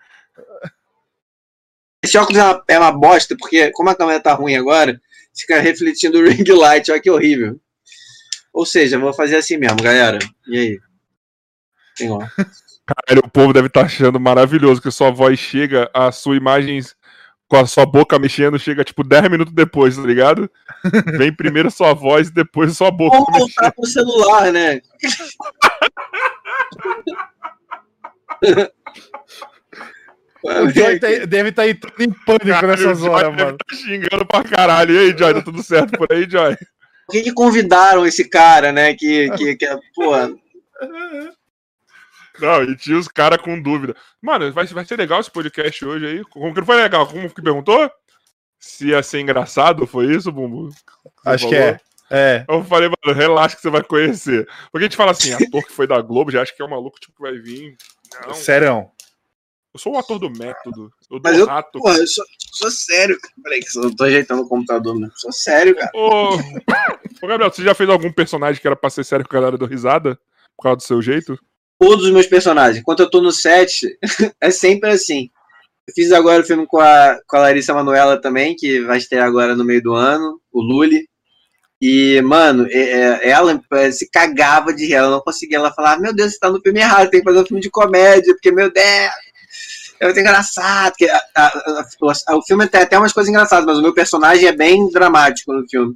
Esse óculos é uma, é uma bosta, porque como a câmera tá ruim agora, fica refletindo o [LAUGHS] ring light, olha que horrível. Ou seja, vou fazer assim mesmo, galera. E aí? Caralho, o povo deve estar achando maravilhoso que sua voz chega, a sua imagem com a sua boca mexendo chega tipo 10 minutos depois, tá ligado? Vem primeiro sua voz e depois sua boca Vamos voltar pro celular, né? O Joy tá- deve estar entrando em pânico Caralho, nessas horas, deve mano. tá xingando pra caralho. E aí, Joy, tá tudo certo por aí, Joy? Por que, que convidaram esse cara, né? Que, que, que é, porra, [LAUGHS] Não, e tinha os caras com dúvida. Mano, vai, vai ser legal esse podcast hoje aí. Como que não foi legal? Como que perguntou? Se ia ser engraçado, foi isso, Bumbo? Você Acho que é. É. Eu falei, mano, relaxa que você vai conhecer. Porque a gente fala assim, ator que foi da Globo, já acha que é um maluco tipo, que vai vir. Não, Sério. eu sou o ator do método. Eu Mas dou eu- rato. porra, eu sou, sou sério. cara. Peraí, que eu tô ajeitando o computador, né? Sou sério, cara. Ô, Ô, Gabriel, você já fez algum personagem que era pra ser sério com a galera do risada? Por causa do seu jeito? Todos os meus personagens. Enquanto eu tô no set, [LAUGHS] é sempre assim. Eu fiz agora o filme com a, com a Larissa Manoela também, que vai estrear agora no meio do ano, o Lully. E, mano, é- é- ela se cagava de rir, ela não conseguia. Ela falava, meu Deus, você tá no filme errado, tem que fazer um filme de comédia, porque, meu Deus, é muito engraçado. Porque a- a- a- o filme tem até umas coisas engraçadas, mas o meu personagem é bem dramático no filme.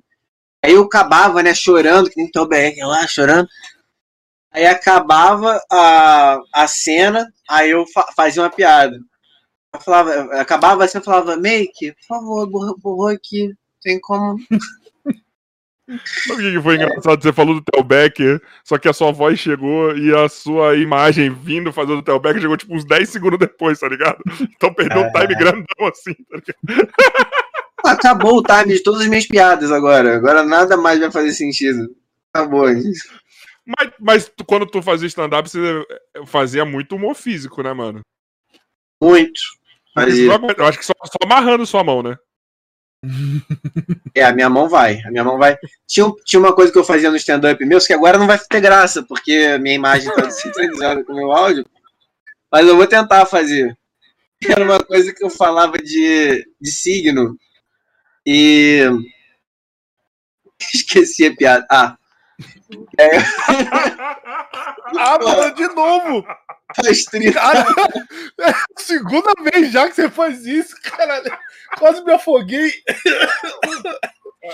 Aí eu acabava, né, chorando, que nem Tom Becker lá, chorando. Aí acabava a, a cena, aí eu fa- fazia uma piada. Eu falava, eu acabava assim, eu falava, Make, por favor, borra, borrou aqui. Tem como. Sabe o que foi engraçado? Você falou do Theo Becker, só que a sua voz chegou e a sua imagem vindo fazendo o Theo Becker chegou tipo uns 10 segundos depois, tá ligado? Então perdeu um time grandão assim, tá ligado? [LAUGHS] Acabou o time de todas as minhas piadas agora. Agora nada mais vai fazer sentido. Acabou. gente. Mas, mas quando tu fazia stand-up, você fazia muito humor físico, né, mano? Muito. Fazia. Eu acho que só, só amarrando sua mão, né? [LAUGHS] É, a minha mão vai. A minha mão vai. Tinha, tinha uma coisa que eu fazia no stand-up meu, que agora não vai ter graça, porque a minha imagem tá [LAUGHS] sincronizada com o meu áudio. Mas eu vou tentar fazer. Era uma coisa que eu falava de, de signo. E. [LAUGHS] Esqueci a piada. Ah, [LAUGHS] Ah, mano, de novo! faz 30 Cara, é [LAUGHS] a segunda vez já que você faz isso, caralho. Quase me afoguei. Pô,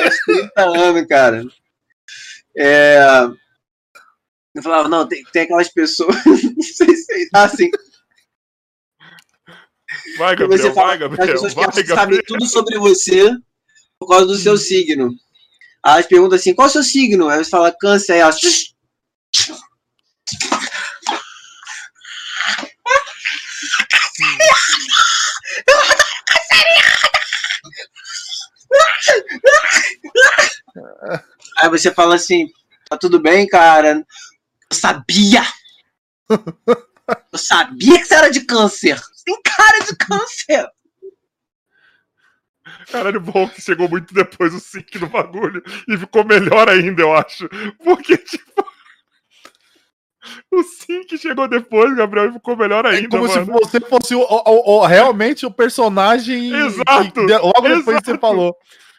faz 30 anos, cara. É... Eu falava, não, tem, tem aquelas pessoas. [LAUGHS] Não sei se. Ah, sim. Vai, Gabriel, você fala, vai, as Gabriel, pessoas vai, pensam que Gabriel. sabem tudo sobre você por causa do seu signo. Aí elas perguntam assim: qual é o seu signo? Aí você fala câncer. Aí. Aí você fala assim: tá tudo bem, cara? Eu sabia! Eu sabia que você era de câncer! Você tem cara de câncer! Caralho, bom que chegou muito depois o sync do bagulho e ficou melhor ainda, eu acho. Porque, tipo. [LAUGHS] O sync chegou depois, Gabriel, e ficou melhor É ainda, como mano. se você fosse o, o- o- realmente o personagem. Exato, que- logo depois que você exato. falou.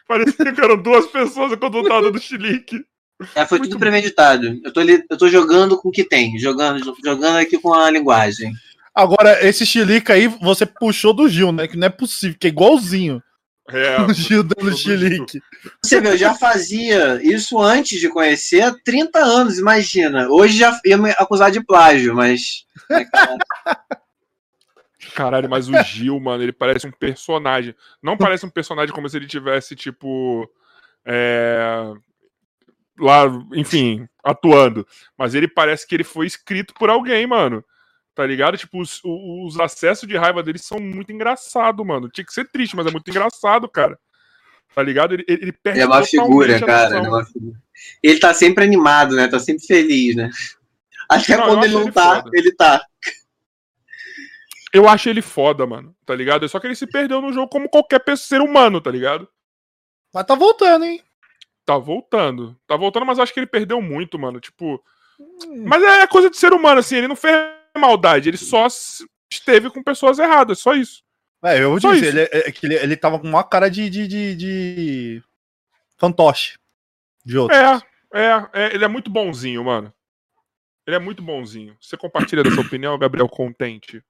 Parecia que eram duas pessoas quando eu tava dando chilique. É, foi Muito tudo premeditado. Eu tô, li- eu tô jogando com o que tem, jogando, jogando aqui com a linguagem. Agora, esse chilique aí você puxou do Gil, né? Que não é possível, que é igualzinho. É, [LAUGHS] o Gil dando do chilique. Você vê, eu já fazia isso antes de conhecer há 30 anos, imagina. Hoje já ia me acusar de plágio, mas. é, cara, [LAUGHS] Caralho, mas o Gil, mano, ele parece um personagem. Não parece um personagem como se ele tivesse, tipo. É... Lá, enfim, atuando. Mas ele parece que ele foi escrito por alguém, mano. Tá ligado? Tipo, os, os acessos de raiva dele são muito engraçados, mano. Tinha que ser triste, mas é muito engraçado, cara. Tá ligado? Ele, ele, ele perde Ele é uma figura, a cara. Ele, é uma figura. Ele tá sempre animado, né? Tá sempre feliz, né? Até Não, quando ele não ele tá, foda. ele tá. Eu acho ele foda, mano. Tá ligado? Só que ele se perdeu no jogo como qualquer pessoa, ser humano, tá ligado? Mas tá voltando, hein? Tá voltando. Tá voltando, mas acho que ele perdeu muito, mano. Tipo. Mas é coisa de ser humano, assim. Ele não fez maldade. Ele só esteve com pessoas erradas. Só isso. É, eu vou Só dizer, isso. ele, é, é que ele, ele tava com uma cara de, de, de, de... fantoche. De outro. É, é, é. Ele é muito bonzinho, mano. Ele é muito bonzinho. Você compartilha dessa opinião, Gabriel Contente?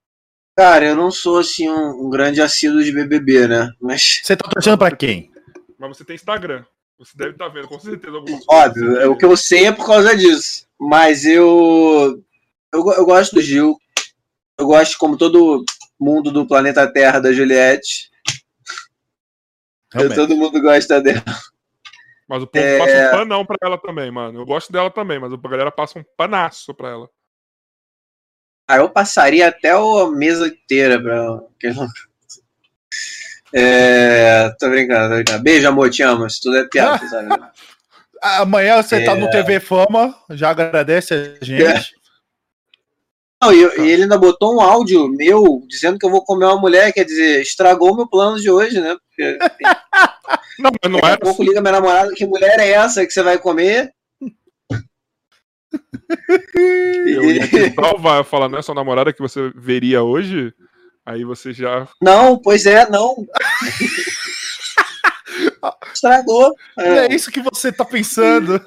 Cara, eu não sou assim um, um grande assíduo de BBB, né? Mas, Você tá torcendo pra quem? Mas você tem Instagram. Você deve estar vendo, com certeza, algumas óbvio, coisas. é o que eu sei é por causa disso. Mas eu. Eu, eu gosto do Gil. Eu gosto, como todo mundo do planeta Terra, da Juliette. Realmente. [LAUGHS] Todo mundo gosta dela. Mas o povo É. passa um panão pra ela também, mano. Eu gosto dela também, mas a galera passa um panaço pra ela. Aí eu passaria até a mesa inteira pra. não- É. Tô brincando, tô brincando. Beijo, amor, te amo. Isso tudo é piada, [LAUGHS] sabe? Amanhã você tá É. no TV Fama, já agradece a gente. [LAUGHS] Não, e, e ele ainda botou um áudio meu dizendo que eu vou comer uma mulher, quer dizer, estragou o meu plano de hoje, né? Porque [LAUGHS] Não, mas não daqui a pouco liga minha namorada, que mulher é essa que você vai comer? [LAUGHS] Eu ia te [LAUGHS] eu falar, não é sua namorada que você veria hoje? Aí você já. Não, pois é, não. Estragou. É isso que você tá pensando.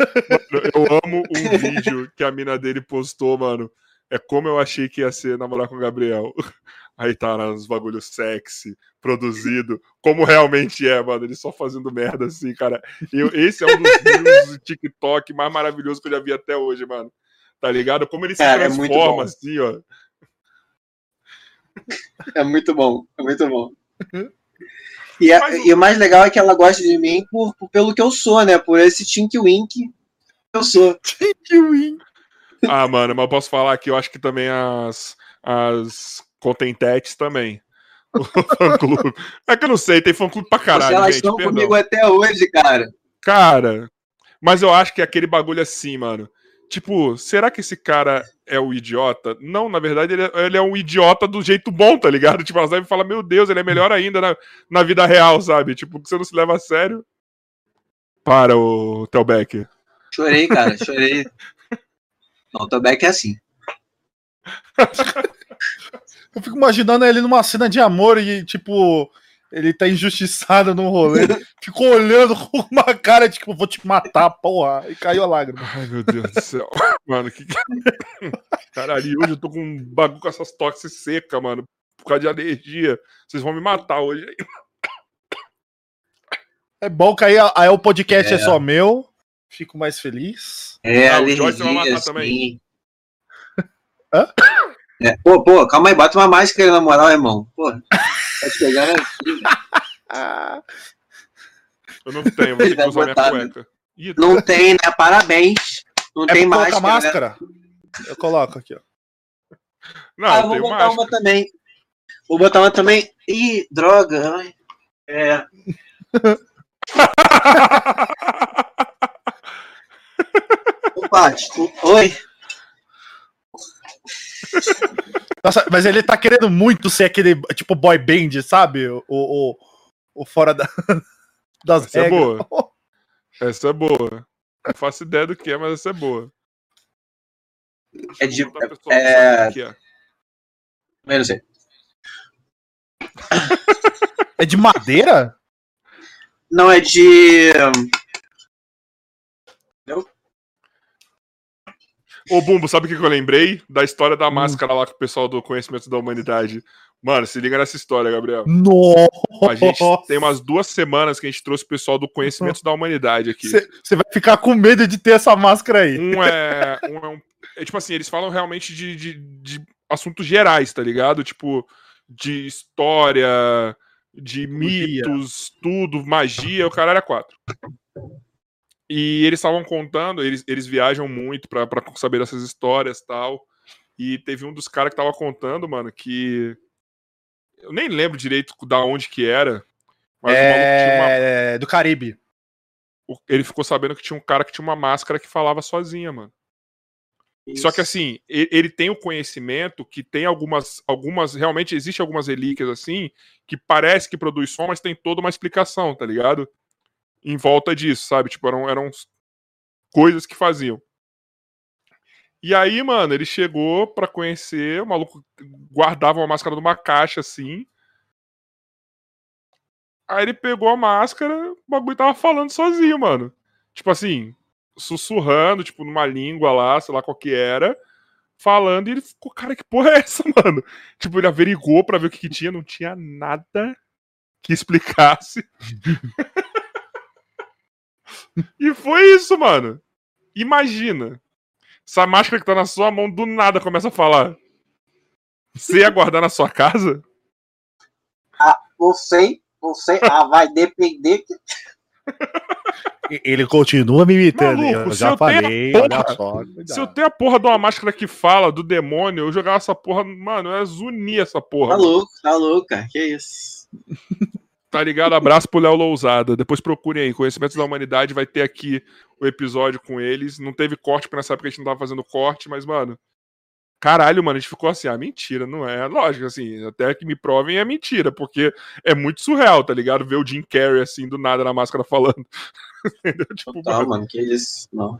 Eu amo um vídeo que a mina dele postou, mano. É como eu achei que ia ser namorar com o Gabriel. [LAUGHS] Aí tá nos bagulhos sexy, produzido, como realmente é, mano. Ele só fazendo merda assim, cara. Eu, esse é um dos vídeos do TikTok mais maravilhoso que eu já vi até hoje, mano. Tá ligado? Como ele se Cara, é transforma bom. assim, ó. É muito bom, é muito bom. [LAUGHS] E, a- Mas e o mais legal é que ela gosta de mim por, por- pelo que eu sou, né? Por esse Tink Wink eu sou. Ah, mano, mas eu posso falar que eu acho que também as, as contentetes também. [LAUGHS] O fã-clube. É que eu não sei, tem fã-clube pra caralho, elas gente. estão perdão. comigo até hoje, cara. Cara, mas eu acho que é aquele bagulho assim, mano. Tipo, será que esse cara é o idiota? Não, na verdade, ele é, ele é um idiota do jeito bom, tá ligado? Tipo, elas devem falar, meu Deus, ele é melhor ainda na, na vida real, sabe? Tipo, que você não se leva a sério. Para, o Telbeck. Chorei, cara, chorei. [LAUGHS] Não, o Tobeck é assim. Eu fico imaginando ele numa cena de amor e, tipo, ele tá injustiçado num rolê. [LAUGHS] Ficou olhando com uma cara de tipo, vou te matar, porra. E caiu a lágrima. Ai, meu Deus do céu. [LAUGHS] Mano, que. Caralho, e hoje eu tô com um bagulho com essas toxas secas, mano. Por causa de alergia. Vocês vão me matar hoje. É bom que aí, aí o podcast é. É. só meu. Fico mais feliz. É, Ah, o Joyce vai matar assim. também. Hã? É, pô, pô, calma aí, bota uma máscara na moral, irmão. Pô, tá chegando aqui. velho. Eu não tenho, vou ter que Vai usar minha botar, né? cueca. Ih, Não tem, né? Parabéns. Não É tem colocar máscara. né? máscara? Eu coloco aqui, ó. Não, ah, eu vou botar máscara. uma também. Vou botar uma também. Ih, droga. É. [LAUGHS] Oi. Nossa, mas ele tá querendo muito ser aquele, tipo, boy band, sabe? O, o, o fora da, [LAUGHS] das Essa é regras. Essa é boa. Não faço ideia do que é, mas essa é boa. É de. É- é. Eu não sei. É de madeira? Não, é de. Ô, Bumbo, sabe o que eu lembrei? Da história Hum. da máscara lá com o pessoal do conhecimento da humanidade. Mano, se liga nessa história, Gabriel. Nossa! A gente tem umas duas semanas que a gente trouxe o pessoal do conhecimento da humanidade aqui. Você vai ficar com medo de ter essa máscara aí. Um é, um é um- é tipo assim, eles falam realmente de, de, de assuntos gerais, tá ligado? Tipo, de história, de mitos, tudo, magia, o caralho é quatro. E eles estavam contando, eles, eles viajam muito pra, pra saber dessas histórias e tal. E teve um dos caras que tava contando, mano, que. Eu nem lembro direito da onde que era. Mas o maluco tinha uma É, do Caribe. ele ficou sabendo que tinha um cara que tinha uma máscara que falava sozinha, mano. Só que assim, ele tem o conhecimento que tem algumas, algumas, realmente existe algumas relíquias assim, que parece que produz som, mas tem toda uma explicação, tá ligado? Em volta disso, sabe? Tipo, eram, eram coisas que faziam. E aí, mano, ele chegou pra conhecer, o maluco guardava uma máscara numa caixa assim. Aí ele pegou a máscara, o bagulho tava falando sozinho, mano. Tipo assim, sussurrando, tipo, numa língua lá, sei lá qual que era, falando, e ele ficou, cara, que porra é essa, [LAUGHS] mano? Tipo, ele averigou pra ver o que, que tinha, não tinha nada que explicasse. [LAUGHS] e foi isso, mano. Imagina. Essa máscara que tá na sua mão do nada começa a falar. Você ia guardar na sua casa? Não sei, não sei. Ah, vai depender. que- Ele continua me imitando. Maluco, eu se já eu tenho a falei, porra- olha só. Se eu tenho a porra de uma máscara que fala do demônio, eu jogava essa porra. Mano, eu ia zunir essa porra. Tá mano. louco, tá louco, cara. Que isso? Tá ligado? Abraço pro Léo Lousada. Depois procurem aí. Conhecimentos da Humanidade vai ter aqui o episódio com eles. Não teve corte, porque nessa época a gente não tava fazendo corte, mas, mano. Caralho, mano, a gente ficou assim, ah, mentira, não é? Lógico, assim, até que me provem é mentira, porque é muito surreal, tá ligado? Ver o Jim Carrey, assim, do nada na máscara falando. [LAUGHS] Tipo, Tá, mano, mano, que isso? Não.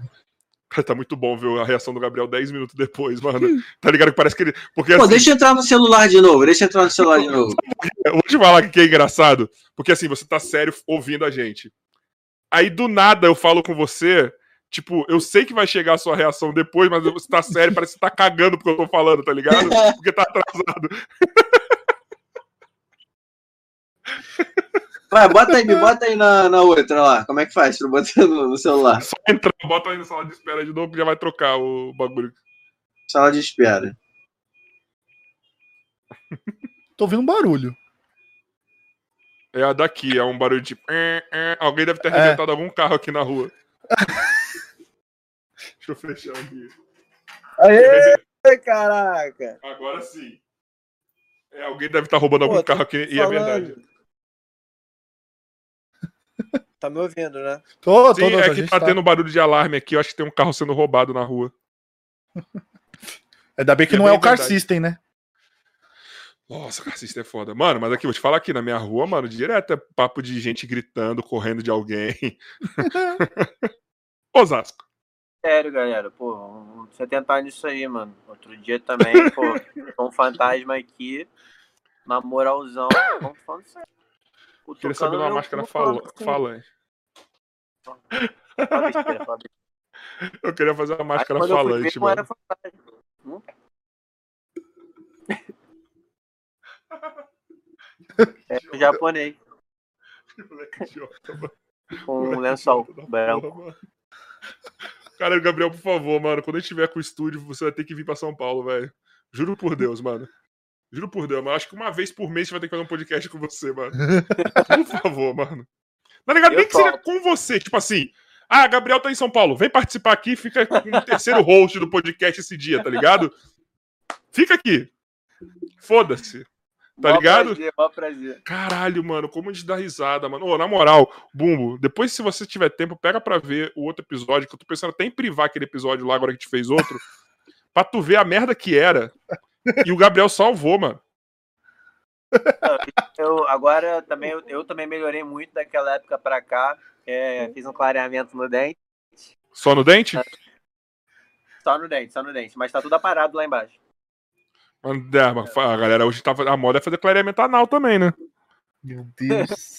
Tá muito bom ver a reação do Gabriel 10 minutos depois, mano. Tá ligado que parece que ele. Porque Pô, assim, deixa eu entrar no celular de novo, deixa eu entrar no celular de novo. [LAUGHS] Eu vou te falar que é engraçado, porque assim, você tá sério ouvindo a gente. Aí do nada eu falo com você, tipo, eu sei que vai chegar a sua reação depois, mas você tá sério, parece que você tá cagando porque eu tô falando, tá ligado? [LAUGHS] Porque tá atrasado. [LAUGHS] Vai, bota aí, me bota aí na, na outra lá. Como é que faz pra botar no, no celular? Só entrar, bota aí na sala de espera de novo que já vai trocar o bagulho. Sala de espera. [LAUGHS] Tô ouvindo um barulho. É a daqui, é um barulho de. "É, é". Alguém deve ter É. arrebentado algum carro aqui na rua. [LAUGHS] Deixa eu fechar aqui. Aê, [LAUGHS] caraca! Agora sim. É, alguém deve estar roubando algum Pô, tô carro aqui e é falando. verdade. Tá me ouvindo, né? Tô, Sim, tô, é a que gente tá tendo barulho de alarme aqui. Eu acho que tem um carro sendo roubado na rua. [LAUGHS] Ainda bem que É não é o Car verdade. System, né? Nossa, carcista é foda. Mano, mas aqui, vou te falar aqui, na minha rua, mano, direto é papo de gente gritando, correndo de alguém. [LAUGHS] Osasco. Sério, galera, pô, vamos se atentar nisso aí, mano. Outro dia também, pô, [LAUGHS] um fantasma aqui, na moralzão, vamos falando sério. Queria saber uma máscara fala, falante. [LAUGHS] Eu queria fazer uma máscara ver, falante, era mano. Hum? [LAUGHS] É o japonês, Moleque idiota, mano. com um lençol branco. Cara, Gabriel, por favor, mano, quando a gente tiver com o estúdio, você vai ter que vir pra São Paulo, velho. Juro por Deus, mano. Juro por Deus, mano. Acho que uma vez por mês gente vai ter que fazer um podcast com você, mano. [LAUGHS] Por favor, mano. Tá ligado? Eu Nem que seja com você. Tipo assim, ah, Gabriel tá em São Paulo. Vem participar aqui e fica com o terceiro [LAUGHS] host do podcast esse dia, tá ligado? Fica aqui. Foda-se. Tá Mó ligado? Prazer, mó prazer. Caralho, mano, como a gente dá risada, mano. Ô, na moral, Bumbo, depois, se você tiver tempo, pega pra ver o outro episódio, que eu tô pensando até em privar aquele episódio lá, agora que a gente fez outro, pra tu ver a merda que era. E o Gabriel salvou, mano. Eu, agora também, eu, eu também melhorei muito daquela época pra cá. É, fiz um clareamento no dente. Só no dente? Só no dente, só no dente. Mas tá tudo aparado lá embaixo. É, fa- a galera hoje tava. A moda é fazer clareamento anal também, né? Meu Deus. [LAUGHS]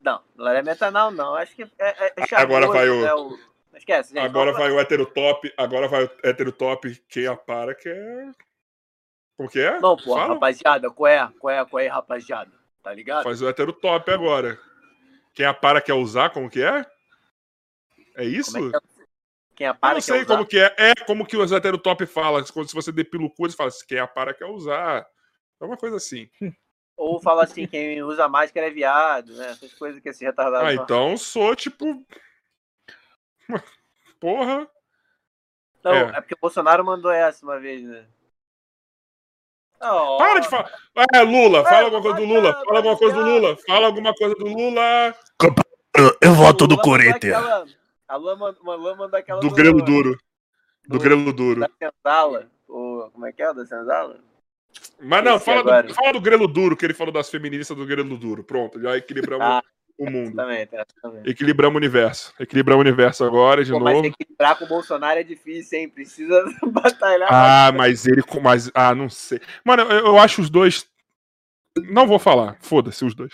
Não, clareamento anal não. Acho que é, é, é Agora vai o- né, o... Esquece, gente. agora vai o hétero top. Agora vai o hétero top. Quem apara que é. Como que é? Não, pô, Fala. rapaziada, qual é? Qual é, qual é, rapaziada? Tá ligado? Faz o hétero top agora. Quem apara quer usar, como que é? É isso? Como é que é? Quem Eu apara não quer sei usar? como que é. É como que o hétero top fala. Quando se você depila o cu, eles falam, quem apara quer usar. É uma coisa assim. [LAUGHS] Ou fala assim, quem usa máscara é viado, né? Essas coisas que esse retardado Ah, fala. então sou tipo. [LAUGHS] Porra. Não, é. é. porque o Bolsonaro mandou essa uma vez, né? Oh, Para de falar. É, Lula, fala É, alguma coisa do Lula. Fala alguma coisa do. Lula. Fala alguma coisa do Lula. Eu, voto do Corinthians. A Lula mandou, a Lula mandou aquela Do grelo duro. Do do- grelo duro. Da senzala. O, como é que é? Da senzala? Mas não, Esse fala agora. do, fala do grelo duro, que ele falou das feministas do grelo duro. Pronto, já equilibramos Ah, o mundo. Essa também. Equilibramos o universo. Equilibramos o universo agora, de Pô, mas novo. equilibrar com o Bolsonaro é difícil, hein? Precisa [LAUGHS] batalhar. Ah, mas ele com mais. Ah, não sei. Mano, eu, eu acho os dois. Não vou falar. Foda-se os dois.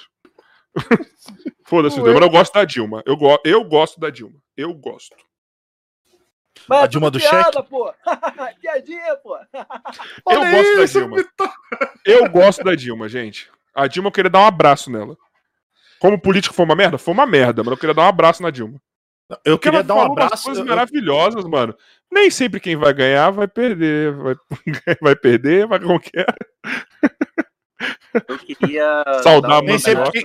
[LAUGHS] Foda-se os dois. Mas eu gosto da Dilma. Eu, go... eu gosto da Dilma. Eu gosto. Mas A Dilma do piada, pô. [LAUGHS] Piadinha, pô. Eu gosto da Dilma. Eu gosto da Dilma, gente. A Dilma eu queria dar um abraço nela. Como político foi uma merda? Foi uma merda, mas eu queria dar um abraço na Dilma. Eu Porque queria dar um abraço. coisas eu- maravilhosas, mano. Nem sempre quem vai ganhar vai perder. Vai, [LAUGHS] vai perder, vai como que é. Eu queria. Saudar dar um Nem Mano, sempre, abraço quem,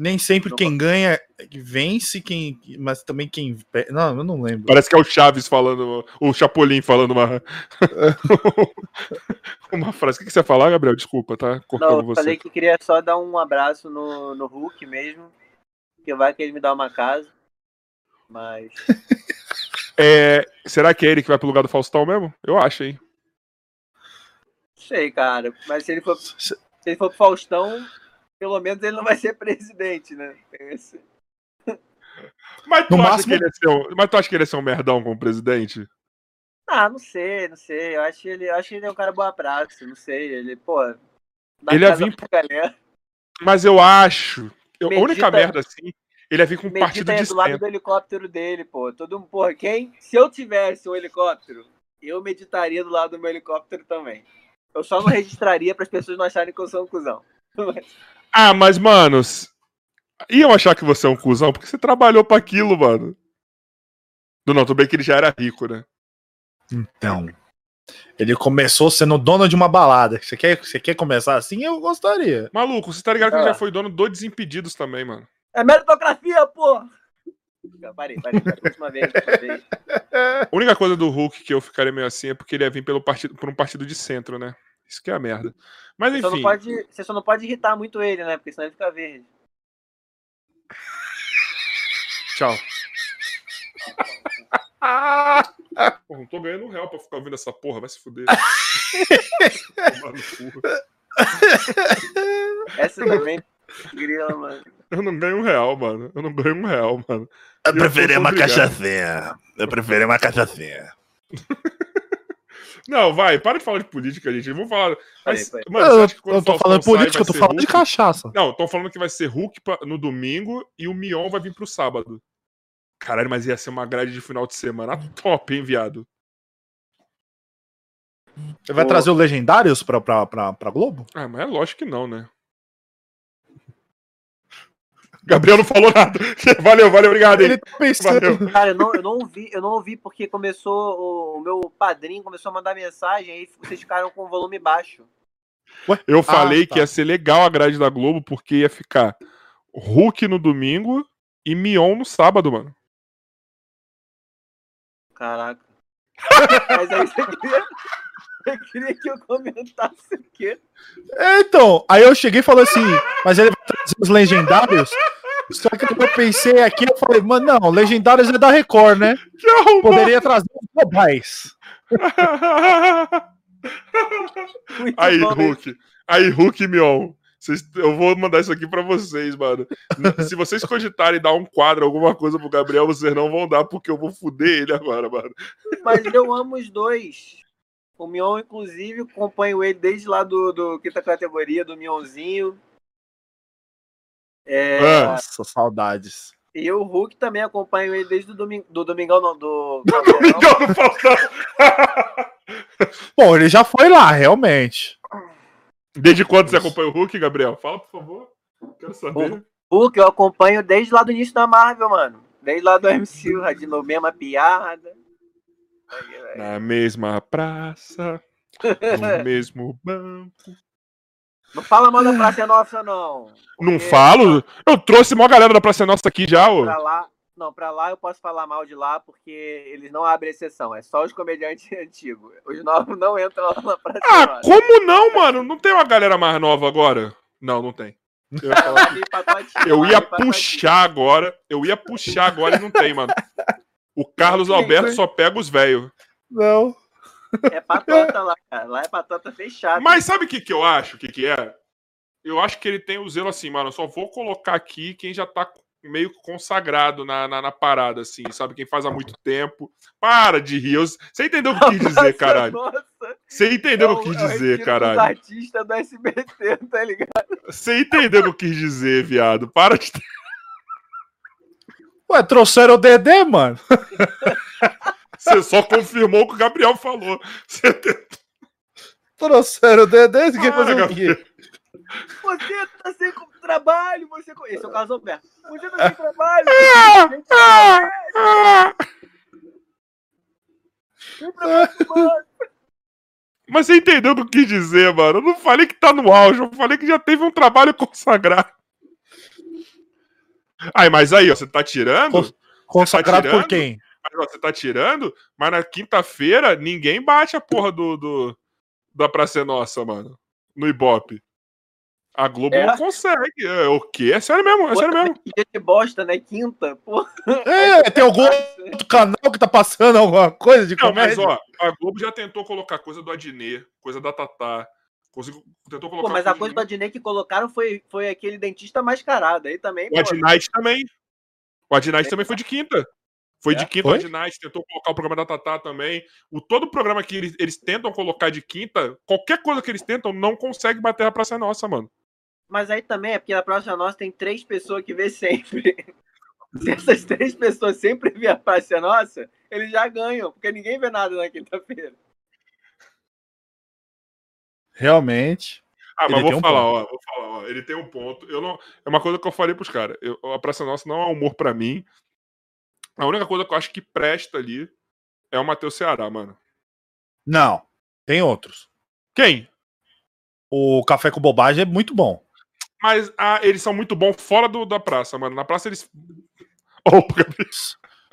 nem, sempre quem ganha vence, quem, mas também quem. Não, eu não lembro. Parece que é o Chaves falando, o Chapolin falando uma. [LAUGHS] uma frase. O que que você ia falar, Gabriel? Desculpa, tá? Cortando Não, eu você. falei que queria só dar um abraço no, no Hulk mesmo. Que vai que ele me dá uma casa. Mas. [LAUGHS] É, será que é ele que vai pro lugar do Faustão mesmo? Eu acho, hein? Não sei, cara. Mas se ele for, se ele for pro Faustão, pelo menos ele não vai ser presidente, né? Esse- Mas tu, máximo- que ele ia ser um, mas tu acha que ele ia ser um merdão como presidente? Ah, não sei, não sei. Eu acho ele, eu acho ele é um cara boa praça, não sei. Ele, pô. dá Ele ia vir- pra galera. Mas eu acho. eu- a única Medita- merda assim, ele ia vir com um partido Medita aí de do lado do helicóptero dele, pô. Todo mundo, porra, quem? Se eu tivesse um helicóptero, eu meditaria do lado do meu helicóptero também. Eu só não registraria para as pessoas não acharem que eu sou um cuzão. Ah, mas, mano, s- iam achar que você é um cuzão porque você trabalhou pra aquilo, mano. Não, não, tudo bem que ele já era rico, né? Então. Ele começou sendo dono de uma balada. Você quer, você quer começar assim? Eu gostaria. Maluco, você tá ligado que ele Ah. já foi dono do Desimpedidos também, mano. É meritocracia, pô! Parei, parei, parei. Última vez, última vez. A única coisa do Hulk que eu ficaria meio assim é porque ele ia vir pelo partido, por um partido de centro, né? Isso que é a merda. Mas Você só, não enfim, pode, você só não pode irritar muito ele, né? Porque senão ele fica verde. tchau. [LAUGHS] Pô, não tô ganhando um real pra ficar ouvindo essa porra, vai se fuder. [LAUGHS] Essa também. Grila, mano. eu não ganho um real, mano. Eu não ganho um real, mano. Eu Eu preferi uma cachaçinha. Eu preferi uma cachaçinha. [LAUGHS] Não, vai, para de falar de política, gente. Vamos falar. Mas, mano, Eu, acha que quando eu tô falando sai, política, eu tô falando de Hulk? cachaça. Não, estão falando que vai ser Hulk no domingo e o Mion vai vir pro sábado. Caralho, mas ia ser uma grade de final de semana [LAUGHS] top, hein, viado? Você vai trazer o Legendários pra, pra, pra, pra Globo? Ah, mas é lógico que não, né? Gabriel não falou nada. [LAUGHS] Valeu, valeu, obrigado, hein? Ele tá pensando. Valeu. Cara, eu não, eu não ouvi, eu não ouvi porque começou. O, meu padrinho começou a mandar mensagem aí vocês ficaram com o volume baixo. Eu falei tá. que ia ser legal a grade da Globo porque ia ficar Hulk no domingo e Mion no sábado, mano. Caraca. [LAUGHS] Mas aí você Você queria que eu comentasse o quê? É, então, aí eu cheguei e falei assim, mas ele vai trazer os legendários? Só que eu pensei aqui, eu falei, mano, não, legendários é da Record, né? Poderia trazer os globais. Aí? Hulk. Aí, Hulk e Mion. Vocês- eu vou mandar isso aqui pra vocês, mano. Se vocês cogitarem dar um quadro, alguma coisa pro Gabriel, vocês não vão dar, porque eu vou fuder ele agora, mano. Mas eu amo os dois. O Mion, inclusive, acompanho ele desde lá do, do quinta categoria, do Mionzinho. É, Ah. Nossa, saudades. E o Hulk também acompanho ele desde o domingo, do Domingão, não, do. Domingão no Faustão. Bom, ele já foi lá, realmente. Desde quando você acompanha o Hulk, Gabriel? Fala, por favor. Quero saber. Hulk eu acompanho desde lá do início da Marvel, mano. Desde lá do MCU, de novo, mesma piada. Na mesma praça, no [LAUGHS] mesmo banco. Não fala mal da Praça Nossa, não. Não falo? Eu trouxe uma galera da Praça Nossa aqui já, ô. Pra lá, não, pra lá eu posso falar mal de lá porque eles não abrem exceção. É só os comediantes [LAUGHS] antigos. Os novos não entram lá na Praça Ah, Nossa. como não, mano? Não tem uma galera mais nova agora? Não, não tem. Eu ia, falar- [LAUGHS] eu ia puxar agora. Eu ia puxar agora e não tem, mano. O Carlos Alberto só pega os velhos. Não. É patota lá, cara. Lá é patota fechada. Mas sabe o que, que eu acho? O que, que é? Eu acho que ele tem o zelo assim, mano. Eu só vou colocar aqui quem já tá meio consagrado na, na, na parada, assim, sabe? Quem faz há muito tempo. Para de rir. Eu- Você entendeu o que eu quis dizer, caralho? Nossa, Você entendeu é o que eu quis é o dizer, caralho? artistas do SBT, tá ligado? Você entendeu o que eu quis dizer, viado? Para de. Ué, trouxeram o Dedé, mano. [LAUGHS] Você só confirmou o que o Gabriel falou. Você Trouxeram o Dedé, você quer Ah, fazer o Gabriel. quê? Você tá sem trabalho, você. Esse é o caso Alberto. Você tá sem trabalho. Ah, [LAUGHS] você ah, ah. tem trabalho. Mas você entendeu o que eu quis dizer, mano? Eu não falei que tá no auge, eu falei que já teve um trabalho consagrado. Aí, mas aí, ó, você tá tirando? Cons- Consagrado tirando? por quem? Mas, ó, você tá tirando, mas na quinta-feira ninguém bate a porra do, do da Praça é Nossa, mano. No Ibope. A Globo É? não consegue. É, o quê? É sério mesmo, é sério mesmo. Que dia de bosta, né? Quinta. Pô. É, tem algum outro canal que tá passando alguma coisa de Não, mas comédia? ó, a Globo já tentou colocar coisa do Adnet, coisa da Tatá. Conseguiu, tentou colocar Pô, mas a de- coisa do Adnet que colocaram foi, foi aquele dentista mascarado. Aí também, O. Adnight também. O Adnight também foi de quinta. Foi de É? quinta Foi? o Adnight, tentou colocar o programa da Tatá também. O todo programa que eles, eles tentam colocar de quinta, qualquer coisa que eles tentam, não consegue bater a Praça Nossa, mano. Mas aí também é porque na próxima nossa tem três pessoas que vê sempre. [LAUGHS] Se essas três pessoas sempre vê a Praça Nossa, eles já ganham, porque ninguém vê nada na quinta-feira. Realmente. Ah, mas vou um falar, ó, vou falar, ó. Ele tem um ponto. Eu não, é uma coisa que eu falei pros caras. eu- A Praça Nossa não é humor pra mim. A única coisa que eu acho que presta ali é o Matheus Ceará, mano. Não. Tem outros. Quem? O Café com Bobagem é muito bom. Mas ah, eles são muito bons fora do, da praça, mano. Na praça eles. [LAUGHS] Opa,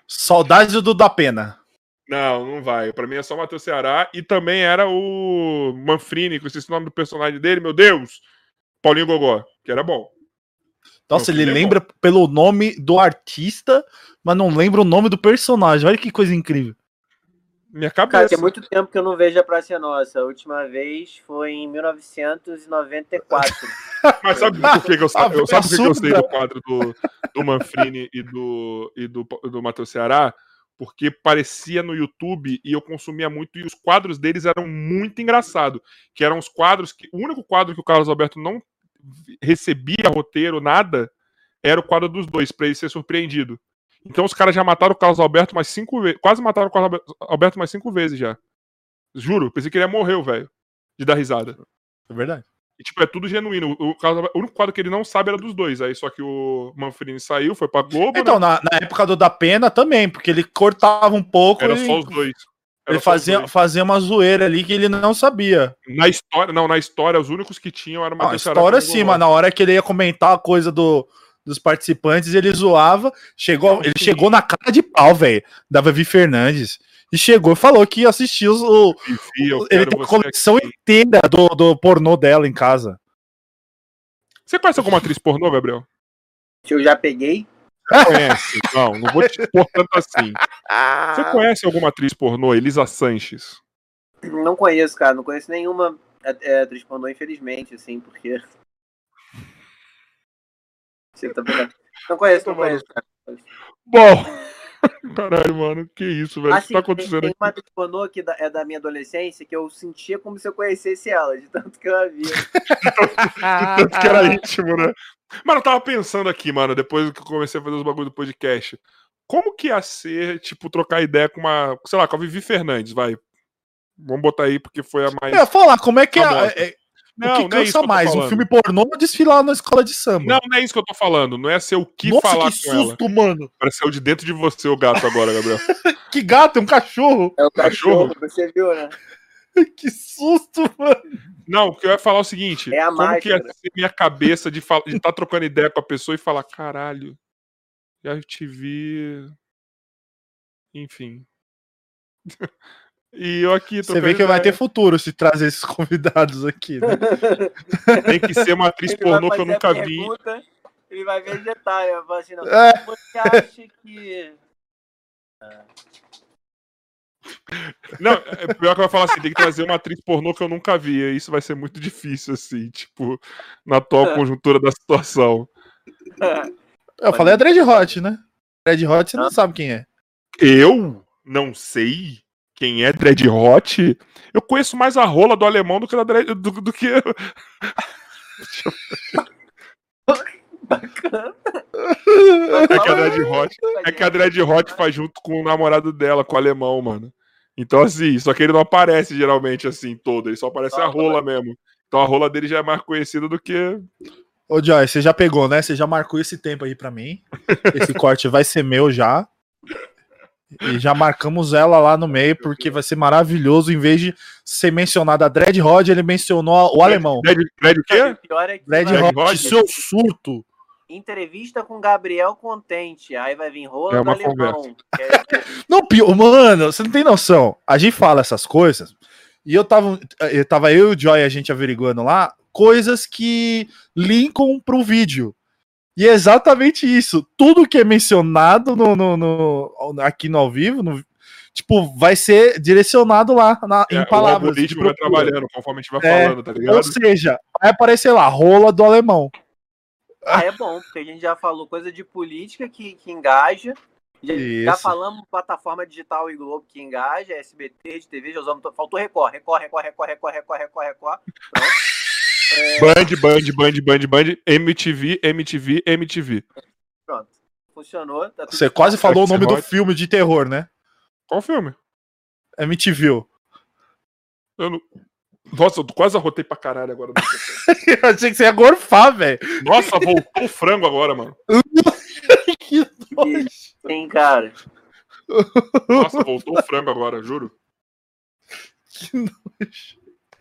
Saudades do da Pena. Não, não vai. Pra mim é só o Matheus Ceará. E também era o Manfrini, que eu esqueci o nome do personagem dele, meu Deus! Paulinho Gogó, que era bom. Nossa, ele é lembra pelo nome do artista, mas não lembra o nome do personagem. Olha que coisa incrível. Minha Cara, cabeça. tem muito tempo que eu não vejo a Praça é Nossa. A última vez foi em 1994. [LAUGHS] Mas sabe por que, que eu, sabe, [LAUGHS] eu, sabe por que, que eu sei do quadro do, do Manfrini e do, e do, do Matheus Ceará? Porque parecia no YouTube e eu consumia muito, e os quadros deles eram muito engraçados. Que eram os quadros que. O único quadro que o Carlos Alberto não recebia roteiro, nada, era o quadro dos dois, pra ele ser surpreendido. Então os caras já mataram o Carlos Alberto mais cinco vezes. Quase mataram o Carlos Alber- Alberto mais cinco vezes já. Juro, pensei que ele ia morrer, velho. De dar risada. É verdade. E, tipo, é tudo genuíno. O, o único quadro que ele não sabe era dos dois. Aí só que o Manfrini saiu, foi pra Globo, Então, né? na, na época do da Pena também, porque ele cortava um pouco Era e só os dois. Era ele fazia, dois. fazia uma zoeira ali que ele não sabia. Na história, não, na história, os únicos que tinham eram o Ah, a Matheus Ceará história sim, mas na hora que ele ia comentar a coisa do, dos participantes, ele zoava. Chegou, ele chegou na cara de pau, velho, da Vivi Fernandes. E chegou e falou que ia assistir os, o, eu ele tem a coleção aqui. inteira do, do pornô dela em casa. Você conhece alguma atriz pornô, Gabriel? que eu já peguei. Conhece? Não, não vou te expor tanto assim. Você [LAUGHS] conhece alguma atriz pornô? Elisa Sanches? Não conheço, cara. Não conheço nenhuma é, é, atriz pornô, infelizmente, assim, porque. Você tá. Não conheço, não conheço, cara. Bom. [LAUGHS] Caralho, mano, que isso, velho? O que Assim, tá tem, acontecendo tem aqui? uma atriz pornô que é da minha adolescência que eu sentia como se eu conhecesse ela, de tanto que eu a via. [LAUGHS] Tanto que era íntimo, né? Mano, eu tava pensando aqui, mano, depois que eu comecei a fazer os bagulho do podcast. Como que ia ser, tipo, trocar ideia com uma, sei lá, com a Vivi Fernandes, vai. Vamos botar aí porque foi a mais. Ia falar, como é que é, Famosa. É- o Não, que não é cansa que eu tô mais? Um filme pornô ou desfilar na escola de samba? Não, não é isso que eu tô falando. Não é ser o que Nossa, falar que com ela. susto, mano. Pareceu de dentro de você o gato agora, Gabriel. [LAUGHS] Que gato, é um cachorro. É o Cachorro? cachorro, você viu, né? [LAUGHS] Que susto, mano. Não, o que eu ia falar é o seguinte: É a como que ia máscara. ser minha cabeça de estar de tá trocando ideia com a pessoa e falar, caralho, já te vi. Enfim. [LAUGHS] e eu aqui Você vê que vai ter futuro se trazer esses [LAUGHS] convidados aqui, né? Tem que ser uma [LAUGHS] atriz Ele pornô que eu nunca vi. pergunta, Ele vai vegetar, eu vou assim, não. É. Você acha que. Não, é pior que vai falar assim: tem que trazer uma atriz pornô que eu nunca vi. e Isso vai ser muito difícil, assim, tipo, na atual conjuntura da situação. Eu falei a Dread Hot, né? Dread Hot você não sabe quem é. Eu não sei quem é Dread Hot. Eu conheço mais a rola do alemão do que a Dread, do, do que. Bacana. É que a Dread Hot. É que a Dread Hot faz junto com o namorado dela, com o alemão, mano. Então, assim, só que ele não aparece geralmente assim todo, ele só aparece a rola mesmo. Então a rola dele já é mais conhecida do que. Ô, Joy, você já pegou, né? Você já marcou esse tempo aí pra mim. Esse corte vai ser meu já. E já marcamos ela lá no meio, porque vai ser maravilhoso. Em vez de ser mencionado a Dread Rod, ele mencionou o alemão. Dread, Dread o O quê? pior é que Dread Dread Rod, Rod? seu surto. entrevista com Gabriel Contente. Aí vai vir rola É alemão. é- [LAUGHS] Não, pior, mano, você não tem noção. A gente fala essas coisas, e eu tava, eu tava eu e o Joy, a gente averiguando lá, coisas que linkam pro vídeo. E é exatamente isso. Tudo que é mencionado no, no- no- aqui no ao vivo, no- tipo, vai ser direcionado lá na- É, em o palavras. de algoritmo vai procura. trabalhando conforme a gente vai É, falando, tá ligado? Ou seja, vai aparecer lá, rola do alemão. Ah, é bom, porque a gente já falou coisa de política que, que engaja. Já, já falamos plataforma digital e Globo que engaja, SBT, de TV, já usamos. to- Faltou Record, Record, Record, Record, Record, Record, Record, Record. Pronto. Band, Band, Band, Band, Band, MTV, MTV, MTV. Pronto. Funcionou. Tá tudo Você quase falou o nome do filme de terror, né? Qual filme? MTV. Eu não... Nossa, eu quase arrotei pra caralho agora. [LAUGHS] Eu achei que você ia gorfar, velho. Nossa, voltou o frango agora, mano. [LAUGHS] Que nojo. Sim, cara. Nossa, voltou o frango agora, juro.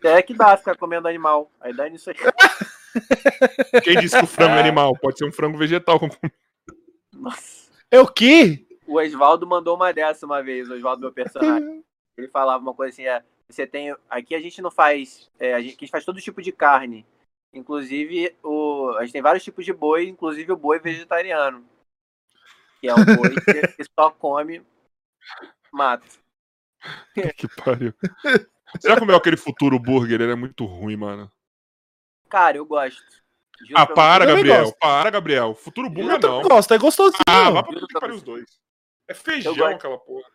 É que dá ficar comendo animal. Aí dá nisso aí. [LAUGHS] Quem disse que o frango é animal? Pode ser um frango vegetal. Nossa. É o quê? O Oswaldo mandou uma dessa uma vez, o Oswaldo, meu personagem. [LAUGHS] Ele falava uma coisa assim: é, você tem. Aqui a gente não faz. É, a, gente, aqui a gente faz todo tipo de carne. Inclusive, o, a gente tem vários tipos de boi, inclusive o boi vegetariano. Que é um boi que, que só come mato. [LAUGHS] que pariu. Você já comeu aquele futuro burger? Ele é muito ruim, mano. Cara, eu gosto. Juro Ah, para, Eu Gabriel. Para, Gabriel. Futuro Eu burger não. gosto, é gostosinho. Ah, vai pra os dois. É feijão aquela porra.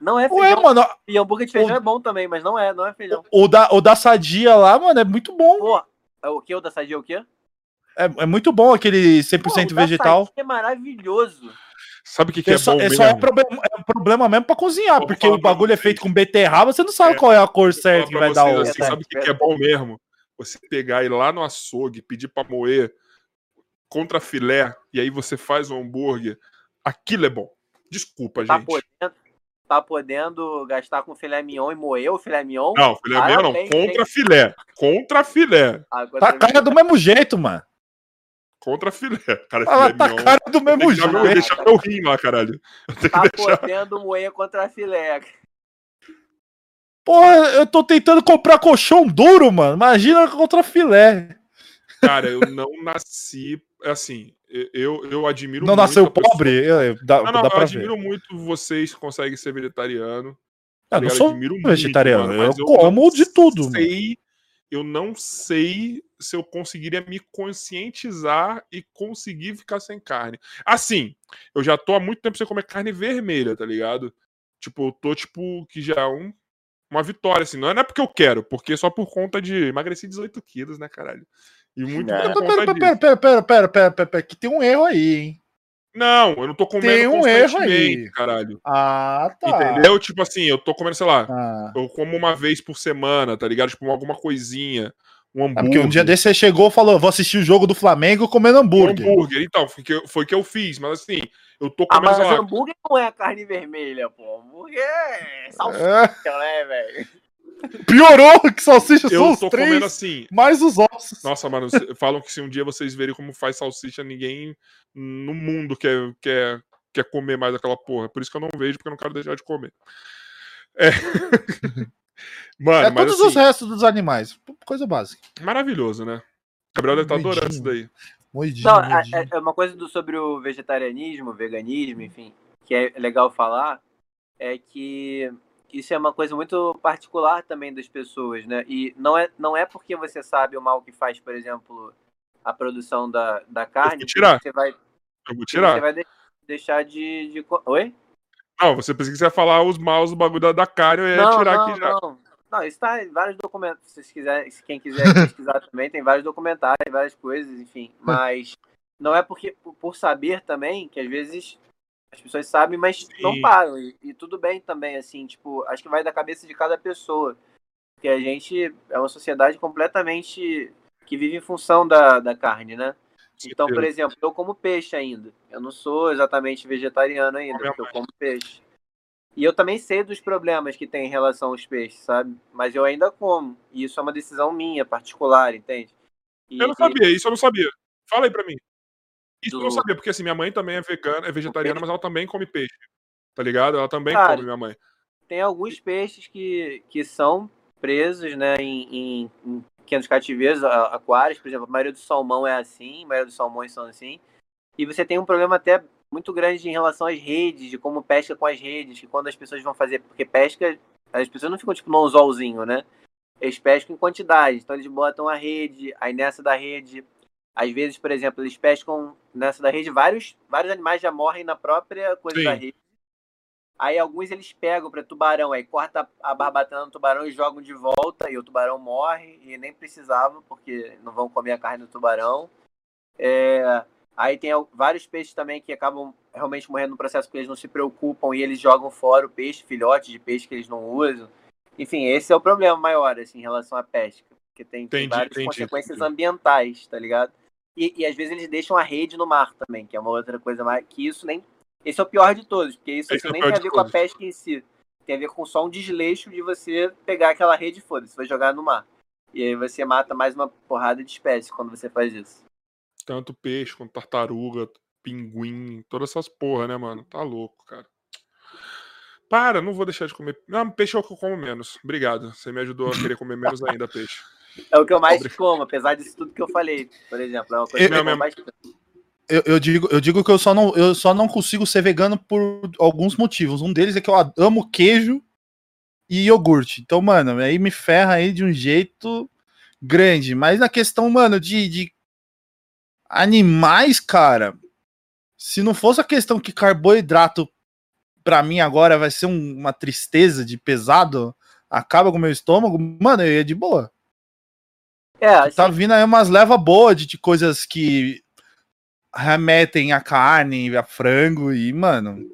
Não é Ué, feijão. mano, E hambúrguer de feijão o- é bom também, mas não é, não é feijão. o da, o da Sadia lá, mano, é muito bom. Pô, é o que? O da Sadia é o quê? É, é muito bom aquele Pô, 100% o da vegetal. Sadia é maravilhoso. Sabe o que, que É é, só, bom é mesmo? só é problema, é problema mesmo pra cozinhar, Vou porque o bagulho é feito com beterraba, você não sabe É. qual é a cor certa que vai dar vocês o. assim, sabe o que, que é bom mesmo? Você pegar e ir lá no açougue, pedir pra moer contra filé, e aí você faz um hambúrguer. Aquilo é bom. Desculpa, Tá gente. podendo, tá podendo gastar com filé mignon e moer o filé mignon? Não, filé mignon não. Contra filé. Contra filé. Agora Tá você cara do mesmo jeito, mano. Contra filé. Cara, Ela filé tá mignon. cara do Tem mesmo que deixar meu, jeito. deixar meu rim lá, caralho. Eu tá deixar. podendo moer contra filé. Porra, eu tô tentando comprar colchão duro, mano. Imagina contra filé. Cara, eu não nasci. Assim, eu, eu admiro Não muito. nasceu a pessoa- pobre? Eu- dá, Não, não, dá eu pra ver. admiro muito vocês que conseguem ser vegetariano. Eu tá não ligado? sou Admiro muito, vegetariano, mano, eu mas como não de tudo, mano. sei, Eu não sei se eu conseguiria me conscientizar e conseguir ficar sem carne. Assim, eu já tô há muito tempo sem comer carne vermelha, tá ligado? Tipo, eu tô, tipo, que já é um, uma vitória, assim. Não é, não é porque eu quero, porque só por conta de emagrecer 18 quilos, né, caralho? E muito É. por Pera, conta pera, disso. pera, pera, pera, pera, pera, pera, pera, que tem um erro aí, hein? Não, eu não tô comendo Tem um erro aí. caralho. Ah, tá. Entendeu? Tipo assim, eu tô comendo, sei lá, Ah. eu como uma vez por semana, tá ligado? Tipo, alguma coisinha, um É hambúrguer. porque um dia desse você chegou e falou: vou assistir o jogo do Flamengo comendo um hambúrguer. hambúrguer. Então, foi que, eu- foi que eu fiz, mas assim, eu tô Ah, comendo, mas sei lá, hambúrguer não é carne vermelha, pô. Hambúrguer é É, salsicha, né, velho? piorou que salsicha são eu os tô três, comendo assim. mais os ossos. Nossa, mano, [LAUGHS] falam que se um dia vocês verem como faz salsicha, ninguém no mundo quer, quer, quer comer mais aquela porra. Por isso que eu não vejo, porque eu não quero deixar de comer. É. [LAUGHS] Mano, é mas todos assim, os restos dos animais. Coisa básica. maravilhoso, né? Gabriel deve estar adorando isso daí. Moidinho, Não, é, moidinho. é- é uma coisa do- sobre o vegetarianismo, veganismo, enfim, que é legal falar, é que isso é uma coisa muito particular também das pessoas, né? E não é, não é porque você sabe o mal que faz, por exemplo, a produção da, da carne, que tirar. você vai, Eu vou que tirar. você vai de- deixar de, de... Oi? Não, você pensou que você ia falar os maus do bagulho da, da carne, eu ia não, tirar não, aqui já. não. Não, isso tá em vários documentos. Se vocês quiserem, se quem quiser [LAUGHS] pesquisar também, tem vários documentários, várias coisas, enfim. Mas não é porque por- saber também que às vezes as pessoas sabem, mas não Sim. param. E, e tudo bem também, assim, tipo, acho que vai da cabeça de cada pessoa. Porque a gente é uma sociedade completamente que vive em função da, da carne, né? Então, por exemplo, eu como peixe ainda. Eu não sou exatamente vegetariano ainda, porque eu como peixe. E eu também sei dos problemas que tem em relação aos peixes, sabe? Mas eu ainda como. E isso é uma decisão minha, particular, entende? E, Eu não sabia, isso eu não sabia. Fala aí pra mim. Isso eu não Do- sabia, porque assim, minha mãe também é vegana, é vegetariana, mas ela também come peixe. Tá ligado? Ela também Cara, come, minha mãe. tem alguns peixes que, que são presos, né, em, em, em pequenos cativeiros, aquários, por exemplo, a maioria do salmão é assim, a maioria dos salmões são assim. E você tem um problema até muito grande em relação às redes, de como pesca com as redes, que quando as pessoas vão fazer, porque pesca, as pessoas não ficam tipo num anzolzinho, né? Eles pescam em quantidade, então eles botam a rede, aí nessa da rede, às vezes, por exemplo, eles pescam nessa da rede, vários, vários animais já morrem na própria coisa Sim. da rede. Aí alguns eles pegam para tubarão, aí corta a barbatana do tubarão e jogam de volta, e o tubarão morre, e nem precisava, porque não vão comer a carne do tubarão. É, aí tem vários peixes também que acabam realmente morrendo no processo porque eles não se preocupam e eles jogam fora o peixe, filhote de peixe que eles não usam. Enfim, esse é o problema maior, assim, em relação à pesca. Porque tem, tem Entendi, várias entendi, consequências entendi. ambientais, tá ligado? E, e às vezes eles deixam a rede no mar também, que é uma outra coisa mais. Que isso nem. Esse é o pior de todos, porque isso assim, é nem tem a ver com a pesca em si. tem a ver com só um desleixo de você pegar aquela rede e foda-se, vai jogar no mar. E aí você mata mais uma porrada de espécies quando você faz isso. Tanto peixe quanto tartaruga, pinguim, todas essas porra, né, mano? Tá louco, cara. Para, não vou deixar de comer. Não, peixe é o que eu como menos. Obrigado. Você me ajudou a querer comer menos ainda peixe. É o que eu mais Obrigado. como, apesar disso tudo que eu falei, por exemplo. É uma coisa Eu- que eu eu como mesmo. bastante. Eu, eu digo, eu digo que eu só, não, eu só não consigo ser vegano por alguns motivos. Um deles é que eu amo queijo e iogurte. Então, mano, aí me ferra aí de um jeito grande. Mas na questão, mano, de, de animais, cara, se não fosse a questão que carboidrato pra mim agora vai ser um- uma tristeza de pesado, acaba com o meu estômago, mano, eu ia de boa. É, assim, Tá vindo aí umas leva boa de, de coisas que remetem a carne, a frango e, mano,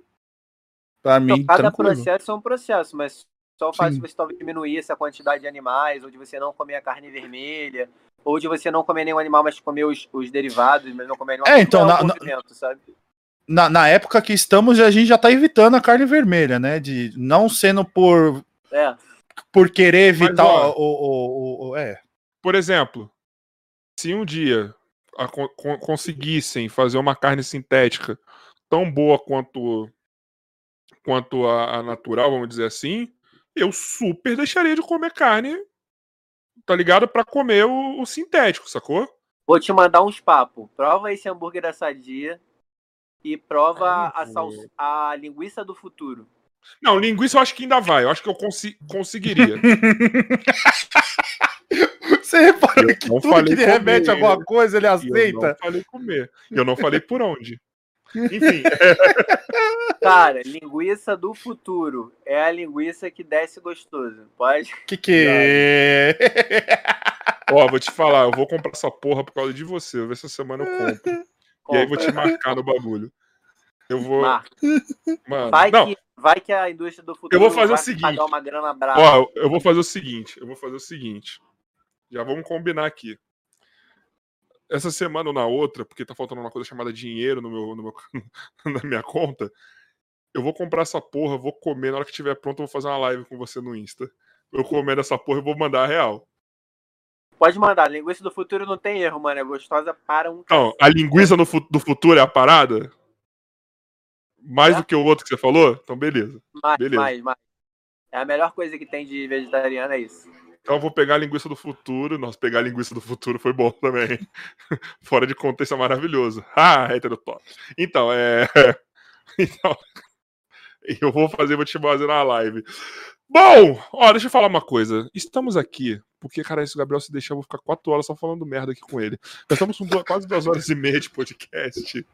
pra então, mim, cada tranquilo. processo é um processo, mas só o fato Sim. de você talvez diminuir essa quantidade de animais, ou de você não comer a carne vermelha, ou de você não comer nenhum animal, mas comer os, os derivados, mas não comer animal. É, então, um na- na- movimento, sabe? Na, na época que estamos, a gente já tá evitando a carne vermelha, né? De não sendo por, É. por querer evitar ó, o, o, o- o- É. Por exemplo, se um dia a- con- con- conseguissem fazer uma carne sintética tão boa quanto quanto a, a natural, vamos dizer assim, eu super deixaria de comer carne, tá ligado? Pra comer o, o sintético, sacou? Vou te mandar uns papos. Prova esse hambúrguer da Sadia e prova Ah, a, sal- a linguiça do futuro. Não, linguiça eu acho que ainda vai. Eu acho que eu consi- conseguiria. [LAUGHS] Você reparou Eu que não tudo falei que ele remete a alguma coisa, ele E eu aceita? não falei comer. Eu não falei por onde. Enfim, [LAUGHS] Cara, linguiça do futuro. É a linguiça que desce gostoso. Pode? Que que é? ó, vou te falar, eu vou comprar essa porra por causa de você. Vou ver se essa semana eu compro. E aí vou te marcar no bagulho. Eu vou. Mano, Vai, não, que, vai que a indústria do futuro Eu vou fazer vai o seguinte. pagar uma grana brava. ó, eu vou fazer o seguinte. Eu vou fazer o seguinte. Já vamos combinar aqui. Essa semana ou na outra, porque tá faltando uma coisa chamada dinheiro no meu, no meu- [LAUGHS] na minha conta, eu vou comprar essa porra, vou comer. Na hora que estiver pronto, eu vou fazer uma live com você no Insta. Eu comendo essa porra, eu vou mandar a real. Pode mandar. Linguiça do futuro não tem erro, mano. É gostosa para um Então, a linguiça no do futuro é a parada? Mais É. do que o outro que você falou? Então, beleza. mais, beleza. mais, mais. É a melhor coisa que tem de vegetariano, é isso. Então, eu vou pegar a linguiça do futuro. Nossa, pegar a linguiça do futuro foi bom [LAUGHS] também. Fora de contexto é maravilhoso. [LAUGHS] Ah, hétero top. Então, é. [LAUGHS] Então, eu vou fazer, vou te fazer na live. Bom, ó, deixa eu falar uma coisa. Estamos aqui, porque, cara, se o Gabriel se deixar, eu vou ficar quatro horas só falando merda aqui com ele. Nós estamos com quase duas horas e meia de podcast.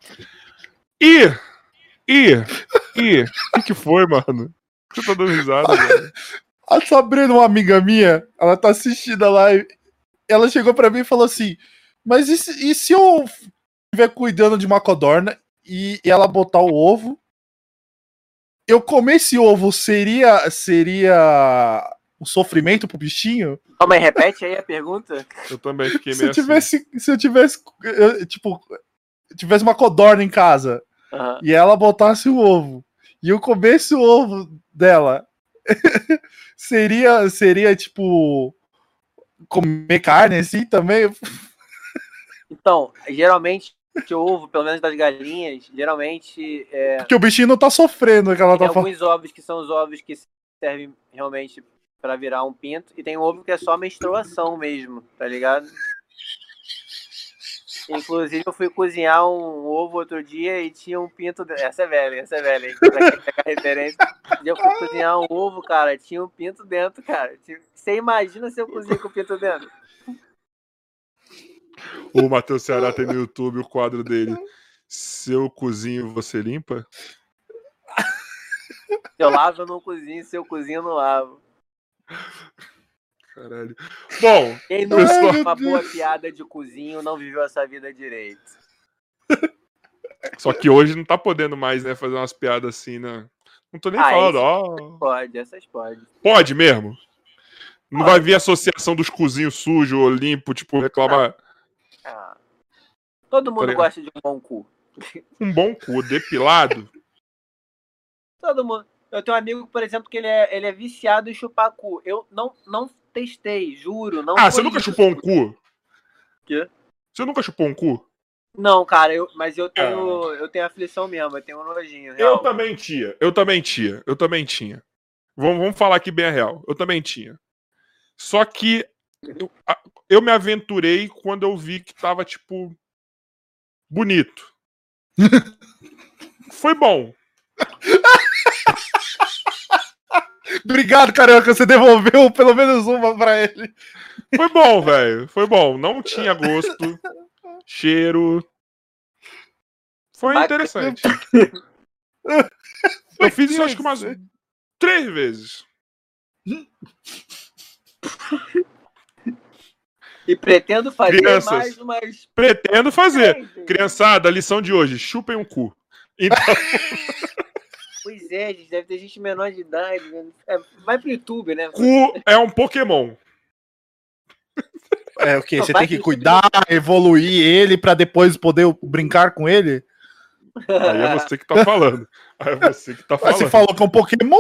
E. E. E. O que, foi, mano? Você tá dando risada, [LAUGHS] velho? A Sabrina, uma amiga minha, ela tá assistindo a live. Ela chegou pra mim e falou assim: Mas e se, e se eu estiver cuidando de uma codorna e ela botar o ovo? Eu comer esse ovo seria seria um sofrimento pro bichinho? Calma aí, repete aí a pergunta. Eu também fiquei Se meio eu assim. tivesse, se eu tivesse, eu, tipo, tivesse uma codorna em casa Aham. e ela botasse o ovo e eu comesse o ovo dela, [LAUGHS] seria, seria tipo comer carne assim também? Então, geralmente, o ovo, pelo menos das galinhas, geralmente é, Porque o bichinho não tá sofrendo que ela tem tá falando. alguns ovos que são os ovos que servem realmente pra virar um pinto, e tem um ovo que é só menstruação mesmo, tá ligado? Inclusive, eu fui cozinhar um ovo outro dia e tinha um pinto. de- Essa é velha, essa é velha, hein? Pra referência. Eu fui cozinhar um ovo, cara, tinha um pinto dentro, cara. Você imagina se eu cozinho com o pinto dentro? O Matheus Ceará tem no YouTube o quadro dele. Seu cozinho, você limpa? Se eu lavo, eu não cozinho, se eu cozinho, eu não lavo. Caralho. Bom, Quem [LAUGHS] não Pessoal- uma boa piada de cozinho não viveu essa vida direito. [LAUGHS] só que hoje não tá podendo mais, né, fazer umas piadas assim, né? Não tô nem Ah, falando, ó. Pode, essas pode. Pode mesmo? Não Pode. vai vir a associação dos cozinhos sujos ou limpo, tipo, reclamar. Ah. Todo mundo ligado? gosta de um bom cu. [LAUGHS] Um bom cu depilado. Todo mundo. Eu tenho um amigo, por exemplo, que ele é, ele é viciado em chupar cu. Eu não, não testei, juro. Não Ah, foi você nunca isso. chupou um cu? Quê? Você nunca chupou um cu? Não, cara, eu, mas eu tenho, eu tenho aflição mesmo, eu tenho um nojinho. Eu Real. também tinha, eu também tinha, eu também tinha. Vamos, vamos falar aqui bem a real. Eu também tinha. Só que eu, a- eu me aventurei quando eu vi que tava, tipo, bonito. [LAUGHS] Foi bom. Obrigado, carioca. Você devolveu pelo menos uma pra ele. Foi bom, velho. Foi bom. Não tinha gosto, cheiro. Foi Bacana. interessante. [LAUGHS] Eu fiz isso acho que umas três vezes. E pretendo fazer Crianças. mais umas. Pretendo fazer. Criançada, lição de hoje: chupem um cu. Então, [LAUGHS] Pois é, gente, deve ter gente menor de idade. né? É, vai pro YouTube, né? cu é um Pokémon. É o quê? Você tem que cuidar, evoluir ele pra depois poder brincar com ele? Aí é você que tá falando. Aí é você que tá Mas falando. você falou que é um Pokémon?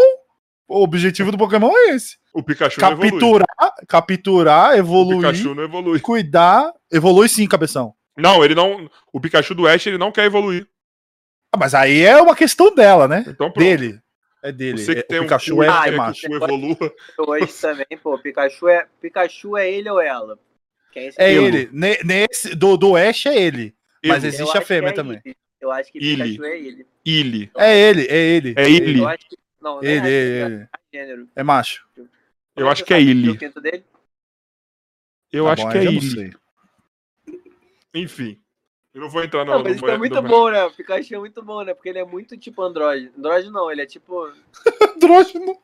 O objetivo do Pokémon é esse. O Pikachu não evolui. Capturar, capturar, O evoluir, Pikachu não evolui. cuidar. Evolui sim, cabeção. Não, ele não. O Pikachu do Ash ele não quer evoluir. Ah, mas aí é uma questão dela, né? Então, pronto. Dele. É dele. Você que É- tem o um Pikachu cu é, e é macho. evolua. [LAUGHS] Hoje também, pô, Pikachu é, Pikachu é ele ou ela? Quem É Ele. ele. Ne- Nesse, do, do Ash é ele. Mas Ele. existe Eu a fêmea é também. ele. Eu acho que Ele. Pikachu é ele. Ele. É ele, é ele. É ele. Eu acho que. Não, não Ele, é, ele, é, ele. gênero. É macho. Eu acho que é ele. Eu Tá acho bom, que é ele. Enfim. Eu não vou entrar Não, mas no isso é muito bom, né? O Pikachu é muito bom, né? Porque ele é muito tipo androide. Androide não, ele é tipo. [LAUGHS] Andrógeno.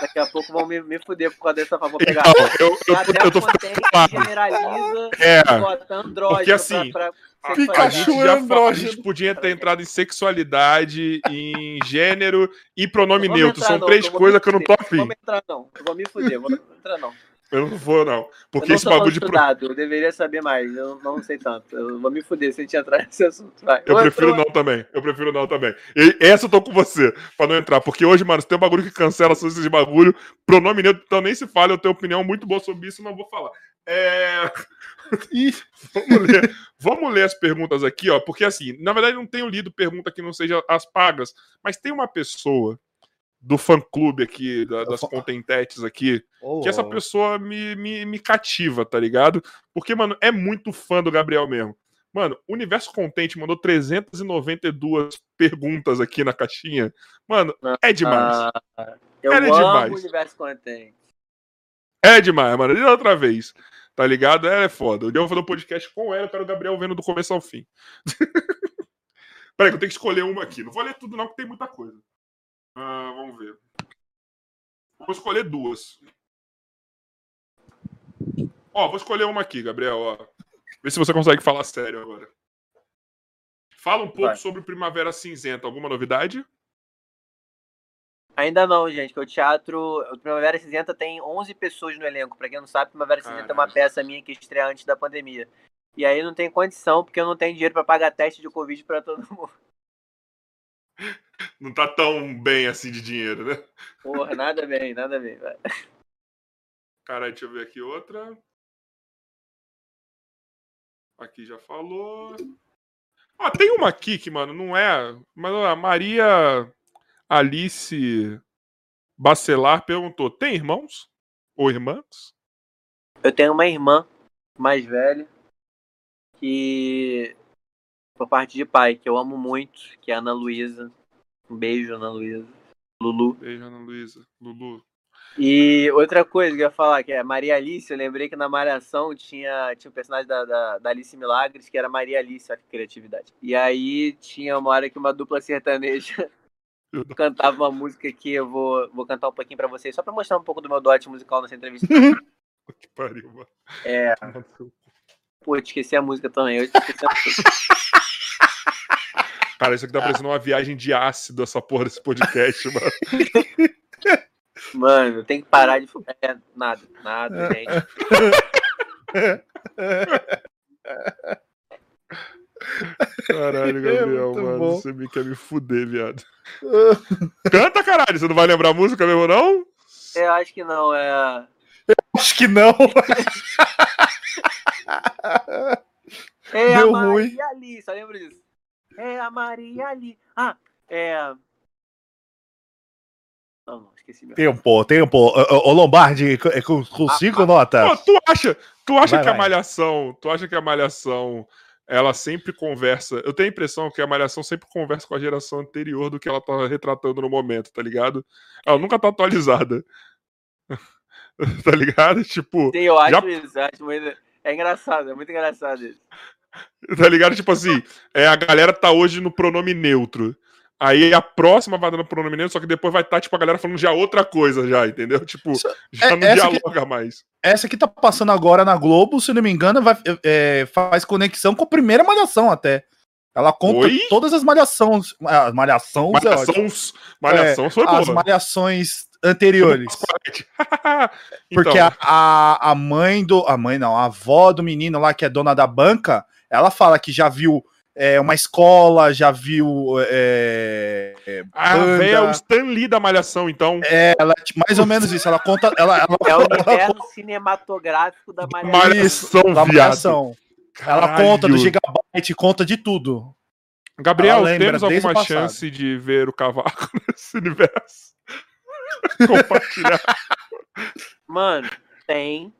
Daqui a pouco vão me, me fuder por causa dessa favor pegar. Então, eu, eu, tô- Até eu tô o contente claro. generaliza É. bota androide Porque assim, pra, pra A gente, é já a gente podia ter entrado em sexualidade, em gênero e pronome Não neutro. São não, três vou coisas que eu não tô afim. Vamos entrar, não. Eu vou me fuder, vou não entrar, não. Eu não vou, não. Eu Porque não esse bagulho de. pro- estudado, eu deveria saber mais. Eu não sei tanto. Eu vou me fuder se a gente entrar nesse assunto. Vai. Eu Ou prefiro não também. Eu prefiro não também. E essa eu tô com você, pra não entrar. Porque hoje, mano, se tem um bagulho que cancela essas de bagulho, pronome neutro, então nem se fala. Eu tenho opinião muito boa sobre isso, não vou falar. É. [LAUGHS] Ih, Vamos ler, vamos ler as perguntas aqui, ó. Porque assim, na verdade, não tenho lido pergunta que não seja as pagas, mas tem uma pessoa do fã-clube aqui, da- das contentetes aqui, ô, que essa pessoa me, me, me cativa, tá ligado? Porque, mano, é muito fã do Gabriel mesmo. Mano, o Universo Contente mandou 392 perguntas aqui na caixinha. Mano, é demais. Ah, eu Era amo demais. o universo contente. É demais, mano. E outra vez. Tá ligado? Ela é foda. O dia eu vou fazer um podcast com ela, eu quero o Gabriel vendo do começo ao fim. [LAUGHS] Peraí, que eu tenho que escolher uma aqui. Não vou ler tudo, não, porque tem muita coisa. Ah, vamos ver. Vou escolher duas. Ó, vou escolher uma aqui, Gabriel. Ó. Vê se você consegue falar sério agora. Fala um pouco Vai. sobre Primavera Cinzenta. Alguma novidade? Ainda não, gente, que o teatro. O Primavera Cinzenta tem 11 pessoas no elenco. Pra quem não sabe, Primavera Cinzenta é uma peça minha que estreia antes da pandemia. E aí não tem condição, porque eu não tenho dinheiro pra pagar teste de Covid pra todo [LAUGHS] mundo. Não tá tão bem assim de dinheiro, né? Porra, nada bem, nada bem, velho. Caralho, deixa eu ver aqui outra. Aqui já falou. Ah, tem uma aqui que, mano, não é. Mas a Maria Alice Bacelar perguntou: tem irmãos? Ou irmãs? Eu tenho uma irmã mais velha que. Por parte de pai, que eu amo muito, que é a Ana Luísa. Um beijo, Ana Luísa. Lulu. Beijo, Ana Luísa. Lulu. E outra coisa que eu ia falar, que é Maria Alice, eu lembrei que na Malhação tinha, tinha um personagem da, da, da Alice Milagres, que era Maria Alice, olha que criatividade. E aí tinha uma hora que uma dupla sertaneja [LAUGHS] [LAUGHS] cantava uma música que eu vou, vou cantar um pouquinho pra vocês, só pra mostrar um pouco do meu dote musical nessa entrevista. [LAUGHS] Que pariu, mano. É, pô, eu esqueci a música também. Eu esqueci a música. Cara, isso aqui tá parecendo uma viagem de ácido, essa porra desse podcast, mano. [LAUGHS] Mano, tem que parar de. É, nada, nada, gente. Caralho. Caralho, Gabriel, Muito mano. bom. Você me quer me fuder, viado. Canta, caralho. Você não vai lembrar a música mesmo, não? Eu acho que não, é. Acho que não. [LAUGHS] É Deu a ruim. Maria ali, só lembro disso. É a Maria ali. Ah, é. Não, não, esqueci meu. Tempo, tempo. Ô, ô, Lombardi, é com, com Ah, cinco ah. Pô, notas. tu acha, tu acha Vai, que a vai. Malhação, tu acha que a Malhação, ela sempre conversa, eu tenho a impressão que a Malhação sempre conversa com a geração anterior do que ela tá retratando no momento, tá ligado? Ela nunca tá atualizada. [LAUGHS] tá ligado? Tipo, Sim, eu acho Já- isso, eu acho muito. É engraçado, é muito engraçado isso. [LAUGHS] tá ligado? Tipo assim, é, a galera tá hoje no pronome neutro. Aí a próxima vai dando pronome neutro, só que depois vai estar, tipo, a galera falando já outra coisa já, entendeu? [LAUGHS] Tipo, Isso- já é- não que- dialoga mais. Essa que tá passando agora na Globo, se não me engano, vai, é, faz conexão com a primeira malhação até. Ela conta Oi? todas as malhações. As malhações, é. Malhação, malhação foi as boa. malhações anteriores. [LAUGHS] Porque Então, a, a, a mãe do. A mãe não, a avó do menino lá, que é dona da banca, ela fala que já viu é, uma escola, já viu. É, é, a banda. véia é o Stan Lee da malhação, então. é, ela, mais ou menos isso. Ela conta. Ela, ela, É o universo cinematográfico da Maria. Malhação, da viado. malhação. Ela conta do Gigabyte, conta de tudo. Gabriel, Ela lembra temos alguma passado. chance de ver o cavaco [LAUGHS] nesse universo? [LAUGHS] Compartilhar. Mano, tem.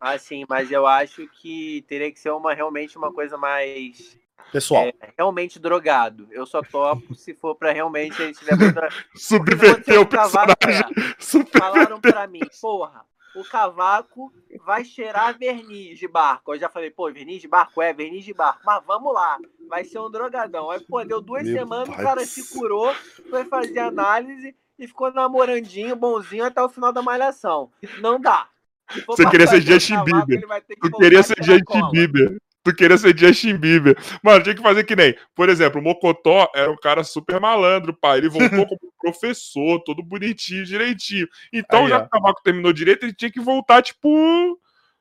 Assim, mas eu acho que teria que ser uma realmente uma coisa mais. Pessoal, é, realmente drogado. Eu só topo se for pra realmente a gente muita. Subverter o personagem. [LAUGHS] falaram pra mim, porra, o cavaco vai cheirar verniz de barco. Eu já falei, pô, verniz de barco? É, verniz de barco. Mas vamos lá, vai ser um drogadão. Aí, pô, deu duas Meu semanas, o cara se curou, foi fazer análise e ficou namorandinho, bonzinho até o final da malhação. Não dá. Você queria ser Justin Bieber. ele vai ter que Tu queria a ser Justin. Bieber. Tu queria ser Justin Bieber. Mano, tinha que fazer que nem. Por exemplo, o Mocotó era um cara super malandro, pai. Ele voltou [LAUGHS] como professor, todo bonitinho, direitinho. Então, Aí, já que o Cavaco terminou direito, ele tinha que voltar, tipo,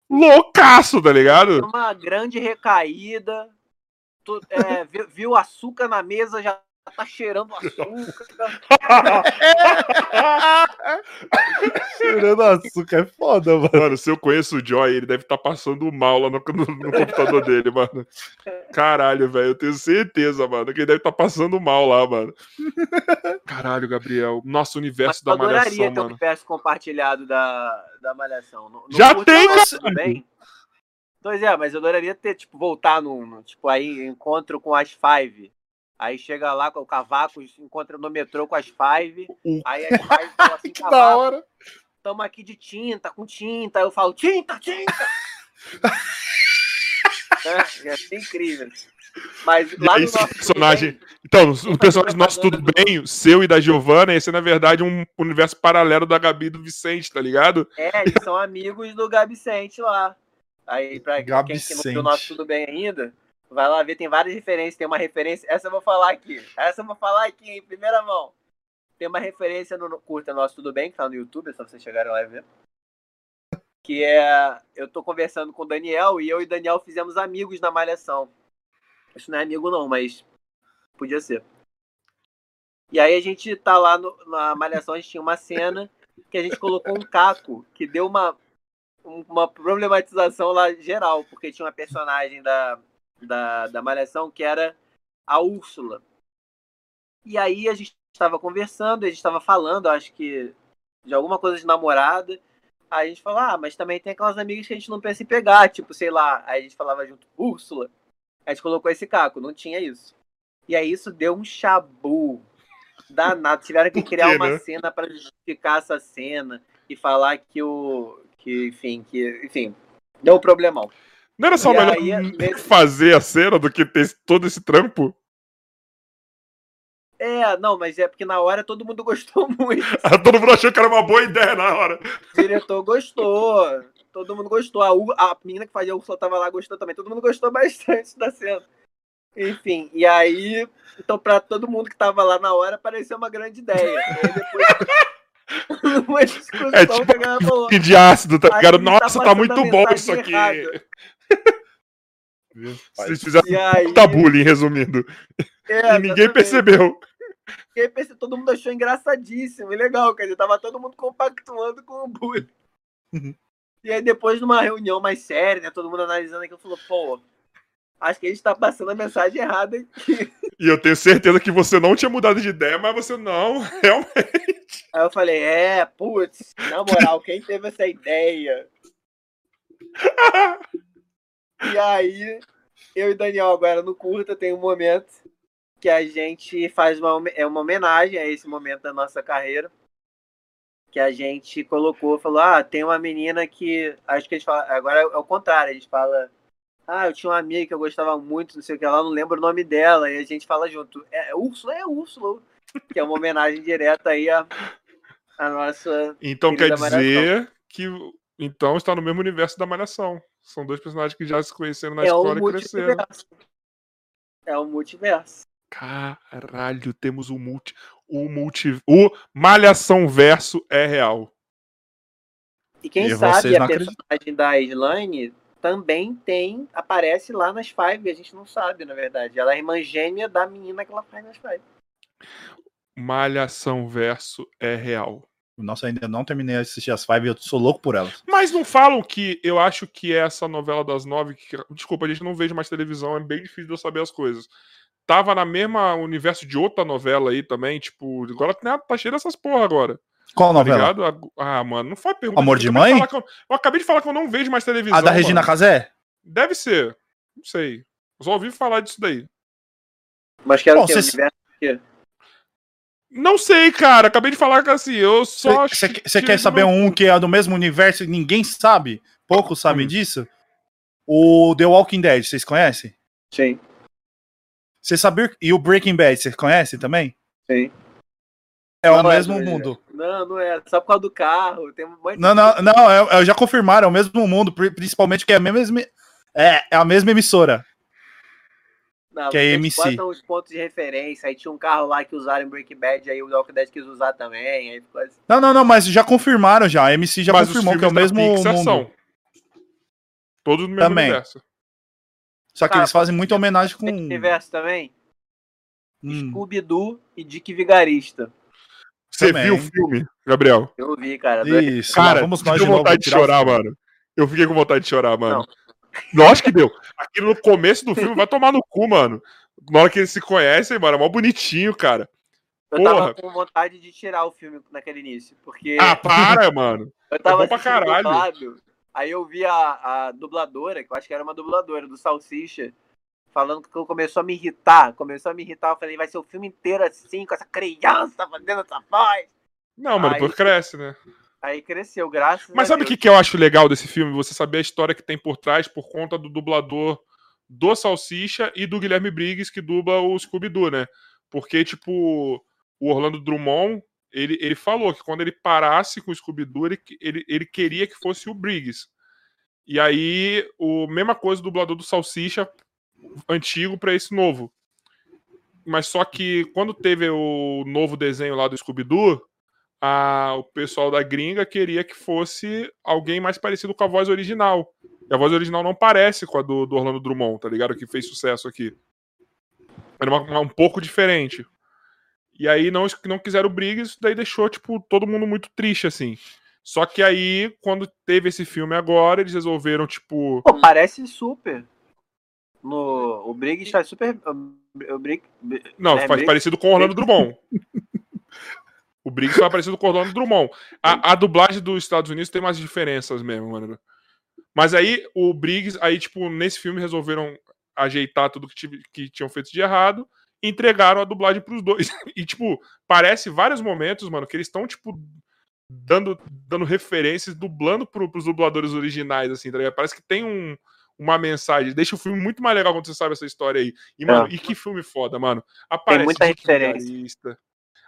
loucaço, tá ligado? Uma grande recaída. tu- é, [LAUGHS] viu, viu açúcar na mesa, já tá cheirando açúcar. [LAUGHS] cheirando açúcar é foda, mano. Mano, se eu conheço o Joy, ele deve estar passando mal lá no, no- no computador dele, mano. Caralho, velho, eu tenho certeza, mano, que ele deve estar passando mal lá, mano. Caralho, Gabriel. Nosso Mas universo eu da adoraria malhação, ter um mano. universo compartilhado da, da Malhação. Não Já tem, cara! Pois é, mas eu adoraria ter, tipo, voltar no, no, tipo, aí encontro com as Five. Aí chega lá com o Cavaco, encontra no metrô com as Five. O- Aí as Five [LAUGHS] falam assim, Que da hora. tamo aqui de tinta, com tinta. Aí eu falo, tinta, tinta! [LAUGHS] é, ia ser incrível. Mas lá no nosso personagem. Bem, Então, o personagem nosso Tudo propaganda Bem, o seu e da Giovanna, esse é, na verdade, um universo paralelo da Gabi e do Vicente, tá ligado? É, eles são amigos do Gabi Sente lá. Aí, pra Gabi quem que não Sente. viu o nosso Tudo Bem ainda, vai lá ver, tem várias referências. Tem uma referência, essa eu vou falar aqui. Essa eu vou falar aqui em primeira mão. Tem uma referência no curta Nosso Tudo Bem, que tá no YouTube, é só vocês chegarem lá e ver. Que é. Eu tô conversando com o Daniel e eu e o Daniel fizemos amigos na Malhação. Isso não é amigo, não, mas podia ser. E aí a gente tá lá no- na Malhação, a gente tinha uma cena que a gente colocou um caco que deu uma, um- uma problematização lá geral, porque tinha uma personagem da, da, da Malhação que era a Úrsula. E aí a gente estava conversando, a gente estava falando, acho que de alguma coisa de namorada. Aí a gente falou, ah, mas também tem aquelas amigas que a gente não pensa em pegar, tipo, sei lá. Aí a gente falava junto, Úrsula. Aí a gente colocou esse caco, não tinha isso. E aí isso deu um chabu danado. Tiveram que quê, criar uma né? cena para justificar essa cena e falar que o. que, enfim, que. Enfim, deu um problemão. Não era só E melhor aí, [LAUGHS] fazer a cena do que ter todo esse trampo? É, não, mas é porque na hora todo mundo [LAUGHS] gostou muito. [LAUGHS] Todo mundo achou que era uma boa ideia na hora. O diretor gostou. Todo mundo gostou. A, U- a menina que fazia a Úrsula tava lá gostou também. Todo mundo gostou bastante da cena. Enfim, e aí, então pra todo mundo que tava lá na hora, pareceu uma grande ideia. Depois, discussão É tipo. Que de ácido, tá "Acho ligado? ele Nossa, tá passando muito bom isso aqui. errada." Vocês fizeram E aí. puta bullying, resumindo. É, E ninguém percebeu. Ninguém percebeu, todo mundo achou engraçadíssimo e legal, quer dizer, tava todo mundo compactuando com o bullying. Uhum. E aí depois numa reunião mais séria, né, todo mundo analisando aquilo, falou, pô, acho que a gente tá passando a mensagem errada aqui. [LAUGHS] E eu tenho certeza que você não tinha mudado de ideia, mas você não, [LAUGHS] realmente. Aí eu falei, é, putz, na moral, quem teve essa ideia? [LAUGHS] E aí, eu e Daniel agora no curta tem um momento que a gente faz uma, é uma homenagem a esse momento da nossa carreira. Que a gente colocou, falou, ah, tem uma menina que. Acho que a gente fala. Agora é o contrário, a gente fala. Ah, eu tinha uma amiga que eu gostava muito, não sei o que lá, não lembro o nome dela, e a gente fala junto. É, é Úrsula? É Úrsula. Que é uma homenagem direta aí à, à nossa. Então quer dizer que então está no mesmo universo da Malhação. São dois personagens que já se conheceram na é escola e cresceram. É o multiverso. Caralho, temos o multi. O multi. O Malhação Verso é real. E quem E sabe a acreditam. personagem da Slane também tem, aparece lá nas Five, a gente não sabe, na verdade. Ela é irmã gêmea da menina que ela faz nas Five. Malhação Verso é real. Nossa, ainda não terminei de assistir as Five e eu sou louco por elas. Mas não falam que eu acho que essa novela das nove. Que, desculpa, a gente não vejo mais televisão, é bem difícil de eu saber as coisas. Tava na mesma universo de outra novela aí também, tipo, agora né, tá cheio dessas porra agora. Qual Tá novela? ligado? Ah, mano, não faz pergunta. Amor de Mãe? Eu, eu acabei de falar que eu não vejo mais televisão. a da Regina mano. Casé? Deve ser. Não sei. Eu só ouvi falar disso daí. Mas que era Bom, o quê? cês- Universo? Não sei, cara. Acabei de falar que assim, eu só. Você quer saber um que é do mesmo universo e ninguém sabe? Poucos sabem Hum. disso? O The Walking Dead, vocês conhecem? Sim, Você sabia? E o Breaking Bad, vocês conhecem também? sim. É o Não mesmo do- mundo. Não, não é. Só por causa do carro. Tem um monte Não, não, não, é, é, já confirmaram, é o mesmo mundo, pri- principalmente porque é a mesma, é, é a mesma emissora. Não, que é MC. botam os pontos de referência. Aí tinha um carro lá que usaram em Breaking Bad, aí o Walking Dead quis usar também. Aí ficou assim. Não, não, não, mas já confirmaram já. A MC já Mas confirmou que é o mesmo Pixar mundo. são. Todos no mesmo Também. universo. Só que eles fazem muita homenagem com. Universo também? Hum, Scooby-Doo e Dick Vigarista. Você Também. viu o filme, Gabriel? Eu vi, cara. isso, Cara, vamos nós deu de novo vontade de chorar, mano. Eu fiquei com vontade de chorar, mano. Lógico que deu. Aquilo no começo do [LAUGHS] filme vai tomar no cu, mano. Na hora que eles se conhecem, mano, é mó bonitinho, cara. Eu tava Porra. com vontade de tirar o filme naquele início. Porque Ah, para, mano. [LAUGHS] eu tava é bom pra caralho. dublado, aí eu vi a, a dubladora, que eu acho que era uma dubladora do Salsicha, falando que começou a me irritar. Começou a me irritar. Eu falei, vai ser o filme inteiro assim, com essa criança fazendo essa voz. Não, mano, Aí- depois cresce, né? Aí cresceu, graças Mas sabe o que, que eu acho legal desse filme? Você saber a história que tem por trás por conta do dublador do Salsicha e do Guilherme Briggs, que dubla o Scooby-Doo, né? Porque, tipo, o Orlando Drummond, ele, ele falou que quando ele parasse com o Scooby-Doo, ele, ele, ele queria que fosse o Briggs. E aí, o mesma coisa do dublador do Salsicha antigo pra esse novo. Mas só que quando teve o novo desenho lá do Scooby-Doo, a- o pessoal da gringa queria que fosse alguém mais parecido com a voz original. E a voz original não parece com a do, do Orlando Drummond, tá ligado? Que fez sucesso aqui. Era uma- uma- um pouco diferente. E aí não, não quiseram o Briggs, daí deixou, tipo, todo mundo muito triste, assim. Só que aí, quando teve esse filme agora, eles resolveram, tipo. Pô, parece super. No, o Briggs faz super. O, o Briggs, Não, É, faz Briggs- parecido com o Orlando Drummond. [LAUGHS] o Briggs faz parecido com o Orlando Drummond. A, a dublagem dos Estados Unidos tem umas diferenças mesmo, mano. Mas aí o Briggs, aí, tipo, nesse filme resolveram ajeitar tudo que, que tinham feito de errado e entregaram a dublagem pros dois. [LAUGHS] E, tipo, parece vários momentos, mano, que eles estão, tipo, dando, dando referências, dublando pro, pros dubladores originais, assim, tá ligado? Parece que tem um, uma mensagem. Deixa o filme muito mais legal quando você sabe essa história aí. E, mano, e que filme foda, mano. Aparece muita Dick referência.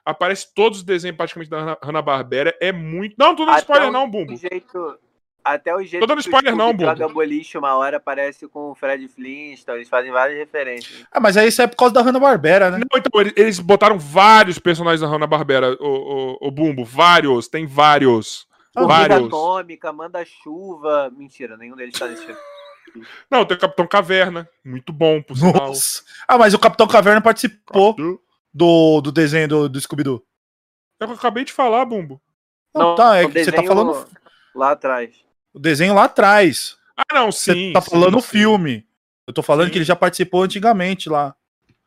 Aparece todos os desenhos praticamente da Hanna- Hanna-Barbera. É muito. Não, não tô dando Até spoiler, o- não, Bumbo. jeito. Até o jeito Tô dando que o spoiler não, Bumbo. joga boliche uma hora parece com o Fred Flintstone. Eles fazem várias referências. Ah, mas aí isso é por causa da Hanna-Barbera, né? Não, então, eles, botaram vários personagens da Hanna-Barbera, o, o, o Bumbo. Vários, tem vários. Ah, Formiga vários. Atômica, Manda Chuva. Mentira, nenhum deles tá nesse filme. Não, tem o Capitão Caverna. Muito bom, por sinal. Nossa. Ah, mas o Capitão Caverna participou Do- do, do desenho do, do Scooby-Doo. É o que eu acabei de falar, Bumbo. Não, tá, é o que você tá falando Lá atrás. o desenho lá atrás. Ah, não, Você sim. tá sim, falando o filme. Eu tô falando Sim. que ele já participou antigamente lá.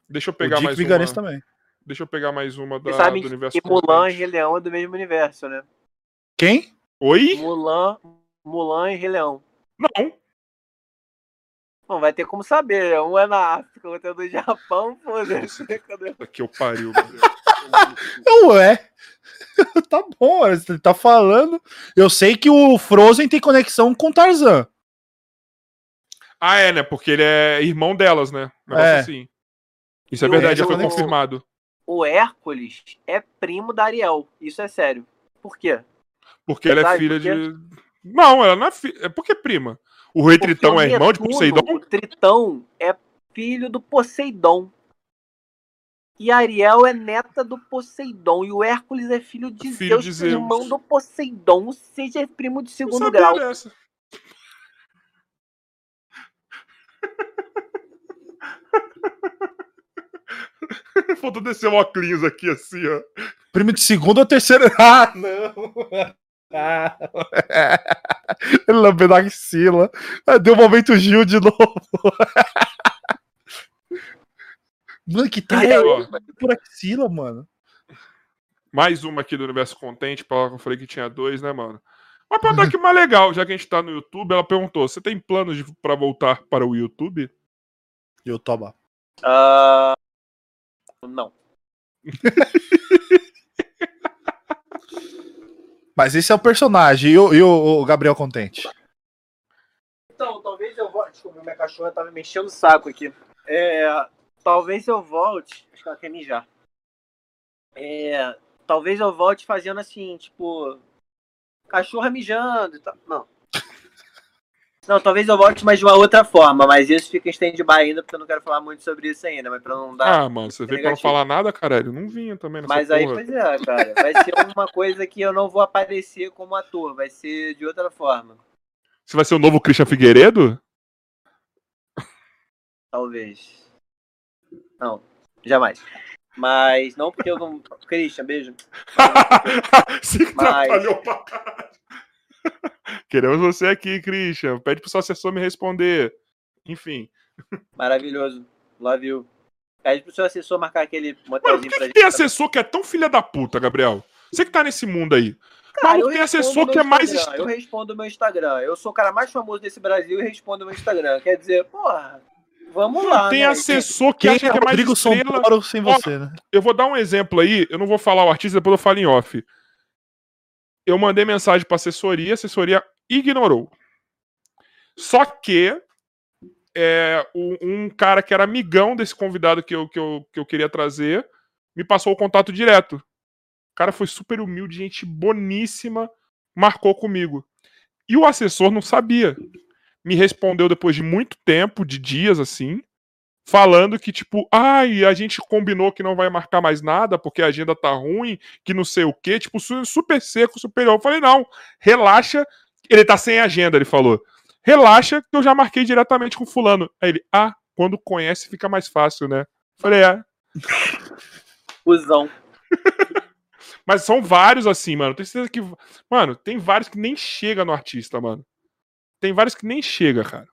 Deixa eu O pegar Dick mais Vigarista uma. também. Deixa eu pegar mais uma da, sabem do universo que Mulan e. Rei Leão é do mesmo universo, né? Quem? Oi? Mulan, Mulan e Rei Leão. Não. Não vai ter como saber. Um é na África, outro é do Japão, foda-se. Cadê? Aqui eu pariu, [LAUGHS] Gabriel. Ué. [LAUGHS] tá bom, você tá falando. Eu sei que o Frozen tem conexão com Tarzan. Ah, é, né? Porque ele é irmão delas, né? Negócio É. assim. Isso é verdade, já foi confirmado. O Hércules é primo da Ariel. Isso é sério. Por quê? Porque ela é filha porque- de. Não, ela não é filha. É porque é prima. O rei Porque Tritão o é irmão de Poseidon? O Tritão é filho do Poseidon. E a Ariel é neta do Poseidon. E o Hércules é filho de Filho Zeus, de que é Zeus. irmão do Poseidon. Ou seja, é primo de segundo grau. dessa. [LAUGHS] Faltou descer um óculos aqui assim, ó. Primo de segundo ou terceiro. [LAUGHS] Ah, não. Ah. [LAUGHS] Ele lambendo a axila. Ah, Deu um momento Gil de novo. [LAUGHS] Mano, que tá É, por axila, mano. Mais uma aqui do Universo Contente, pra eu falei que tinha dois, né, mano? Uma pergunta aqui mais legal, já que a gente tá no YouTube, ela perguntou: você tem planos de, pra voltar para o YouTube? Eu toba. Ah, não. [LAUGHS] Mas esse é o personagem. E o, e o- o Gabriel Contente? Então, talvez eu volte. Desculpa, minha cachorra tava me enchendo o saco aqui. É, talvez eu volte. Acho que ela quer mijar. É, talvez eu volte fazendo assim, tipo. Cachorra mijando e tal. Não. Não, talvez eu volte, mas de uma outra forma. Mas isso fica em stand-by ainda, porque eu não quero falar muito sobre isso ainda. Mas pra não dar. Ah, mano, você veio pra não falar nada, caralho? Não vinha também nessa Mas aí, porra. pois é, cara. Vai ser uma coisa que eu não vou aparecer como ator. Vai ser de outra forma. Você vai ser o novo Christian Figueiredo? Talvez. Não, jamais. Mas não porque eu não. Christian, beijo. [LAUGHS] Se Mas- atrapalhou pra caralho. Queremos você aqui, Christian. Pede pro seu assessor me responder. Enfim. Maravilhoso. Love you. Pede pro seu assessor marcar aquele Mano, por motelzinho que, pra que gente. tem assessor que é tão filha da puta, Gabriel? Você que tá nesse mundo aí. Cara, Maluco, tem assessor que é mais estranho. Eu respondo o meu Instagram. Eu sou o cara mais famoso desse Brasil e respondo o meu Instagram. Quer dizer, porra, vamos lá. Tem né? assessor que Quem acha é que é mais Rodrigo estrela. Santoro sem você, né? Eu vou dar um exemplo aí, eu não vou falar o artista, depois eu falo em off. Eu mandei mensagem pra assessoria, a assessoria ignorou. Só que é, um, um cara que era amigão desse convidado que eu, que, eu, que eu queria trazer me passou o contato direto. O cara foi super humilde, gente boníssima, marcou comigo. E o assessor não sabia. Me respondeu depois de muito tempo, de dias assim, falando que, tipo, ai, a gente combinou que não vai marcar mais nada porque a agenda tá ruim, que não sei o quê, tipo, su- super seco, superior. Eu falei, não, relaxa, ele tá sem agenda, ele falou. Relaxa, que eu já marquei diretamente com fulano. Aí ele, ah, quando conhece fica mais fácil, né? Eu falei, é. [LAUGHS] Cusão. [LAUGHS] Mas são vários assim, mano. Tenho certeza que. Mano, tem vários que nem chega no artista, mano. Tem vários que nem chega, cara.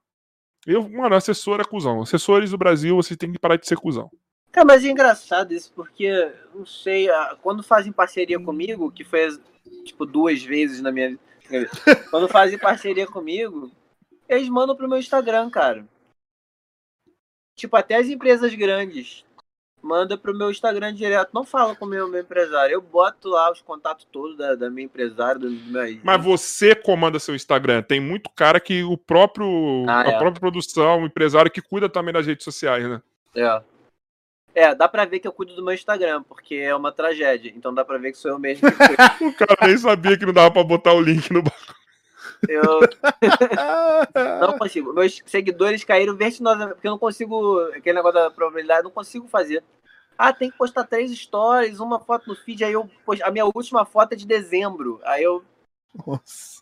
Eu, mano, assessor é cuzão. Assessores do Brasil, vocês têm que parar de ser cuzão. Cara, mas é engraçado isso, porque, não sei, quando fazem parceria comigo, que foi, tipo, duas vezes na minha vida. [LAUGHS] Quando fazem parceria comigo, eles mandam pro meu Instagram, cara. Tipo, até as empresas grandes manda pro meu Instagram direto. Não fala com o meu, meu empresário. Eu boto lá os contatos todos da, da minha empresária, do meu. Mas você comanda seu Instagram. Tem muito cara que o próprio. Ah, a é. própria produção, o empresário que cuida também das redes sociais, né? É. É, dá pra ver que eu cuido do meu Instagram, porque é uma tragédia. Então dá pra ver que sou eu mesmo que cuido. [LAUGHS] O cara nem sabia que não dava pra botar o link no. Eu [LAUGHS] não consigo. Meus seguidores caíram vertiginosamente, porque eu não consigo. Aquele negócio da probabilidade, eu não consigo fazer. Ah, tem que postar três stories, uma foto no feed. Aí eu post- a minha última foto é de dezembro. Aí eu. Nossa.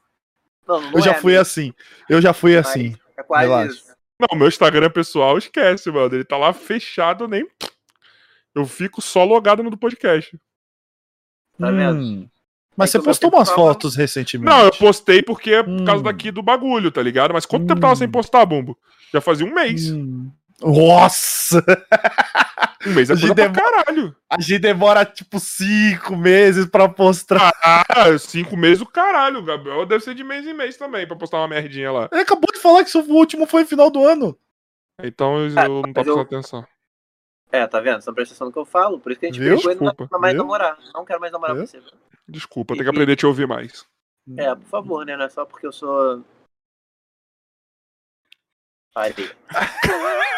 Não, não Eu já é, fui né? assim. Eu já fui Mas assim. É É quase Relaxa. isso. Não, meu Instagram pessoal, esquece, mano. Ele tá lá fechado, nem. Eu fico só logado no do podcast. Tá vendo? Hum. Mas É você postou umas falo- fotos recentemente. Não, eu postei porque é por causa Hum. daqui do bagulho, tá ligado? Mas quanto tempo tava sem Hum. postar, Bumbo? Já fazia um mês. Hum. Nossa! Um mês é coisa pra demora- caralho. A gente demora tipo cinco meses pra postar. Ah, cinco meses o caralho. O Gabriel deve ser de mês em mês também pra postar uma merdinha lá. Ele acabou de falar que seu último foi no final do ano. Então eu, eu não tô mas eu- prestando atenção. É, tá vendo? Você não presta atenção no que eu falo. Por isso que a gente Viu? brigou e não vai mais Viu? namorar. Não quero mais namorar Viu? com você. Desculpa, E- tem que aprender a te ouvir mais. É, por favor, né? Não é só porque eu sou. Aí. [LAUGHS]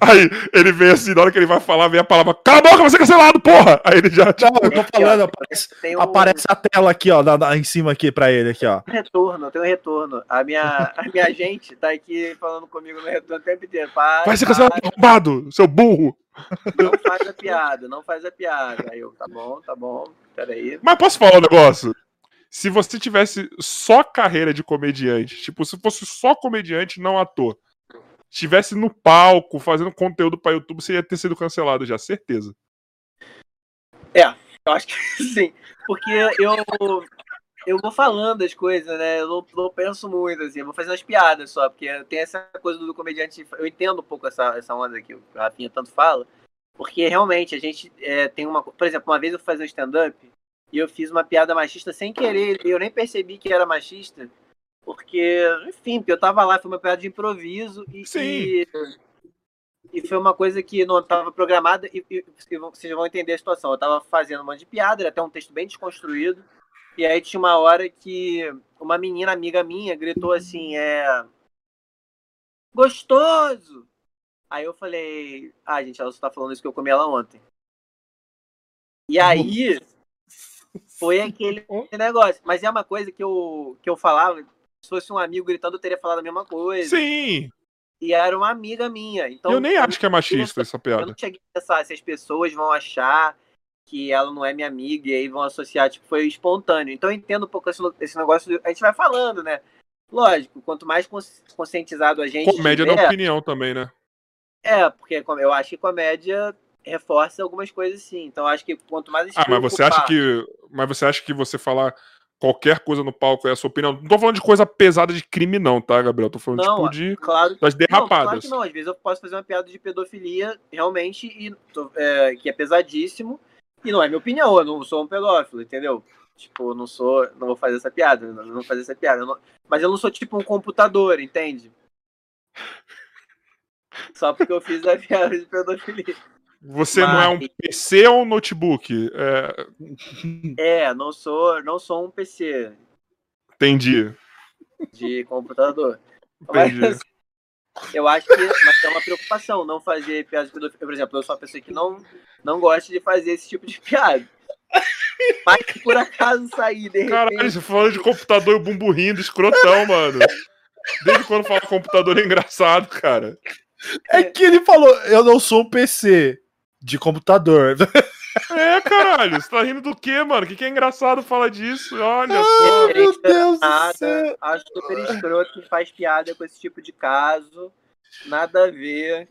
Aí ele vem assim, na hora que ele vai falar, vem a palavra: Cala a boca, você é cancelado, porra! Aí ele já. Não, eu tô falando, aparece, um aparece a tela aqui, ó, na- na- em cima aqui pra ele, aqui, ó. retorno, tem um retorno. A minha, a minha gente tá aqui falando comigo no retorno o tempo inteiro. Para, Vai ser cancelado, arrombado, seu burro! Não faz a piada, não faz a piada. Aí eu, tá bom, tá bom, peraí. Mas posso falar um negócio? Se você tivesse só carreira de comediante, tipo, se fosse só comediante, não ator, estivesse no palco fazendo conteúdo pra YouTube, você ia ter sido cancelado já, certeza. Eu acho que [LAUGHS] sim. Porque eu, eu vou falando as coisas, né? Eu não, não penso muito, assim, eu vou fazendo as piadas só, porque tem essa coisa do comediante. Eu entendo um pouco essa, essa onda que o Rafinha tanto fala, porque realmente a gente é, tem uma. Por exemplo, uma vez eu fui fazer um stand-up e eu fiz uma piada machista sem querer, e eu nem percebi que era machista, porque, enfim, eu tava lá, foi uma piada de improviso e. Sim. e e foi uma coisa que não estava programada e, e- e vocês vão entender a situação. Eu estava fazendo um monte de piada, era até um texto bem desconstruído. E aí tinha uma hora que uma menina amiga minha gritou assim, é gostoso. Aí eu falei, ah, gente, ela só tá falando isso que eu comi ela ontem. E aí foi [LAUGHS] aquele negócio. Mas é uma coisa que eu, que eu falava, se fosse um amigo gritando, eu teria falado a mesma coisa. Sim! E era uma amiga minha. Então, eu nem acho que é machista essa eu piada. não cheguei a pensar se as pessoas vão achar que ela não é minha amiga e aí vão associar, tipo, foi espontâneo. Então eu entendo um pouco esse, esse negócio, a gente vai falando, né? Lógico, quanto mais cons- conscientizado a gente Comédia tiver, da opinião também, né? É, porque eu acho que comédia reforça algumas coisas sim. Então acho que quanto mais a gente Ah, mas você acha que. Mas você acha que você falar qualquer coisa no palco é a sua opinião? Não tô falando de coisa pesada de crime, não, tá, Gabriel? Tô falando, Não, tipo, de. Claro das Não, claro derrapadas. que não. Às vezes eu posso fazer uma piada de pedofilia, realmente, e, é, que é pesadíssimo. E não é minha opinião, eu não sou um pedófilo, entendeu? Tipo, eu não sou. Não vou fazer essa piada, não não vou fazer essa piada. eu não- mas eu não sou tipo um computador, entende? Só porque eu fiz a piada de pedofilia. Você não é um Mas- PC ou um notebook? É, É, não sou, não sou um PC entendi. de computador. Mas, Entendi. Eu acho que mas é uma preocupação não fazer piada de pedofilia. Por exemplo, eu sou uma pessoa que não, não gosta de fazer esse tipo de piada. Mas se por acaso sair, de Caralho, repente. você falando de computador e o bumbo rindo, escrotão, mano. Desde quando fala computador é engraçado, cara. É que ele falou, eu não sou um PC de computador. [LAUGHS] É, caralho, você tá rindo do quê, mano? O que, que é engraçado falar disso? Olha Ah, só. meu Deus do Nada, céu. acho super escroto que faz piada com esse tipo de caso. Nada a ver.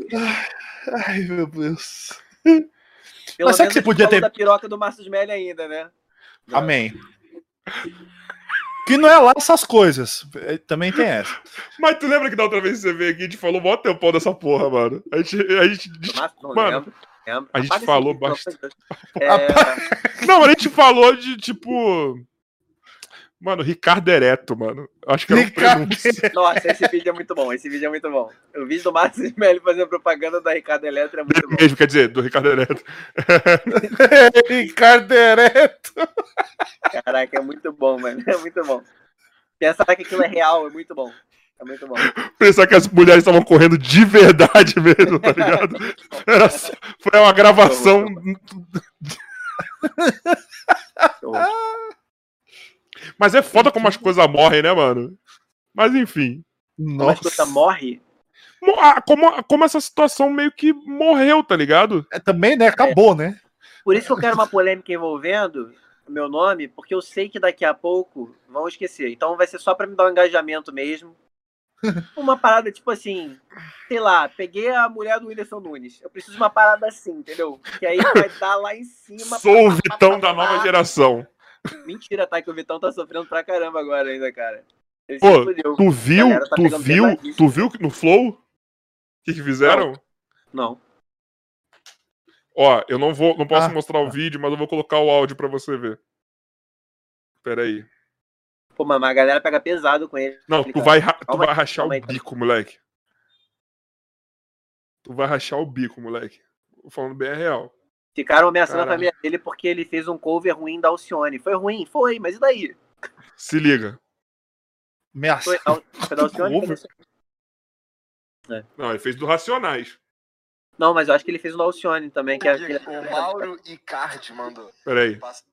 Ai, meu Deus. Pelo Mas sabe que você podia ter- da piroca do Márcio Smelly ainda, né? Amém. Que não é lá essas coisas. É, Também tem essa. [LAUGHS] Mas tu lembra que da outra vez que você veio aqui, a gente falou mó tempão dessa porra, mano. A gente. A gente não Mano, lembro. lembro. a gente falou bastante. [LAUGHS] É, Não, a gente falou de tipo. Mano, Ricardo Ereto, mano. Acho que era um Ricardo prenúncio. Nossa, esse vídeo é muito bom. Esse vídeo é muito bom. O vídeo do Márcio Smelly fazendo propaganda da Ricardo Eletro é muito Dele bom. mesmo, quer dizer, do Ricardo Ereto. [LAUGHS] Ricardo Ereto. Caraca, é muito bom, mano. É muito bom. Pensar que aquilo é real é muito bom. É muito bom. Pensar que as mulheres estavam correndo de verdade mesmo, tá ligado? Era só- foi uma gravação. [LAUGHS] Mas é foda como as coisas morrem, né, mano? Mas enfim. Como a coisa morre, Mo- ah, Como, como essa situação meio que morreu, tá ligado? É, também, né? Acabou, né? Por isso que eu quero uma polêmica envolvendo o meu nome, porque eu sei que daqui a pouco vão esquecer. Então vai ser só pra me dar um engajamento mesmo. [LAUGHS] Uma parada tipo assim, sei lá, peguei a mulher do Whindersson Nunes. Eu preciso de uma parada assim, entendeu? Que aí vai dar lá em cima. Sou o Vitão da nova geração. Mentira, tá? Que o Vitão tá sofrendo pra caramba agora ainda, cara. Ele Pô. Tu viu, tá tu viu, tu viu que no Flow? O que, que fizeram? Não. Ó, eu não vou, não posso Ah, mostrar o tá. vídeo, mas eu vou colocar o áudio pra você ver. Pera aí. Pô, mas a galera pega pesado com ele. Não, tu vai, tu Calma vai rachar o calma aí, calma bico, moleque. Tu vai rachar o bico, moleque. Tô falando bem a real. Ficaram ameaçando a família dele porque ele fez um cover ruim da Alcione. Foi ruim? Foi, mas e daí? Se liga. Ameaça. Foi, Al- foi da Alcione? Foi da- Não, ele fez do Racionais. Não, mas eu acho que ele fez da Alcione também. Que é aquele... o Mauro Icardi mandou. Pera aí. Passa-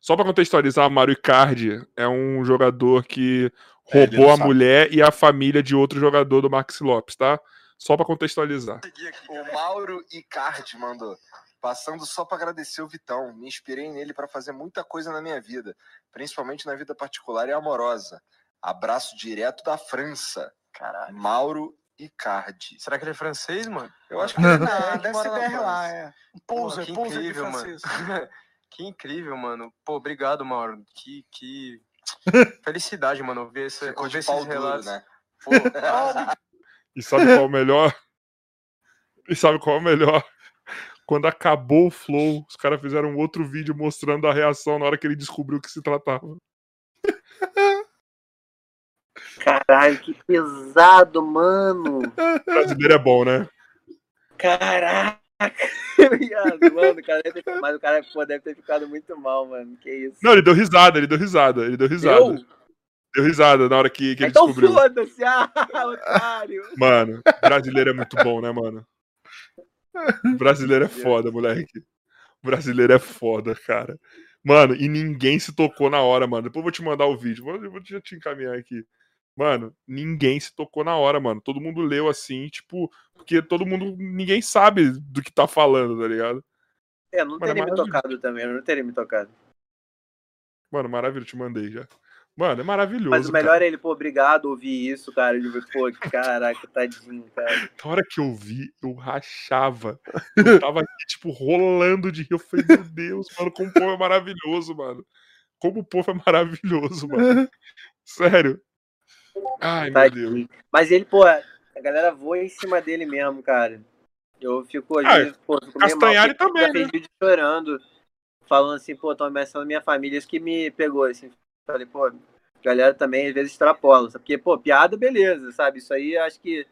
Só pra contextualizar, Mario Icardi é um jogador que É, roubou não a sabe. mulher e a família de outro jogador do Maxi Lopes, tá? Só pra contextualizar. O Mauro Icardi mandou. Passando só pra agradecer o Vitão. Me inspirei nele pra fazer muita coisa na minha vida, principalmente na vida particular e amorosa. Abraço direto da França. Caralho. Mauro Icardi. Será que ele é francês, mano? Eu acho [LAUGHS] que ele Não, é, deve mora ser BR lá, é. Pouser, que pouser de incrível, mano. [LAUGHS] que incrível, mano. Pô, obrigado, Mauro. Que, que [LAUGHS] felicidade, mano, ouvir, esse, Ficou pau esses duro, relatos. né? Pô, E sabe qual é o melhor? E sabe qual é o melhor? Quando acabou o Flow, os caras fizeram um outro vídeo mostrando a reação na hora que ele descobriu o que se tratava. Caralho, que pesado, mano. O brasileiro é bom, né? Caraca. [LAUGHS] Mano, o cara deve ter... Mas o cara pô, deve ter ficado muito mal, mano. Que isso. Não, ele deu risada, ele deu risada, ele deu risada. Eu? Deu risada na hora que, que ele Então descobriu. foda-se, [LAUGHS] ah, otário. Mano, brasileiro é muito bom, né, mano? Brasileiro é foda, moleque. Brasileiro é foda, cara. Mano, e ninguém se tocou na hora, mano. Depois eu vou te mandar o vídeo. Vou, vou já te encaminhar aqui. Mano, ninguém se tocou na hora, mano. Todo mundo leu assim, tipo, porque todo mundo. Ninguém sabe do que tá falando, tá ligado? É, não Mano, é teria me maravilhoso. tocado também, eu não teria me tocado. Mano, maravilhoso, te mandei já. Mano, é maravilhoso. Mas o melhor cara. é ele, pô, obrigado ouvir isso, cara. Ele, pô, caraca, tadinho, cara. Na hora que eu vi, eu rachava. Eu tava aqui, tipo, rolando de rir. Eu falei, meu Deus, mano, como o povo é maravilhoso, mano. Como o povo é maravilhoso, mano. Sério. Ai, meu Deus. Tadinho. Mas ele, pô, a galera voa em cima dele mesmo, cara. Eu fico, às Ah, vezes, pô, fico meio mal. Também, né? chorando, falando assim, pô, tô ameaçando minha família. Isso que me pegou, assim. Falei, pô, a galera também às vezes extrapola. sabe? Porque, pô, piada, beleza, sabe? Isso aí acho que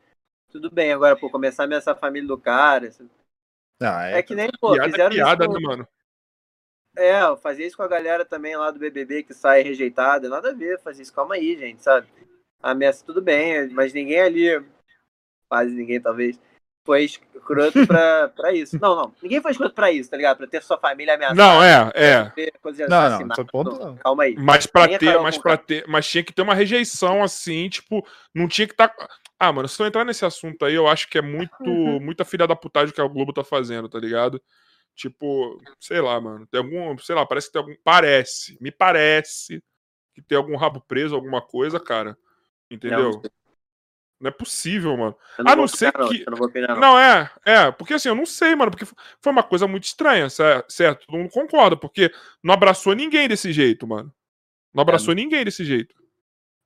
tudo bem. Agora, pô, começar a ameaçar a família do cara. assim. Ah, É, é. que nem, pô, Piada é fizeram piada, isso. né, com- mano? É, eu fazia isso com a galera também lá do BBB que sai rejeitada. Nada a ver fazer isso. Calma aí, gente, sabe? Ameaça tudo bem, mas ninguém ali, quase ninguém talvez, foi escroto pra, pra isso. Não, não. Ninguém foi escroto pra isso, tá ligado? Pra ter sua família ameaçada. Não, é, é. Não, não, assassinato. esse ponto não. Calma aí. Mas pra Nem ter, mas para ter, mas tinha que ter uma rejeição assim, tipo, não tinha que estar. Ah, mano, se eu entrar nesse assunto aí, eu acho que é muito, muita filha da putagem que a Globo tá fazendo, tá ligado? Tipo, sei lá, mano, tem algum, sei lá, parece que tem algum, parece, me parece que tem algum rabo preso, alguma coisa, cara. Entendeu? Não, Não é possível, mano. A não ser que- Eu não opinar, não. Não, é, é, porque assim, eu não sei, mano, porque foi uma coisa muito estranha, cer- certo? Todo mundo concorda, porque não abraçou ninguém desse jeito, mano. Não abraçou ninguém desse jeito.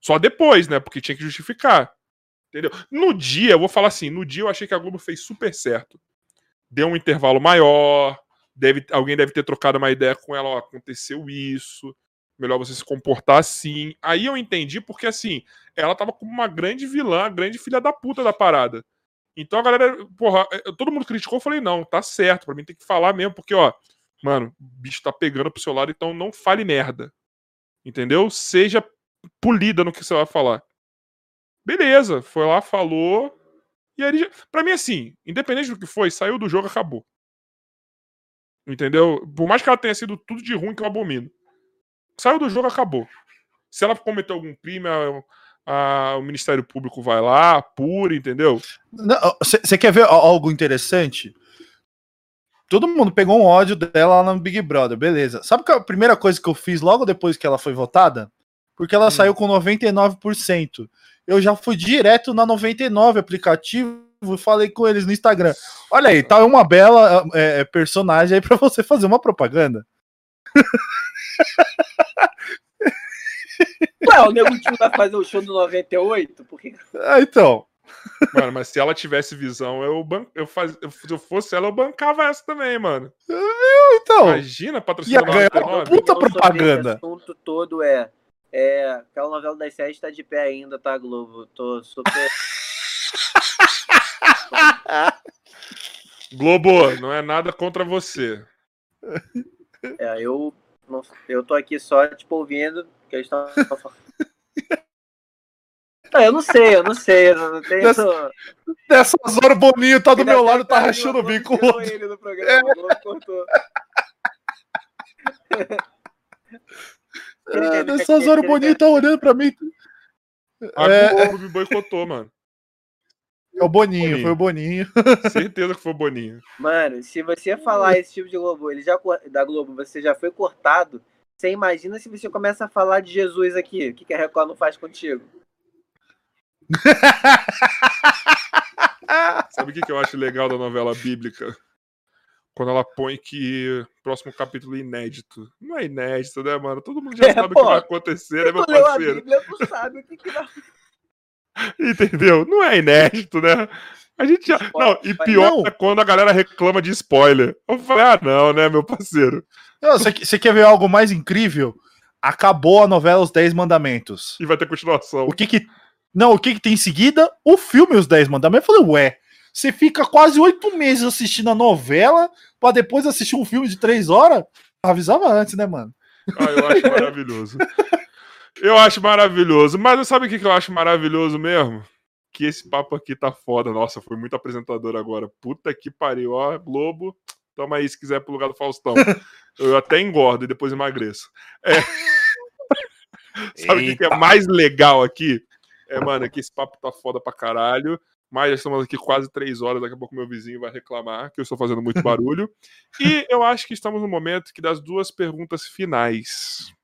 Só depois, né? Porque tinha que justificar. Entendeu? No dia, eu vou falar assim, no dia eu achei que a Globo fez super certo. Deu um intervalo maior, deve, alguém deve ter trocado uma ideia com ela, ó, aconteceu isso, melhor você se comportar assim. Aí eu entendi porque, assim, ela tava como uma grande vilã, grande filha da puta da parada. Então a galera, porra, eh, todo mundo criticou, eu falei, não, tá certo, pra mim tem que falar mesmo, porque, ó, mano, o bicho tá pegando pro seu lado, então não fale merda. Entendeu? Seja polida no que você vai falar. Beleza, foi lá, falou. E aí, pra mim, assim, independente do que foi, saiu do jogo, acabou. Entendeu? Por mais que ela tenha sido tudo de ruim que eu abomino. Saiu do jogo, acabou. Se ela cometeu algum crime, a- a- o Ministério Público vai lá, apura, entendeu? Você quer ver algo interessante? Todo mundo pegou um ódio dela lá no Big Brother, beleza. Sabe qual é a primeira coisa que eu fiz logo depois que ela foi votada? Porque ela Hum. saiu com 99%. eu já fui direto na 99 aplicativo e falei com eles no Instagram. Olha aí, tá uma bela é, personagem aí pra você fazer uma propaganda. [LAUGHS] Ué, o Nego Tio vai fazer o show do 98? Por que... Ah, então. Mano, mas se ela tivesse visão, eu, ban... eu faz... eu, se eu fosse ela, eu bancava essa também, mano. Então. Imagina patrocinar ganhar uma puta propaganda. Esse assunto todo é. É, aquela novela das sete tá de pé ainda, tá, Globo? Tô super. [LAUGHS] Globo, não é nada contra você. É, eu, não, eu tô aqui só, tipo, ouvindo que eles estão. Ah, eu não sei, eu não sei, eu não tenho. Dessa- Nessas horas o Boninho tá do meu lado, tá rachando o bico. o ele no programa, o Globo cortou. [LAUGHS] É, nessas horas o Boninho tá olhando pra mim. A É. Globo me boicotou, mano. É o Boninho, Boninho. foi o Boninho. [LAUGHS] Certeza que foi o Boninho. Mano, se você falar esse tipo de Globo, ele já da Globo, você já foi cortado. Você imagina se você começa a falar de Jesus aqui. O que, que a Record não faz contigo? [LAUGHS] Sabe o que, que eu acho legal da novela bíblica? Quando ela põe que próximo capítulo é inédito. Não é inédito, né, mano? Todo mundo já É, sabe o que vai acontecer, né, meu Tu leu a parceiro? Bíblia, tu sabe o que, que vai [LAUGHS] Entendeu? Não é inédito, né? A gente já. Não, e pior Não. é quando a galera reclama de spoiler. Eu falei, ah, não, né, meu parceiro? Você, você quer ver algo mais incrível? Acabou a novela Os Dez Mandamentos. E vai ter continuação. O que que. Não, o que que tem em seguida? O filme Os Dez Mandamentos. Eu falei, ué, você fica quase oito meses assistindo a novela pra depois assistir um filme de três horas? Avisava antes, né, mano? Ah, eu acho maravilhoso. Eu acho maravilhoso. Mas sabe o que que eu acho maravilhoso mesmo? Que esse papo aqui tá foda. Nossa, foi muito apresentador agora. Puta que pariu. Ó, Globo, toma aí se quiser pro lugar do Faustão. [LAUGHS] Eu até engordo e depois emagreço. É. [LAUGHS] Sabe o que é mais legal aqui? É, mano, que esse papo tá foda pra caralho. Mas já estamos aqui quase três horas. Daqui a pouco meu vizinho vai reclamar que eu estou fazendo muito barulho. [LAUGHS] E eu acho que estamos no momento que das duas perguntas finais.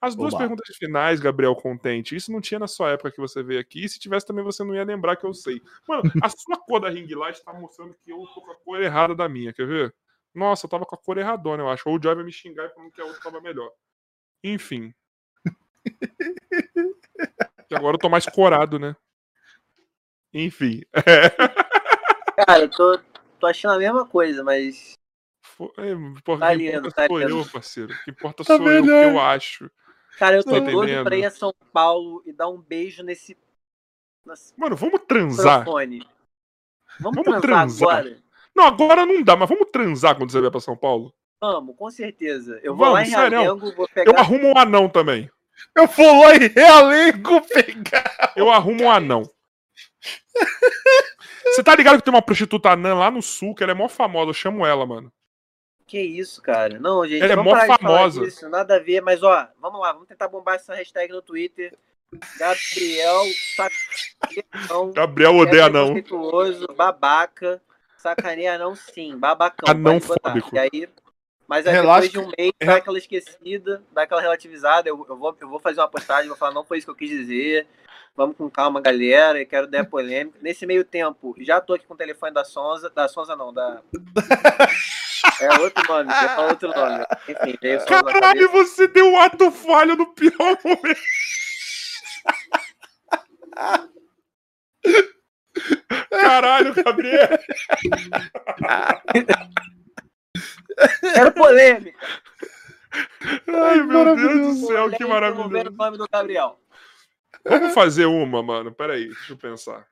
As duas Oba. perguntas finais, Gabriel Contente, isso não tinha na sua época que você veio aqui. E se tivesse também, você não ia lembrar que eu sei. Mano, a [LAUGHS] sua cor da ring light tá mostrando que eu tô com a cor errada da minha, quer ver? Nossa, eu tava com a cor erradona, eu acho. Ou o Joy vai me xingar e falando que a outra tava melhor. Enfim. [LAUGHS] E agora eu tô mais corado, né? Enfim. [LAUGHS] Cara, eu tô, tô achando a mesma coisa, mas. É, Porra, Tá lindo, importa tá sou lindo. eu, parceiro. O que importa Tá sou eu, o que melhor. eu acho. Cara, eu tô doido entendendo? pra ir a São Paulo e dar um beijo nesse. nesse Mano, vamos transar. microfone. Vamos, Vamos transar, transar. agora? Não, agora não dá, mas vamos transar quando você vier pra São Paulo? Vamos, com certeza. Eu vou Vamos, lá em sério. Realengo, vou pegar. Eu arrumo um anão também. Eu vou lá em Realengo pegar. Eu arrumo um anão. [LAUGHS] Você tá ligado que tem uma prostituta anã lá no sul, que ela é mó famosa, eu chamo ela, mano. Que isso, cara? Não, gente, Ela é mó parar de falar famosa. disso, nada a ver, mas ó, vamos lá, vamos tentar bombar essa hashtag no Twitter. Gabriel sacaneia Gabriel odeia anão. preconceituoso, babaca, sacaneia não sim, babacão. Anão pode botar. fóbico. E aí, mas aí Relaxa depois de um mês, dá aquela esquecida, dá aquela relativizada, eu, eu, vou, eu vou fazer uma postagem, vou falar, não foi isso que eu quis dizer, vamos com calma, galera, eu quero dar polêmica. Nesse meio tempo, já tô aqui com o telefone da Sonza, da Sonza não, da... [LAUGHS] É outro nome, falar outro nome. Enfim, veio na Caralho, você deu um ato falho no pior momento. Caralho, Gabriel. Quero polêmica. Ai, meu Deus do céu, que maravilhoso. o nome do Gabriel. Vamos fazer uma, mano. Peraí, deixa eu pensar.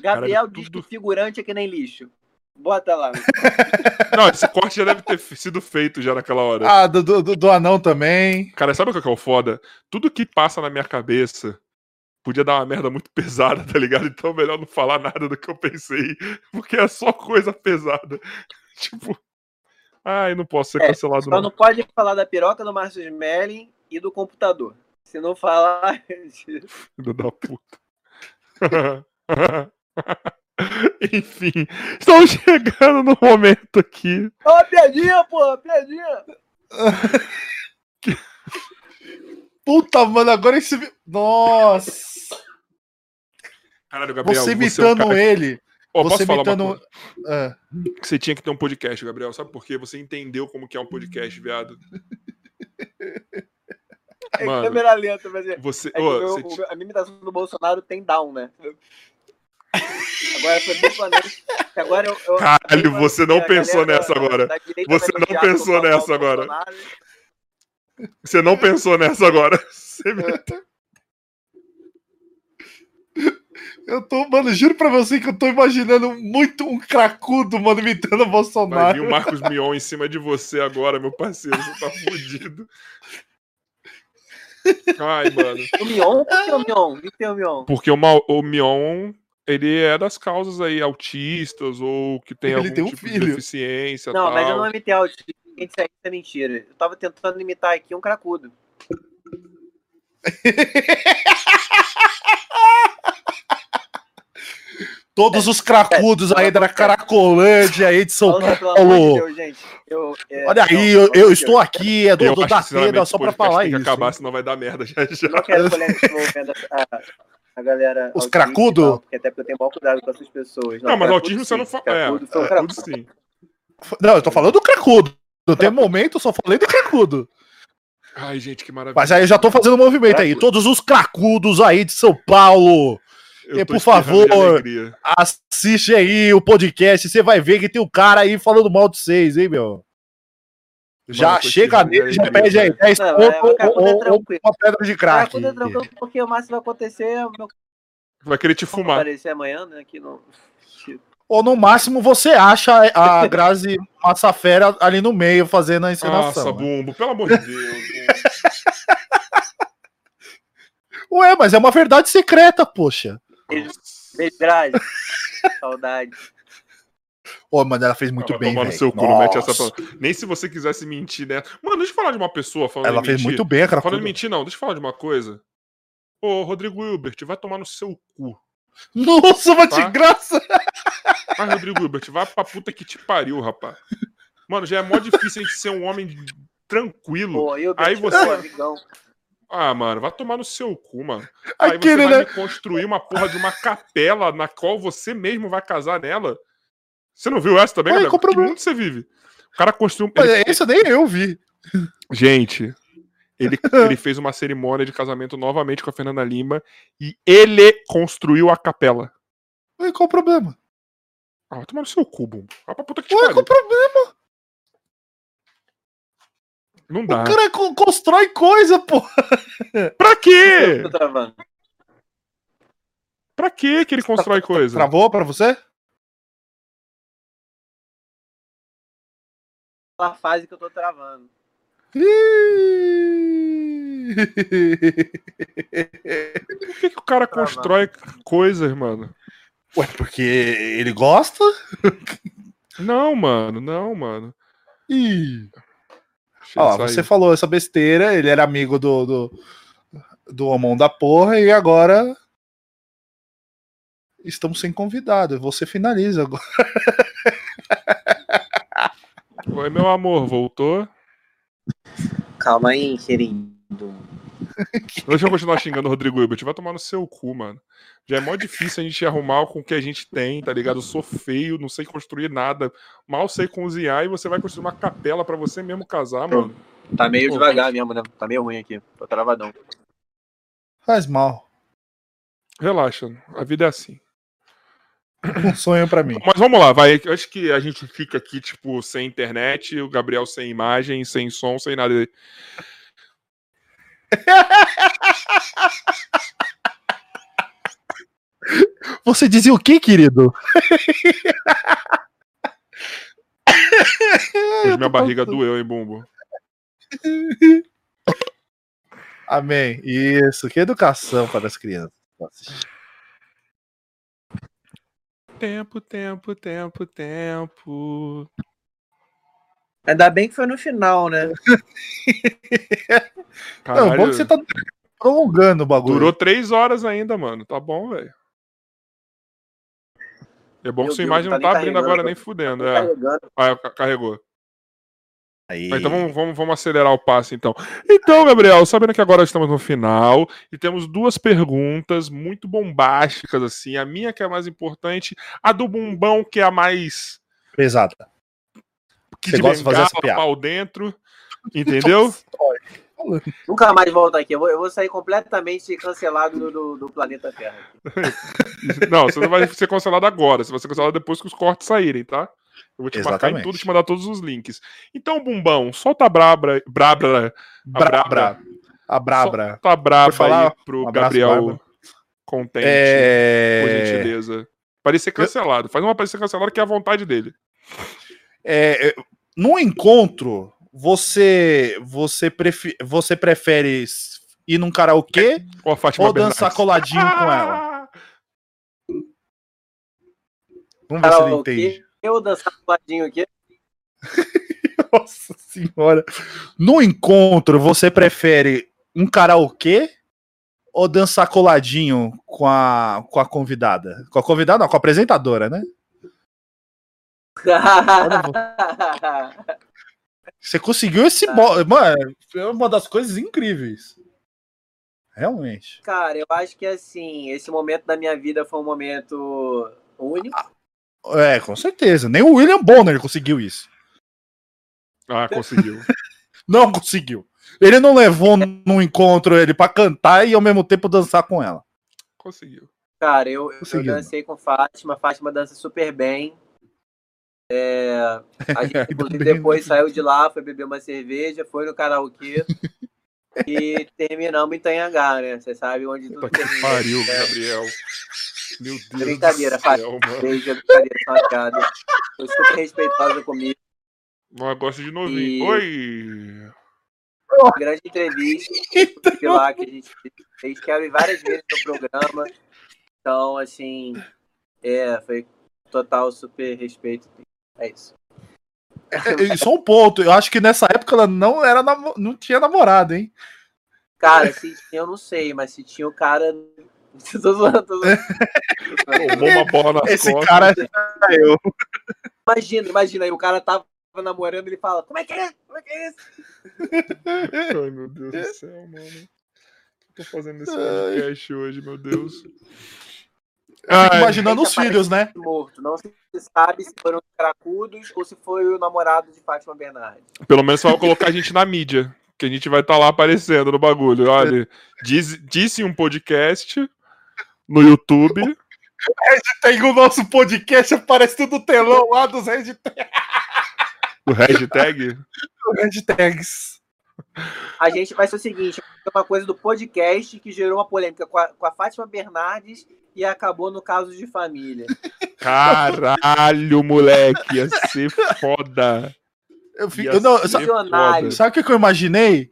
Gabriel Caralho, diz tudo- que figurante é que nem lixo. Bota lá. [LAUGHS] Não, esse corte já deve ter sido feito já naquela hora. Ah, do, do, do anão também. Cara, sabe o que é o foda? Tudo que passa na minha cabeça podia dar uma merda muito pesada, tá ligado? Então melhor não falar nada do que eu pensei, porque é só coisa pesada. [LAUGHS] Tipo, ai, não posso ser É, cancelado Só não. não pode falar da piroca do Márcio Smelling e do computador. Se não falar. [LAUGHS] Filho da puta. [LAUGHS] Enfim, estamos chegando no momento aqui. Ó, piadinha, pô, piadinha. [LAUGHS] Puta, mano, agora esse. Nossa! Caralho, Gabriel, Você é um imitando cara- ele. Ó, você posso falar uma imitando. coisa? Ah, Você tinha que ter um podcast, Gabriel. Sabe por quê? Você entendeu como que é um podcast, viado. É Mano, câmera lenta, mas é. Você, É que ô, o meu- você a minha imitação do Bolsonaro tem down, né? Agora foi duplamente. Agora eu, eu- Caralho, eu- você não pensou nessa da- agora. da Você não pensou nessa agora. [LAUGHS] Você não pensou nessa agora. Você eu tô, mano, juro pra você que eu tô imaginando muito um cracudo, mano, imitando o Vai Bolsonaro. vir o Marcos Mion em cima de você agora, meu parceiro. Você tá fudido. Ai, mano. O Mion? Por que o Mion? O que o Mion? Porque o, Ma- o Mion, ele é das causas aí autistas ou que tem Ele algum tem um tipo de filho. deficiência Não, tal. mas eu não imitei autista. Isso aí é mentira. Eu tava tentando imitar aqui um cracudo. [LAUGHS] Todos os cracudos aí da Caracolândia aí de São de Paulo. Deus, gente. Eu, é, Olha aí, não, eu, eu de estou aqui, é do, Eu do da esse só pra falar tem que isso. acabar, hein? senão vai dar merda já já. Não quero polêmica envolvendo a, [LAUGHS] a galera. Os cracudo? Porque até porque eu tenho maior cuidado com essas pessoas. Não, mas cracudo autismo você sim, não fala. É, Cracudo foi um cracudo cracudo. sim. Não, eu tô falando do cracudo. No tem momento, eu só falei do cracudo. Ai, gente, que maravilha. Mas aí eu já tô fazendo movimento aí. Todos os cracudos aí de São Paulo, e, por favor, assiste aí o podcast. Você vai ver que tem um cara aí falando mal de vocês, hein, meu? Já tô chega nele, já pede aí velho. 10 Não, pontos é, ou, é ou- uma pedra de crack. É tranquilo, porque o máximo vai acontecer é o meu Vai querer te fumar. aparecer amanhã, né? Aqui no. [LAUGHS] Ou no máximo você acha a Grazi Massafera ali no meio fazendo a Nossa, encenação. né? Bumbo, pelo amor de Deus. [LAUGHS] Ué, mas é uma verdade secreta, poxa. Beijo, Grazi. [LAUGHS] Saudade. Ô, mas ela fez muito Vai bem, tomar no seu cu, mete essa pra- Nem se você quisesse mentir, né? Mano, deixa eu falar de uma pessoa falando Ela fez mentir. muito bem, cara. Falando em mentir, não. Deixa eu falar de uma coisa. Ô, Rodrigo Hilbert, vai tomar no seu cu. Nossa, mas Tá? de graça. Vai, Rodrigo Hilbert, vai pra puta que te pariu, rapaz. Mano, já é mó difícil a gente ser um homem tranquilo. Pô, eu Aí você- pô, amigão. Ah, mano, vai tomar no seu cu, mano. Aí você Aquele, vai né? me construir uma porra de uma capela na qual você mesmo vai casar nela. Você não viu essa também, Ué, galera? qual o Que mundo você vive? O cara construiu um. Mas ele- Esse nem eu vi. Gente, ele, [LAUGHS] ele fez uma cerimônia de casamento novamente com a Fernanda Lima e ele construiu a capela. Ué, qual o problema? Ah, vai tomar no seu cu, Bumbo. Vai pra puta que te Ué, qual o problema? Não O dá. cara co- constrói coisa, pô. [LAUGHS] Pra quê? Tô travando. Pra quê que ele constrói coisa? Travou pra você? Aquela fase que eu tô travando. Por que, que o cara constrói coisas, mano? Ué, porque ele gosta? Não, mano, não, mano. Ih. Deixa Ó, você falou essa besteira, ele era amigo do, do, do Homão da Porra e agora estamos sem convidado. Você finaliza agora. [LAUGHS] Oi, meu amor, voltou? Calma aí, querido. Deixa eu continuar xingando o Rodrigo Hilbert. Vai tomar no seu cu, mano. Já é mó difícil a gente arrumar com o que a gente tem, tá ligado? Eu sou feio, não sei construir nada, mal sei cozinhar e você vai construir uma capela pra você mesmo casar, mano. Tá meio Pô, devagar mesmo, né? Tá meio ruim aqui. Tô travadão. Faz mal. Relaxa, a vida é assim. Um sonho pra mim. Mas vamos lá, vai. Eu Acho que a gente fica aqui, tipo, sem internet, o Gabriel sem imagem, sem som, sem nada. [LAUGHS] Você dizia o que, querido? Hoje [LAUGHS] minha barriga doeu, hein, Bumbo? Amém. Isso, que educação para as crianças. Tempo, tempo, tempo, tempo. Ainda bem que foi no final, né? [LAUGHS] Não, bom que você tá prolongando o bagulho. Durou três horas ainda, mano. Tá bom, velho. É bom Meu que sua Deus, imagem tá não tá nem abrindo agora tá nem fudendo. É. Ah, ca- carregou. Aí. Então vamos, vamos, vamos acelerar o passo, então. Então, Gabriel, sabendo que agora estamos no final e temos duas perguntas muito bombásticas, assim. A minha que é a mais importante, a do bumbão que é a mais. Pesada. Que Você de gosta de fazer bengala, essa pau dentro. Entendeu? [LAUGHS] Nunca mais volto aqui. Eu vou, eu vou sair completamente cancelado do, do, do planeta Terra. [LAUGHS] não, você não vai ser cancelado agora. Você vai ser cancelado depois que os cortes saírem, tá? Eu vou te marcar em Exatamente. tudo e te mandar todos os links. Então, bumbão, solta a brabra. Brabra. A Brabra. A Brabra. Solta a braba Por falar, aí pro um abraço, Gabriel contente. Por É... gentileza. Parecer cancelado. Faz uma parecer cancelado que é a vontade dele. é, no encontro, você você, prefe- você prefere ir num karaokê Ou ou dançar coladinho com ela? Vamos ver se ele entende. Eu dançar do ladinho aqui. [LAUGHS] Nossa senhora. No encontro, você prefere um karaokê ou dançar coladinho com a, com a convidada? Com a convidada, não, com a apresentadora, né? [LAUGHS] Você conseguiu esse. Bo... Mano, é uma das coisas incríveis. Realmente. Cara, eu acho que assim, esse momento da minha vida foi um momento único. É, com certeza. Nem o William Bonner conseguiu isso. Ah, conseguiu. [LAUGHS] Não conseguiu. Ele não levou num encontro ele pra cantar e ao mesmo tempo dançar com ela. conseguiu. Cara, eu, eu Conseguiu. dancei com Fátima, Fátima dança super bem. É, a [LAUGHS] gente, inclusive, bem, depois né? saiu de lá, foi beber uma cerveja, foi no karaokê [LAUGHS] e terminamos em Tanhangá, né? Você sabe onde tudo Puta que termina. pariu, né? Gabriel. Meu Deus Brincadeira, mano. Beijo, brincadeira, piada. Foi super respeitosa comigo. Não, gosto de novinho. E- Oi! Grande entrevista que lá que a gente fez. Quero ir várias vezes no programa. Então, assim, é, foi total super respeito. É isso. É, é, só um ponto. Eu acho que nessa época ela não era namo- não tinha namorado, hein? Cara, se tinha, eu não sei, mas se tinha o cara. [LAUGHS] Tô zoando, tô zoando. Tomou uma bola nas Esse costas. cara é eu. Imagina, imagina aí, o cara tava namorando ele fala: Como é que é? Como é que é isso? [LAUGHS] Ai, meu Deus do céu, mano. O que eu tô fazendo nesse podcast hoje, meu Deus? Ai, imaginando os filhos, né? Morto. Não se sabe se foram os cracudos ou se foi o namorado de Fátima Bernardes. pelo menos vai colocar a gente na mídia. Que a gente vai estar lá aparecendo no bagulho. Olha, [LAUGHS] diz, disse um podcast no YouTube. [LAUGHS] Tem o nosso podcast, aparece tudo telão lá dos hashtags. O hashtag. hashtags. A gente vai ser o seguinte: uma coisa do podcast que gerou uma polêmica com a, com a Fátima Bernardes e acabou no caso de família. Caralho, moleque. Ia ser foda. Eu fico, eu não, ser sabe, sabe o que eu imaginei?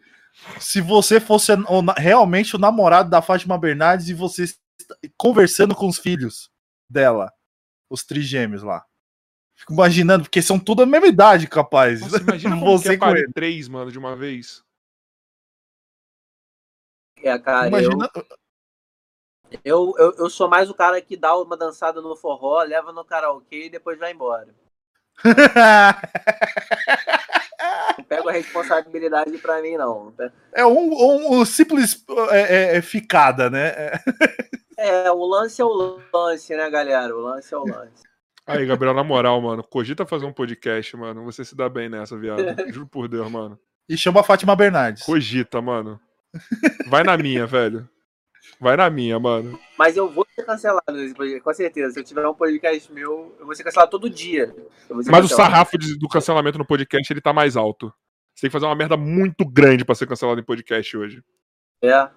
Se você fosse o realmente o namorado da Fátima Bernardes e você conversando com os filhos dela, os trigêmeos lá. Fico imaginando, porque são tudo a mesma idade, capaz. Nossa, imagina [LAUGHS] como Você que é com ele. três, mano, de uma vez. É, cara, Imagina. eu, eu, eu sou mais o cara que dá uma dançada no forró, leva no karaokê e depois vai embora. [LAUGHS] Não pego a responsabilidade pra mim, não. é um, um- um simples é, é, é, ficada, né? [LAUGHS] É. O lance é o lance, né, galera? O lance é o lance. Aí, Gabriel, na moral, mano, cogita fazer um podcast, mano. Você se dá bem nessa, viado. [LAUGHS] Juro por Deus, mano. E chama a Fátima Bernardes. Cogita, mano. Vai na minha, velho. Vai na minha, mano. Mas eu vou ser cancelado nesse podcast, com certeza. Se eu tiver um podcast meu, eu vou ser cancelado todo dia. Mas o cancelado. sarrafo de- do cancelamento no podcast, ele tá mais alto. Você tem que fazer uma merda muito grande pra ser cancelado em podcast hoje. É.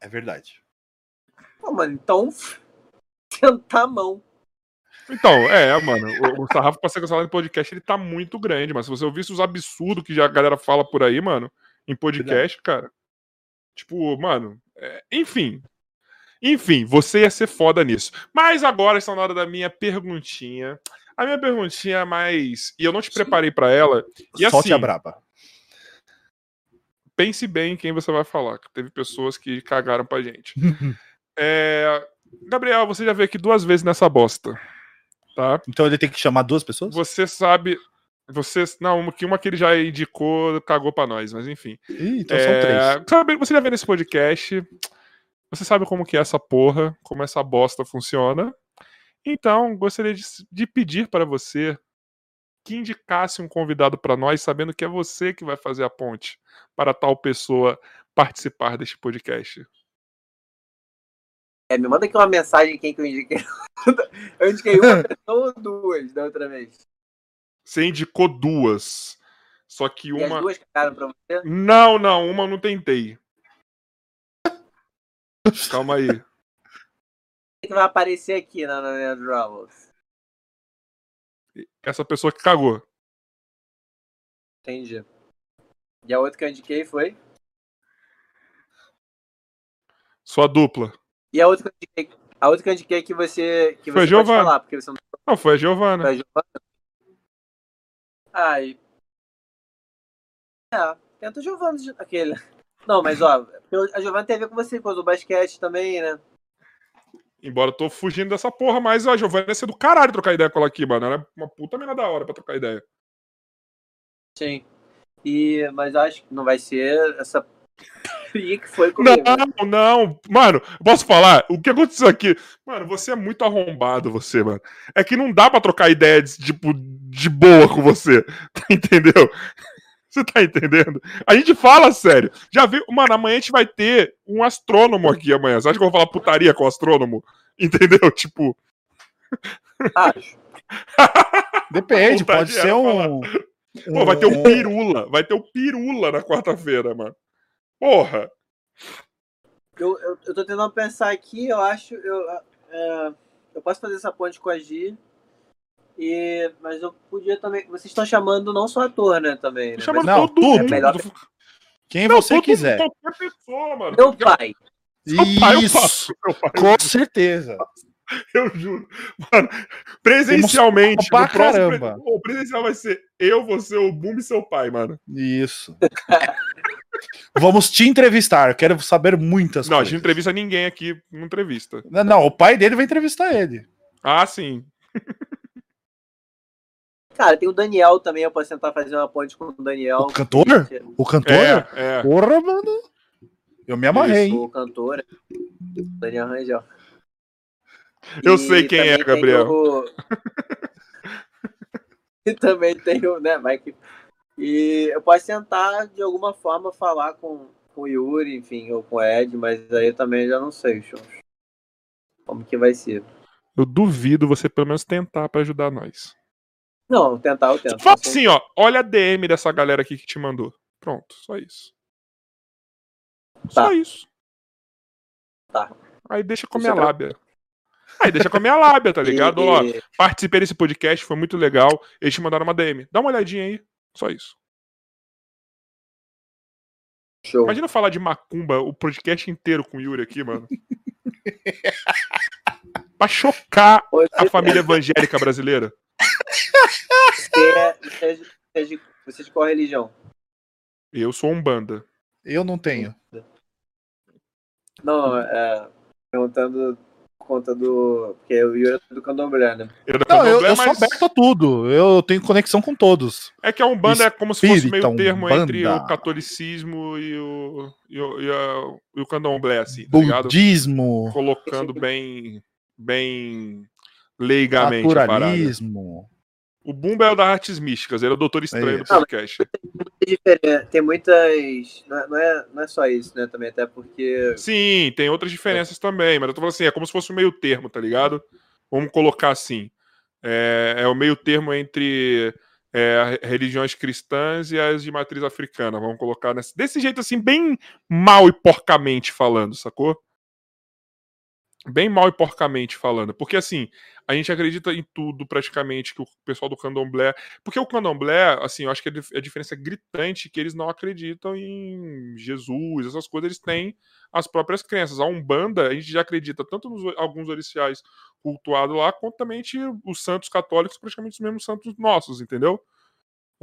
É verdade. Pô, mano, então. [LAUGHS] Sentar a mão. Então, é, mano. O, o sarrafo pra ser cancelado em podcast, ele tá muito grande. Mas se você ouvisse os absurdos que já a galera fala por aí, mano, em podcast, cara. Tipo, mano. é, enfim. Enfim, você ia ser foda nisso. Mas agora está na hora da minha perguntinha. A minha perguntinha é mais. E eu não te preparei pra ela. E Solte assim, a braba. pense bem em quem você vai falar. que Teve pessoas que cagaram pra gente. [LAUGHS] É, Gabriel, você já veio aqui duas vezes nessa bosta. Tá? Então ele tem que chamar duas pessoas? Você sabe. Você, não, uma que, uma que ele já indicou, cagou pra nós, mas enfim. Ih, então são É, três. sabe, você já vê nesse podcast, você sabe como que é essa porra, como essa bosta funciona. Então, gostaria de, de pedir para você que indicasse um convidado para nós, sabendo que é você que vai fazer a ponte para tal pessoa participar deste podcast. É, me manda aqui uma mensagem quem que eu indiquei. [LAUGHS] Eu indiquei uma [LAUGHS] pessoa ou duas da outra vez. Você indicou duas. Só que E as uma. duas cagaram pra você? Não, não, uma eu não tentei. Calma aí. Quem que vai aparecer aqui na, na Ramos? Essa pessoa que cagou. Entendi. E a outra que eu indiquei foi? Sua dupla. E a outra que eu indiquei, a outra que eu indiquei que você, que Foi você pode falar, porque você não Não, foi a Giovana. foi a Giovana. Ai. É, tenta o Giovana aquele. Não, mas ó, a Giovana tem a ver com você, com o do basquete também, né? Embora eu tô fugindo dessa porra, mas a Giovana ia ser do caralho trocar ideia com ela aqui, mano. Ela é uma puta mina da hora pra trocar ideia. Sim. E, mas eu acho que não vai ser essa que foi comigo. Não, não. Mano, posso falar? O que aconteceu aqui? Mano, você é muito arrombado, você, mano. É que não dá pra trocar ideia, de, tipo, de boa com você. [LAUGHS] Tá entendeu? Você tá entendendo? A gente fala sério. Já viu? Mano, amanhã a gente vai ter um astrônomo aqui amanhã. Você acha que eu vou falar putaria com o astrônomo? [LAUGHS] Entendeu? Tipo. Acho. [LAUGHS] Depende, pode ser um. Pô, vai ter o um- pirula. Vai ter o pirula na quarta-feira, mano. Porra. Eu, eu, eu tô tentando pensar aqui, eu acho. Eu, é, eu posso fazer essa ponte com a Gi. E, mas eu podia também. Vocês estão chamando não só ator, né? Também. Né? Chamando Não, todo tudo. mundo. É melhor Quem Não, você quiser. Qualquer pessoa, mano. Meu pai. Pai Isso, faço. Meu pai, com certeza. [LAUGHS] Eu juro. Mano, presencialmente. pra próximo caramba. O presencial vai ser eu, você, o Boom e seu pai, mano. Isso. [LAUGHS] Vamos te entrevistar. Quero saber muitas não, a coisas. gente não entrevista ninguém aqui, não entrevista. Não, não, o pai dele vai entrevistar ele. Ah, sim. [LAUGHS] Cara, tem o Daniel também. Eu posso tentar fazer uma ponte com o Daniel. O cantor? O cantor? É, é. Porra, mano. Eu me amarrei, hein? O cantor. Daniel Rangel. Eu E sei quem é, Gabriel. o- [LAUGHS] e também tem o, né, Mike? E eu posso tentar, de alguma forma, falar com, com o Yuri, enfim, ou com o Ed, mas aí eu também já não sei, show. Como que vai ser? Eu duvido você pelo menos tentar pra ajudar nós. Não, tentar eu tento. Fala assim, ó. Olha a DM dessa galera aqui que te mandou. Pronto, só isso. Só Tá. isso. Tá. Aí deixa com Deixa minha lábia. Aí deixa com a minha lábia, tá ligado? E- Ó, participei desse podcast, foi muito legal. Eles te mandaram uma DM. Dá uma olhadinha aí. Só isso. Show. Imagina falar de macumba o podcast inteiro com o Yuri aqui, mano. [LAUGHS] pra chocar a família evangélica brasileira. você, é, você, é de- você, é de, você é de qual religião? Eu sou um banda. Eu não tenho. Não, é. Perguntando conta do. Porque o Yuri é do candomblé, né? Eu Não, eu, Candomblé, eu sou mas aberto a tudo. Eu tenho conexão com todos. É que a Umbanda é como se fosse Espírita, meio termo Umbanda. entre o catolicismo e o, e o, e a- e o candomblé, assim, tá? Budismo, Colocando bem, bem leigamente naturalismo. O Bumba é o das artes místicas, ele é o doutor estranho do isso. podcast. Tem diferen- Tem muitas. Não é, não, é, não é só isso, né? Também, até porque. Sim, tem outras diferenças também, mas eu tô falando assim, é como se fosse um meio termo, tá ligado? Vamos colocar assim. É, é o meio termo entre é, religiões cristãs e as de matriz africana. Vamos colocar nesse, desse jeito assim, bem mal e porcamente falando, sacou? Bem mal e porcamente falando. Porque assim, a gente acredita em tudo praticamente que o pessoal do candomblé. Porque o candomblé, assim, eu acho que a dif- a diferença é gritante que eles não acreditam em Jesus, essas coisas, eles têm as próprias crenças. A Umbanda, a gente já acredita tanto nos alguns orixás cultuados lá, quanto também os santos católicos, praticamente os mesmos santos nossos, entendeu?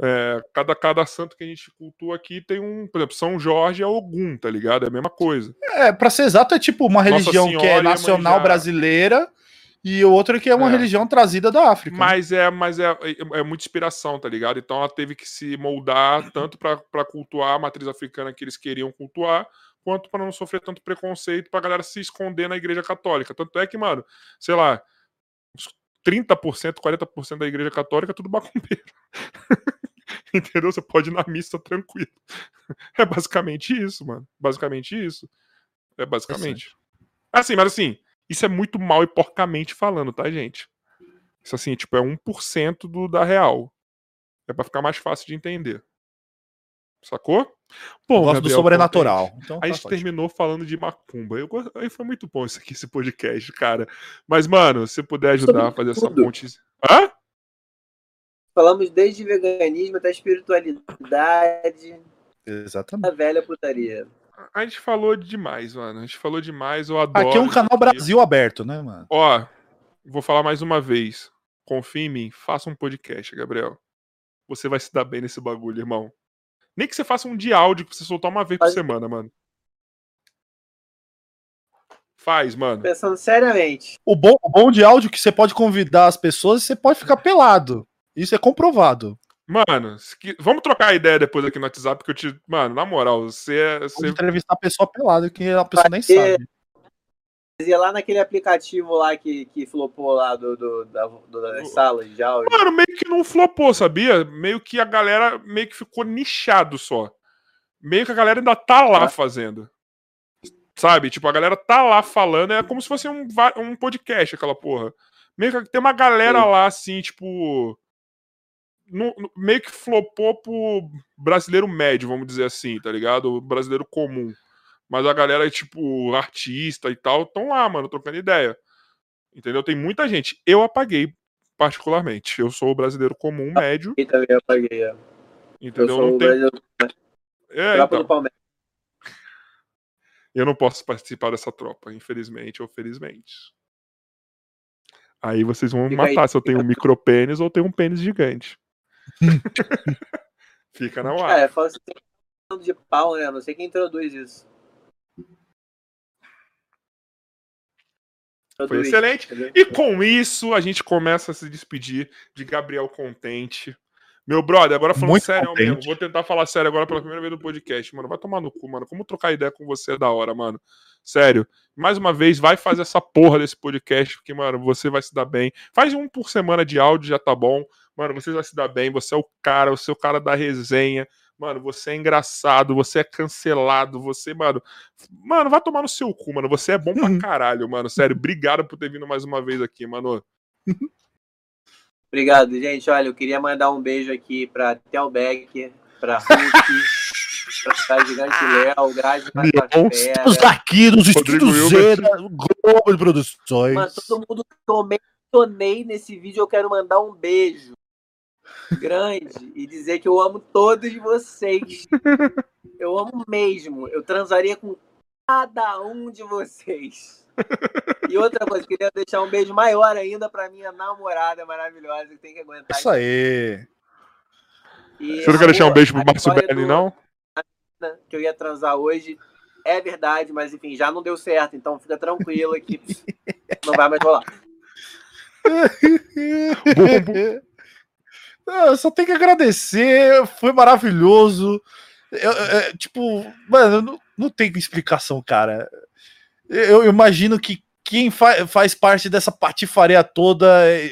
É, cada, cada santo que a gente cultua aqui tem um, por exemplo, São Jorge é Ogum, tá ligado? É a mesma coisa. É, pra ser exato, é tipo uma Nossa religião que é nacional brasileira E o outro é que é uma É. religião trazida da África. né? Mas é, mas é, é, é muita inspiração, tá ligado? Então ela teve que se moldar tanto pra cultuar a matriz africana que eles queriam cultuar, quanto pra não sofrer tanto preconceito pra galera se esconder na igreja católica. Tanto é que, mano, sei lá, uns 30%, 40% da igreja católica é tudo macumbeiro. [LAUGHS] [LAUGHS] Entendeu? Você pode ir na missa tranquilo. [LAUGHS] É basicamente isso, mano. Basicamente isso. É basicamente. Assim, mas assim, isso é muito mal e porcamente falando, tá, gente? Isso assim, tipo, é 1% do, da real. É pra ficar mais fácil de entender. Sacou? Eu Bom, gosto do Gabriel sobrenatural. Contente, Então, A tá gente ótimo. terminou falando de macumba. Eu, aí foi muito bom isso aqui, esse podcast, cara. Mas, mano, se puder ajudar a fazer essa tudo. ponte. Hã? Falamos desde veganismo até espiritualidade, Exatamente. a velha putaria. A gente falou demais, mano. A gente falou demais. Eu adoro. Aqui é um canal. Brasil aberto, né, mano? Ó, vou falar mais uma vez. Confia em mim, faça um podcast, Gabriel. Você vai se dar bem nesse bagulho, irmão. Nem que você faça um de áudio pra você soltar uma vez por Faz- semana, mano. Faz, mano. Pensando seriamente. O bom, o bom de áudio é que você pode convidar as pessoas e você pode ficar pelado. Isso é comprovado. Mano, que- vamos trocar ideia depois aqui no WhatsApp, porque eu te. Mano, na moral, você é. Você... entrevistar a pessoa pelada, que a pessoa nem sabe. Fazia lá naquele aplicativo lá que, que flopou lá do, do, da, do- das salas de áudio. Mano, meio que não flopou, sabia? Meio que a galera meio que ficou nichado só. Meio que a galera ainda tá lá Ah. fazendo. Sabe? Tipo, a galera tá lá falando, é como se fosse um, um podcast, aquela porra. Meio que tem uma galera Sim. lá, assim, tipo. No- no- meio que flopou pro brasileiro médio, vamos dizer assim, tá ligado? O brasileiro comum. Mas a galera, tipo, artista e tal, estão lá, mano, trocando ideia. Entendeu? Tem muita gente. Eu apaguei, particularmente. Eu sou o brasileiro comum, médio, E também eu paguei. é. Eu entendeu? sou Não o tem... Brasil, É, então. do Palmeiras. Eu não posso participar dessa tropa, infelizmente ou felizmente. Aí vocês vão me Fica aí. matar se eu tenho um micropênis ou tenho um pênis gigante. [LAUGHS] Fica na É, ar. fala assim, de pau, né? Não sei quem introduz isso. Foi excelente. E com isso, a gente começa a se despedir de Gabriel Contente. Meu brother, agora falando Muito sério contente. mesmo, vou tentar falar sério agora pela primeira vez no podcast, mano. Vai tomar no cu, mano. Como trocar ideia com você é da hora, mano. Sério. Mais uma vez, vai fazer essa porra desse podcast, porque, mano, você vai se dar bem. Faz um por semana de áudio, já tá bom. Mano, você vai se dar bem. Você é o cara, você é o cara da resenha. Mano, você é engraçado, você é cancelado, você, mano. Mano, vai tomar no seu cu, mano. Você é bom pra caralho, mano. Sério, obrigado por ter vindo mais uma vez aqui, mano. Obrigado, gente. Olha, eu queria mandar um beijo aqui pra Tel Becker, pra Hulk, [LAUGHS] pra Gigante Léo, Matafera. Os daqui dos Rodrigo estúdios Zera, Globo de Produções. Mano, todo mundo que eu mencionei nesse vídeo, eu quero mandar um beijo grande e dizer que eu amo todos vocês. [LAUGHS] Eu amo mesmo. Eu transaria com cada um de vocês. E outra coisa, queria deixar um beijo maior ainda pra minha namorada maravilhosa que tem que aguentar. Isso aí. E Você não quer deixar um beijo pro Márcio Belli, não? que eu ia transar hoje é verdade, mas enfim, já não deu certo, então fica tranquilo que [LAUGHS] não vai mais rolar. [LAUGHS] Eu só tenho que agradecer, foi maravilhoso. Eu- é, tipo, mano, não, não tem explicação, cara. Eu, eu imagino que quem fa- faz parte dessa patifaria toda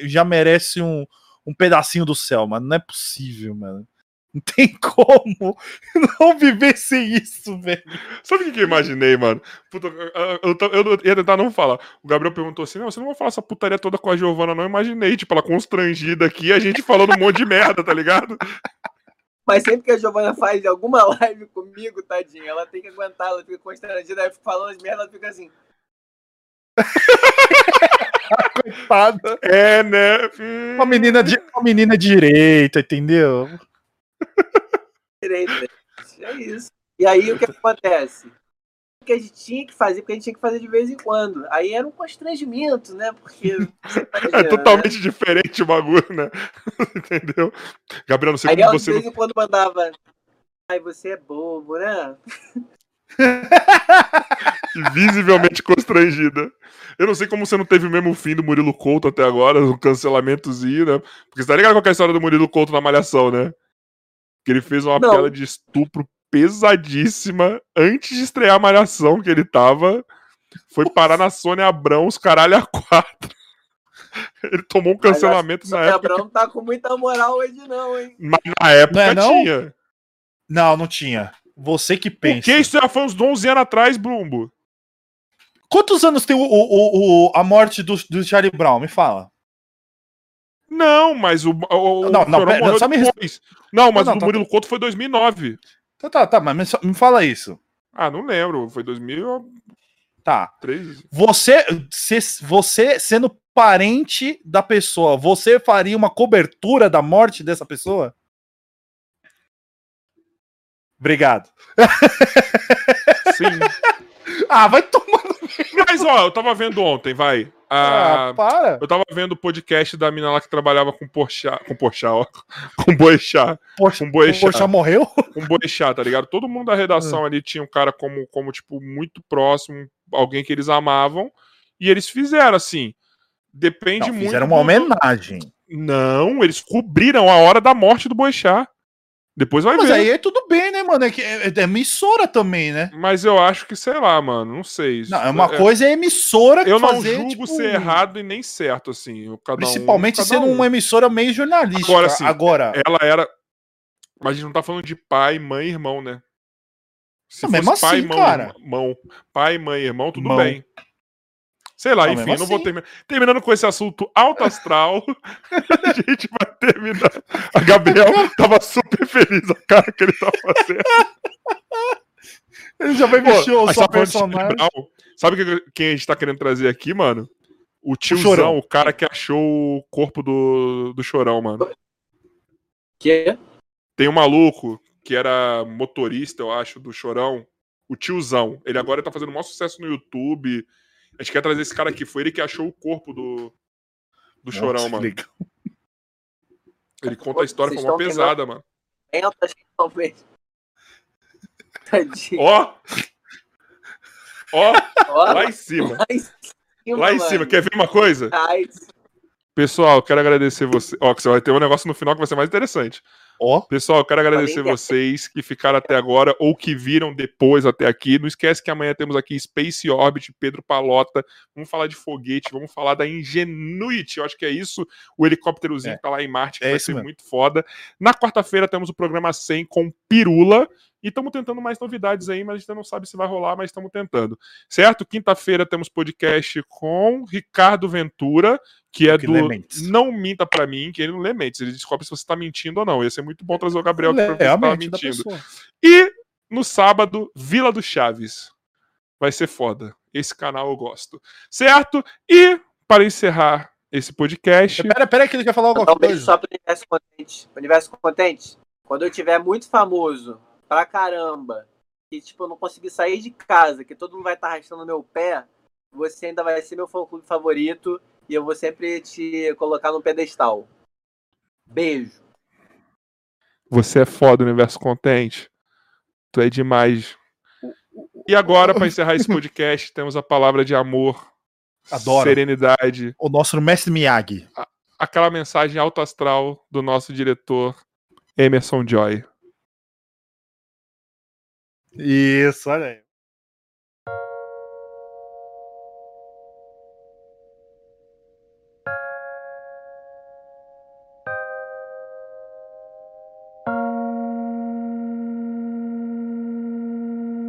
já merece um, um pedacinho do céu, mano. Não é possível, mano. Não tem como não viver sem isso, velho. Sabe o que, eu imaginei, mano? Puta, eu, eu, eu- eu ia tentar não falar. O Gabriel perguntou assim: não, você não vai falar essa putaria toda com a Giovana, não. Eu imaginei, tipo, ela constrangida aqui, a gente falando um monte de merda, tá ligado? Mas sempre que a Giovana faz alguma live comigo, tadinha, ela tem que aguentar, ela fica constrangida, aí falando as merdas, ela fica assim. [LAUGHS] Coitada. É, né? Hum, Uma menina, de, uma menina direita, entendeu? Gente. É isso. E aí o que acontece? O que a gente tinha que fazer, porque a gente tinha que fazer de vez em quando. Aí era um constrangimento, né? Porque. [LAUGHS] você É imagina, né? totalmente diferente o bagulho, né? [LAUGHS] Entendeu? Gabriel, não sei Aí como ela de você. vez em quando mandava. Ai, você é bobo, né? [LAUGHS] Visivelmente constrangida. Eu não sei como você não teve o mesmo fim do Murilo Couto até agora, um cancelamentozinho, né? Porque você tá ligado qual que é a história do Murilo Couto na Malhação, né? Que ele fez uma Não. piada de estupro pesadíssima antes de estrear a Malhação que ele tava. Foi parar na Sônia Abrão, os caralho a quatro. [LAUGHS] Ele tomou um cancelamento na Sônia época. Abrão não tá com muita moral hoje, não, hein? Mas na época Não é não? tinha. Não, não tinha. Você que pensa. Porque isso já foi uns 11 anos atrás, Brumbo. Quantos anos tem o, o- o- o- a morte do, do Charlie Brown? Me fala. Não, mas o, o, o Não, não, pera, só me depois. Não, mas Não, o não, tá- Murilo Couto foi 2009. Tá, tá, tá, mas me, só- me fala isso. Ah, não lembro. Foi 2003. Tá. Você, se- você sendo parente da pessoa, você faria uma cobertura da morte dessa pessoa? Obrigado. Sim. [LAUGHS] Ah, vai tomar. Mas, ó, eu tava vendo ontem, vai. Ah, Ah, para. eu tava vendo o podcast da mina lá que trabalhava com Porchat. Com Porchat, ó. [LAUGHS] Com Boechat. Poxa, Com morreu? [LAUGHS] Com Boechat, tá ligado? Todo mundo da Hum. redação ali tinha um cara como, como, tipo, muito próximo, alguém que eles amavam. E eles fizeram, assim. Depende Não, muito. fizeram uma do- homenagem. Não, eles cobriram a hora da morte do Boechat. Depois vai Mas ver. aí é tudo bem, né, mano? É, que é, é emissora também, né? Mas eu acho que, sei lá, mano, não sei. Não, é uma coisa é emissora Eu não fazer, julgo tipo, ser errado e nem certo, assim. Cada um- Principalmente cada sendo um. uma emissora meio jornalística. Agora, sim, Agora, Ela era. Mas a gente não tá falando de pai, mãe e irmão, né? Se Não, mesmo pai, assim, mão, cara. Irmão, pai, mãe, irmão, tudo Mão. bem. Sei lá, Não, enfim, mesmo não vou assim. terminar. Terminando com esse assunto alto astral, [LAUGHS] a [LAUGHS] gente vai terminar. A Gabriel tava super feliz a cara que ele tá fazendo. ele já vai mexer o seu personagem. Sabe que- quem a gente tá querendo trazer aqui, mano? O tiozão, Chorão. o cara que achou o corpo do, do chorão, mano. Que? Tem um maluco que era motorista, eu acho, do Chorão. O tiozão. Ele agora tá fazendo o maior sucesso no YouTube. A gente quer trazer esse cara aqui. Foi ele que achou o corpo do, do Chorão, Nossa, mano. legal. Ele conta a história, Vocês foi uma pesada, mano. Entra, talvez. [LAUGHS] Tadinho. Ó! Ó, lá em cima. lá em cima, Lá em cima. Quer ver uma coisa? Ai, Pessoal, quero agradecer você. Ó, que você vai ter um negócio no final que vai ser mais interessante. Ó, Pessoal, eu quero agradecer Valeu. vocês que ficaram até agora ou que viram depois até aqui. Não esquece que amanhã temos aqui Space Orbit, Pedro Palota. Vamos falar de foguete, vamos falar da Ingenuity. Eu acho que é isso. O helicópterozinho É. que tá lá em Marte, que É vai ser mesmo. muito foda. Na quarta-feira temos o programa 100 com Pirula. E estamos tentando mais novidades aí, mas a gente ainda não sabe se vai rolar, mas estamos tentando. Certo? Quinta-feira temos podcast com Ricardo Ventura, que é Que do lê mentes. Não Minta Pra Mim, que ele não lê mentes. Ele descobre se você tá mentindo ou não. Ia ser muito bom trazer o Gabriel aqui pra ver se tava da mentindo. E no sábado, Vila do Chaves. Vai ser foda. Esse canal eu gosto. Certo? E para encerrar esse podcast, Pera, pera aí que ele quer falar alguma Dá um beijo coisa. só pro universo contente. Universo contente. Quando eu tiver muito famoso pra caramba, e tipo, eu não conseguir sair de casa, que todo mundo vai estar arrastando meu pé, você ainda vai ser meu fã clube favorito e eu vou sempre te colocar no pedestal. Beijo. você é foda, universo contente. Tu é demais. E agora, para encerrar esse podcast, [LAUGHS] temos a palavra de amor, Adoro. serenidade, O nosso mestre Miyagi. aquela mensagem alto astral do nosso diretor Emerson Joy. Isso, olha aí.